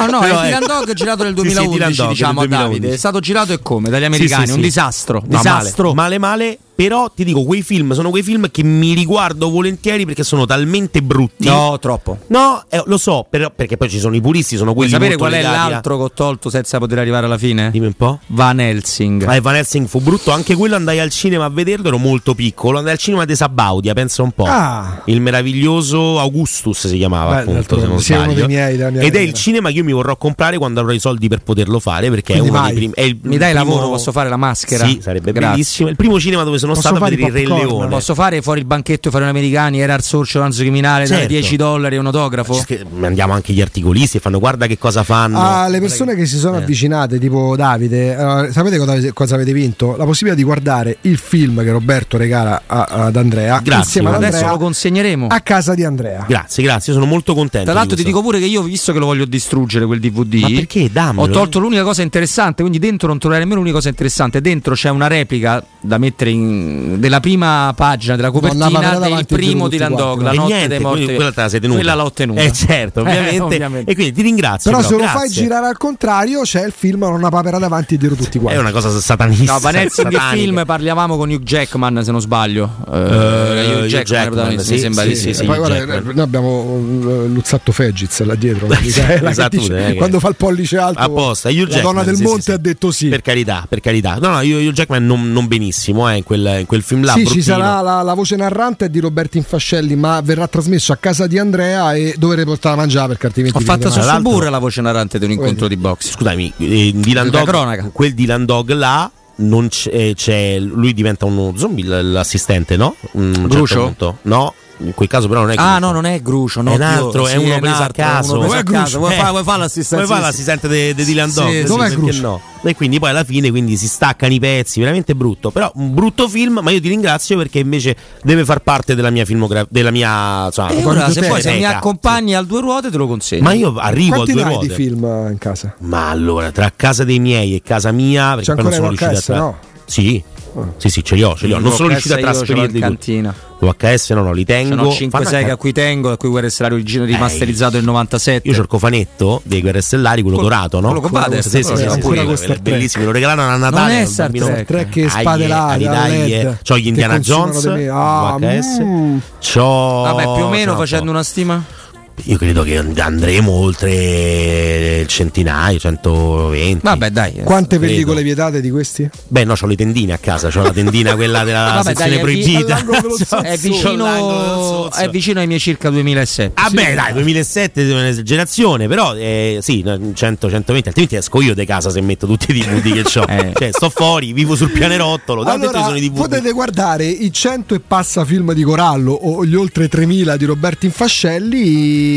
Speaker 2: No, no,
Speaker 3: Però
Speaker 2: è Dylan
Speaker 3: ecco.
Speaker 2: Dog girato nel
Speaker 3: Sì, sì,
Speaker 2: 2011,
Speaker 3: Dylan Dog,
Speaker 2: diciamo
Speaker 3: nel
Speaker 2: a Davide.
Speaker 3: 2011.
Speaker 2: È stato girato e come? Dagli
Speaker 3: Sì,
Speaker 2: americani,
Speaker 3: sì,
Speaker 2: un
Speaker 3: sì.
Speaker 2: disastro.
Speaker 3: No,
Speaker 2: disastro.
Speaker 3: Male, male, male, però ti dico, quei film sono quei film che mi riguardo volentieri perché sono talmente brutti.
Speaker 2: No, troppo.
Speaker 3: No, eh, lo so, però, perché poi ci sono i puristi, sono
Speaker 2: Vuoi
Speaker 3: quelli
Speaker 2: sapere
Speaker 3: molto
Speaker 2: qual è l'altro che ho tolto senza poter arrivare alla fine?
Speaker 3: Dimmi un po'.
Speaker 2: Van Helsing.
Speaker 3: Ah, Van Helsing fu brutto, anche quello andai al cinema a vederlo, ero molto piccolo, andai al cinema di Sabaudia, pensa un po'.
Speaker 1: Ah.
Speaker 3: Il meraviglioso Augustus si chiamava,
Speaker 1: Beh,
Speaker 3: appunto, se non
Speaker 1: è
Speaker 3: sbaglio.
Speaker 1: dei miei,
Speaker 3: Ed è
Speaker 1: carriera.
Speaker 3: il cinema che io mi vorrò comprare quando avrò i soldi per poterlo fare, perché
Speaker 1: Quindi
Speaker 3: è uno
Speaker 1: vai.
Speaker 3: dei primi... è il
Speaker 2: Mi dai
Speaker 3: primo-
Speaker 2: lavoro, posso fare la maschera?
Speaker 3: Sì, sarebbe
Speaker 2: Grazie.
Speaker 3: bellissimo. È Il primo cinema dove sono
Speaker 1: Posso
Speaker 3: stato vedere il Re? Leone.
Speaker 2: Posso fare fuori il banchetto e fare un americani? Era il sorcio Ranzo criminale, dare
Speaker 3: Certo.
Speaker 2: 10 dollari e un autografo?
Speaker 3: Andiamo anche gli articolisti e fanno guarda che cosa fanno.
Speaker 1: Ah, le persone che si sono
Speaker 3: Eh.
Speaker 1: avvicinate, tipo Davide, eh, sapete cosa, cosa avete vinto? La possibilità di guardare il film che Roberto regala a- ad Andrea
Speaker 3: Grazie,
Speaker 1: insieme ad
Speaker 2: Adesso lo consegneremo.
Speaker 1: a casa di Andrea.
Speaker 3: Grazie, grazie, sono molto contento.
Speaker 2: Tra l'altro ti dico pure che io, visto che lo voglio distruggere quel DVD,
Speaker 3: Ma perché? Dammelo.
Speaker 2: ho tolto l'unica cosa interessante, quindi dentro non troverai nemmeno l'unica cosa interessante. Dentro c'è una replica da mettere in, della prima pagina della copertina del primo
Speaker 1: giro tutti
Speaker 2: Dylan
Speaker 1: quanti.
Speaker 2: Dog, la notte
Speaker 3: niente,
Speaker 2: dei morti.
Speaker 3: quella te la sei tenuta.
Speaker 2: Quella l'ho ottenuta.
Speaker 3: Eh certo, ovviamente.
Speaker 2: Eh, ovviamente.
Speaker 3: E quindi ti ringrazio.
Speaker 1: Però se lo
Speaker 3: grazie.
Speaker 1: fai girare al contrario, c'è il film con una papera davanti e dietro tutti
Speaker 3: È
Speaker 1: quanti.
Speaker 3: una cosa satanista.
Speaker 2: No, Van Helsing il film parlavamo con Hugh Jackman se non sbaglio. Eh,
Speaker 3: Eh,
Speaker 2: Hugh
Speaker 3: Hugh
Speaker 2: Jackman,
Speaker 3: Jackman,
Speaker 2: protagonista, mi
Speaker 3: sì,
Speaker 2: sembra
Speaker 3: sì,
Speaker 2: di
Speaker 3: sì,
Speaker 2: sì.
Speaker 3: sì.
Speaker 1: Poi
Speaker 3: Hugh
Speaker 1: guarda, noi abbiamo eh, Luzzatto Feggiz là dietro,
Speaker 3: Esatto,
Speaker 1: dice-
Speaker 3: eh,
Speaker 1: quando fa il pollice alto.
Speaker 3: apposta Hugh
Speaker 1: la
Speaker 3: Jackman,
Speaker 1: donna del
Speaker 3: sì,
Speaker 1: monte
Speaker 3: sì, sì.
Speaker 1: ha detto sì.
Speaker 3: Per carità, per carità. No, no, io, Hugh Jackman non, non benissimo eh, in, quel, in quel film là.
Speaker 1: sì, ci
Speaker 3: bruttino.
Speaker 1: sarà la, la voce narrante di Roberto Infascelli, ma verrà trasmesso a casa di Andrea e dovrei portare a mangiare perché altrimenti
Speaker 2: Ho fatto su. Suburra la voce narrante di un incontro di box.
Speaker 3: Scusami, eh, Dylan Dog, quel Dylan Dog là. Non c'è, eh, c'è- lui diventa uno zombie l'assistente, no? Un certo
Speaker 2: Grucio?
Speaker 3: punto. No, in quel caso però non è
Speaker 2: Ah,
Speaker 3: Grucio.
Speaker 2: no, non è Grucio, no,
Speaker 3: è un altro, è
Speaker 2: sì,
Speaker 3: uno
Speaker 2: un
Speaker 3: preso a
Speaker 2: è uno
Speaker 3: caso.
Speaker 2: preso a caso. Vuoi
Speaker 3: Eh,
Speaker 2: fare- vuoi fare l'assistente?
Speaker 3: Vuoi fare
Speaker 2: Sì,
Speaker 3: l'assistente di di Dylan Dog?
Speaker 2: sì,
Speaker 3: Dov'è
Speaker 2: Grucio?
Speaker 3: no? E quindi poi alla fine quindi si staccano i pezzi, veramente brutto. Però un brutto film, ma io ti ringrazio perché invece deve far parte della mia filmografia, della mia insomma,
Speaker 2: E ora, se poi se mi accompagni al due ruote te lo consegno.
Speaker 3: Ma io arrivo
Speaker 1: Quanti
Speaker 3: a due ruote.
Speaker 1: di film eh, in casa?
Speaker 3: Ma allora, tra casa dei miei e casa mia, perché
Speaker 1: C'è
Speaker 3: poi non
Speaker 1: ancora
Speaker 3: sono riuscito a tra-
Speaker 1: no?
Speaker 3: Sì. Sì, sì, ce li ho, ce li ho. Non sono
Speaker 2: VHS
Speaker 3: riuscito a trasferirli. tutti. VHS no, no, li tengo.
Speaker 2: Sono 5
Speaker 3: Fanno
Speaker 2: 6
Speaker 3: anche-
Speaker 2: a cui tengo, a cui guerra stellare origine rimasterizzato nel 97.
Speaker 3: Io c'ho il cofanetto dei Guerre Stellari, quello dorato, no?
Speaker 2: quello con Vader,
Speaker 3: Sì, bellissimo. Lo regalano a Natale.
Speaker 2: Non è Star. Trek.
Speaker 1: Che spade là, LED,
Speaker 3: eh. C'ho gli Indiana Jones,
Speaker 1: me. Ah,
Speaker 3: VHS.
Speaker 1: mm.
Speaker 3: C'ho
Speaker 2: Vabbè, più o meno facendo una stima.
Speaker 3: Io credo che andremo oltre il centinaio, 120.
Speaker 2: Vabbè, dai. eh.
Speaker 1: Quante
Speaker 3: credo.
Speaker 1: pellicole vietate di questi?
Speaker 3: Beh, no, c'ho le tendine a casa, c'ho la tendina quella della
Speaker 2: Vabbè,
Speaker 3: sezione
Speaker 2: dai, è vi-
Speaker 3: proibita.
Speaker 2: È
Speaker 3: l'angolo del
Speaker 2: vicino, è vicino ai miei circa 2007.
Speaker 3: Ah beh dai, 2007 è un'esagerazione, però eh, sì, no, 100, 120, altrimenti esco io di casa se metto tutti i DVD che ho.
Speaker 2: Eh.
Speaker 3: Cioè, sto fuori, vivo sul pianerottolo, da
Speaker 1: Allora,
Speaker 3: sono i DVD.
Speaker 1: potete guardare i 100 e passa film di Corallo o gli oltre 3000 di Roberto Infascelli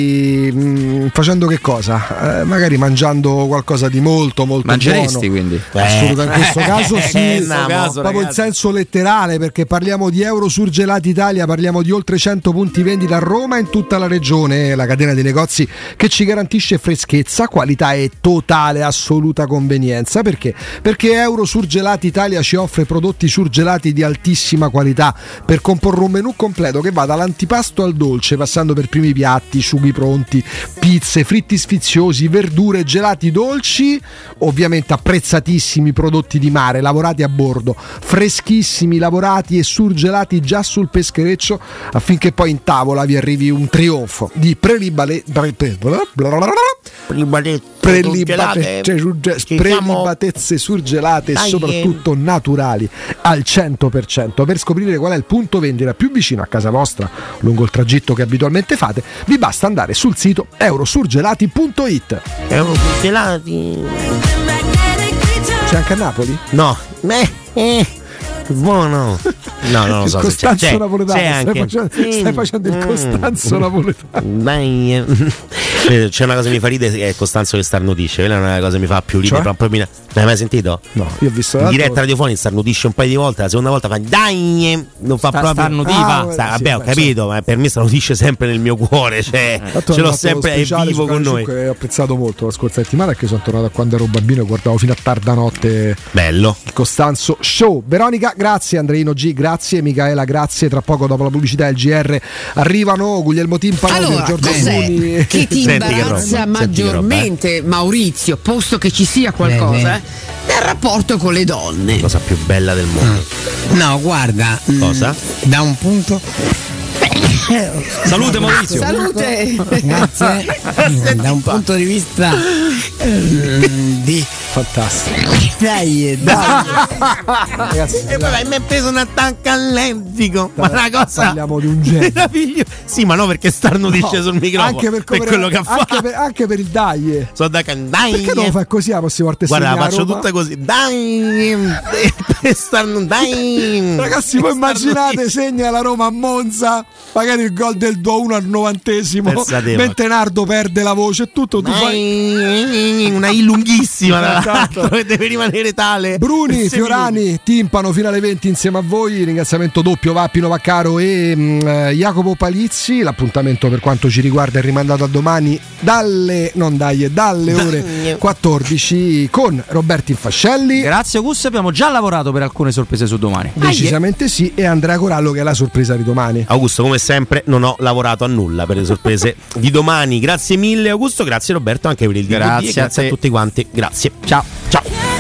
Speaker 1: mh, facendo che cosa? Eh, magari mangiando qualcosa di molto molto
Speaker 2: Mangeresti
Speaker 1: buono.
Speaker 2: quindi?
Speaker 1: Assolutamente, in questo caso sì,
Speaker 3: Eh,
Speaker 1: in
Speaker 3: questo
Speaker 2: caso,
Speaker 1: proprio in
Speaker 2: ragazzi.
Speaker 1: senso letterale perché parliamo di Euro Surgelati Italia, parliamo di oltre 100 punti vendita a Roma e in tutta la regione, la catena di negozi che ci garantisce freschezza, qualità e totale assoluta convenienza perché? Perché Euro Surgelati Italia ci offre prodotti surgelati di altissima qualità per comporre un menù completo che va dall'antipasto al dolce, passando per primi piatti, sughi pronti, pizze, fritti sfiziosi, verdure, gelati dolci, ovviamente apprezzatissimi prodotti di mare lavorati a bordo, freschissimi, lavorati e surgelati già sul peschereccio affinché poi in tavola vi arrivi un trionfo di prelibale, pre- pre- prelibate- cioè, surge- prelibatezze surgelate e soprattutto naturali al 100%. Per scoprire qual è il punto vendita più vicino a casa vostra lungo il tragitto che abitualmente fate, vi basta andare sul sito eurosurgelati.it. C'è anche a Napoli?
Speaker 3: No, eh, eh, buono. No, non lo so.
Speaker 1: Costanzo
Speaker 3: C'è,
Speaker 1: napoletano,
Speaker 3: c'è
Speaker 1: stai, facendo,
Speaker 3: Sì.
Speaker 1: stai facendo il
Speaker 3: Mm.
Speaker 1: Costanzo napoletano.
Speaker 3: Dai, eh. Eh, C'è una cosa che mi fa ridere che è Costanzo che starnutisce. Quella è una cosa che mi fa più ridere.
Speaker 1: Cioè?
Speaker 3: proprio mi- L'hai mai sentito?
Speaker 1: No, io ho visto
Speaker 3: In diretta radiofonica starnutisce un paio di volte, la seconda volta fa dai, non fa
Speaker 2: Sta-
Speaker 3: proprio
Speaker 2: starnutiva?
Speaker 3: Ah, sta-
Speaker 1: sì,
Speaker 3: vabbè, ho
Speaker 1: beh,
Speaker 3: capito, ma per me starnutisce sempre nel mio cuore, cioè,
Speaker 1: L'altro
Speaker 3: ce
Speaker 1: hanno
Speaker 3: l'ho sempre è vivo con noi.
Speaker 1: 5 e ho apprezzato molto la scorsa settimana che sono tornato a quando ero bambino e guardavo fino a tarda notte
Speaker 3: Bello.
Speaker 1: il Costanzo Show. Veronica, grazie, Andreino G, grazie, Michaela, grazie. Tra poco dopo la pubblicità del GR arrivano Guglielmo Timpano
Speaker 49: Allora,
Speaker 1: e Giorgio
Speaker 49: che ti imbarazza
Speaker 3: che roba,
Speaker 49: maggiormente, Maurizio, posto che ci sia qualcosa, eh, nel rapporto con le donne?
Speaker 3: Cosa più bella del mondo.
Speaker 50: No, guarda. mm,
Speaker 3: Cosa?
Speaker 50: Da un punto.
Speaker 2: Salute Maurizio.
Speaker 49: Salute!
Speaker 50: Grazie. da un punto di vista mm, di.
Speaker 1: Fantastico.
Speaker 50: Dai, dai.
Speaker 1: Ragazzi,
Speaker 3: E poi mi è preso un attacco allergico. Ma una cosa
Speaker 1: parliamo di un genio.
Speaker 3: Sì, ma no, perché starnutisce
Speaker 1: No,
Speaker 3: sul microfono.
Speaker 1: Anche per, come-
Speaker 3: quello che ha fatto.
Speaker 1: anche per, anche per il dai.
Speaker 3: So da can- dai.
Speaker 1: Perché non lo fai così la prossima volta?
Speaker 3: Guarda, la faccio
Speaker 1: Roma?
Speaker 3: tutta così. Dai! Per starnu- dai!
Speaker 1: Ragazzi, voi immaginate segna la Roma a Monza, magari il gol del 2-1 al novantesimo, mentre Nardo perde la voce e tutto. Tu fai...
Speaker 3: Una I lunghissima.
Speaker 1: Esatto.
Speaker 3: deve rimanere tale.
Speaker 1: Bruni, Fiorani, timpano fino alle 20 insieme a voi. Ringraziamento doppio Vappino Vaccaro e mm, eh, Jacopo Palizzi. L'appuntamento per quanto ci riguarda è rimandato a domani dalle, non dai, dalle ore 14 con Roberto Infascelli.
Speaker 2: Grazie Augusto, abbiamo già lavorato per alcune sorprese su domani.
Speaker 1: Decisamente sì, e Andrea Corallo che è la sorpresa di domani.
Speaker 3: Augusto, come sempre, non ho lavorato a nulla per le sorprese di domani. Grazie mille, Augusto. Grazie, Roberto, anche per il DVD.
Speaker 2: Grazie
Speaker 3: grazie
Speaker 2: a
Speaker 3: a, tutti quanti. Grazie.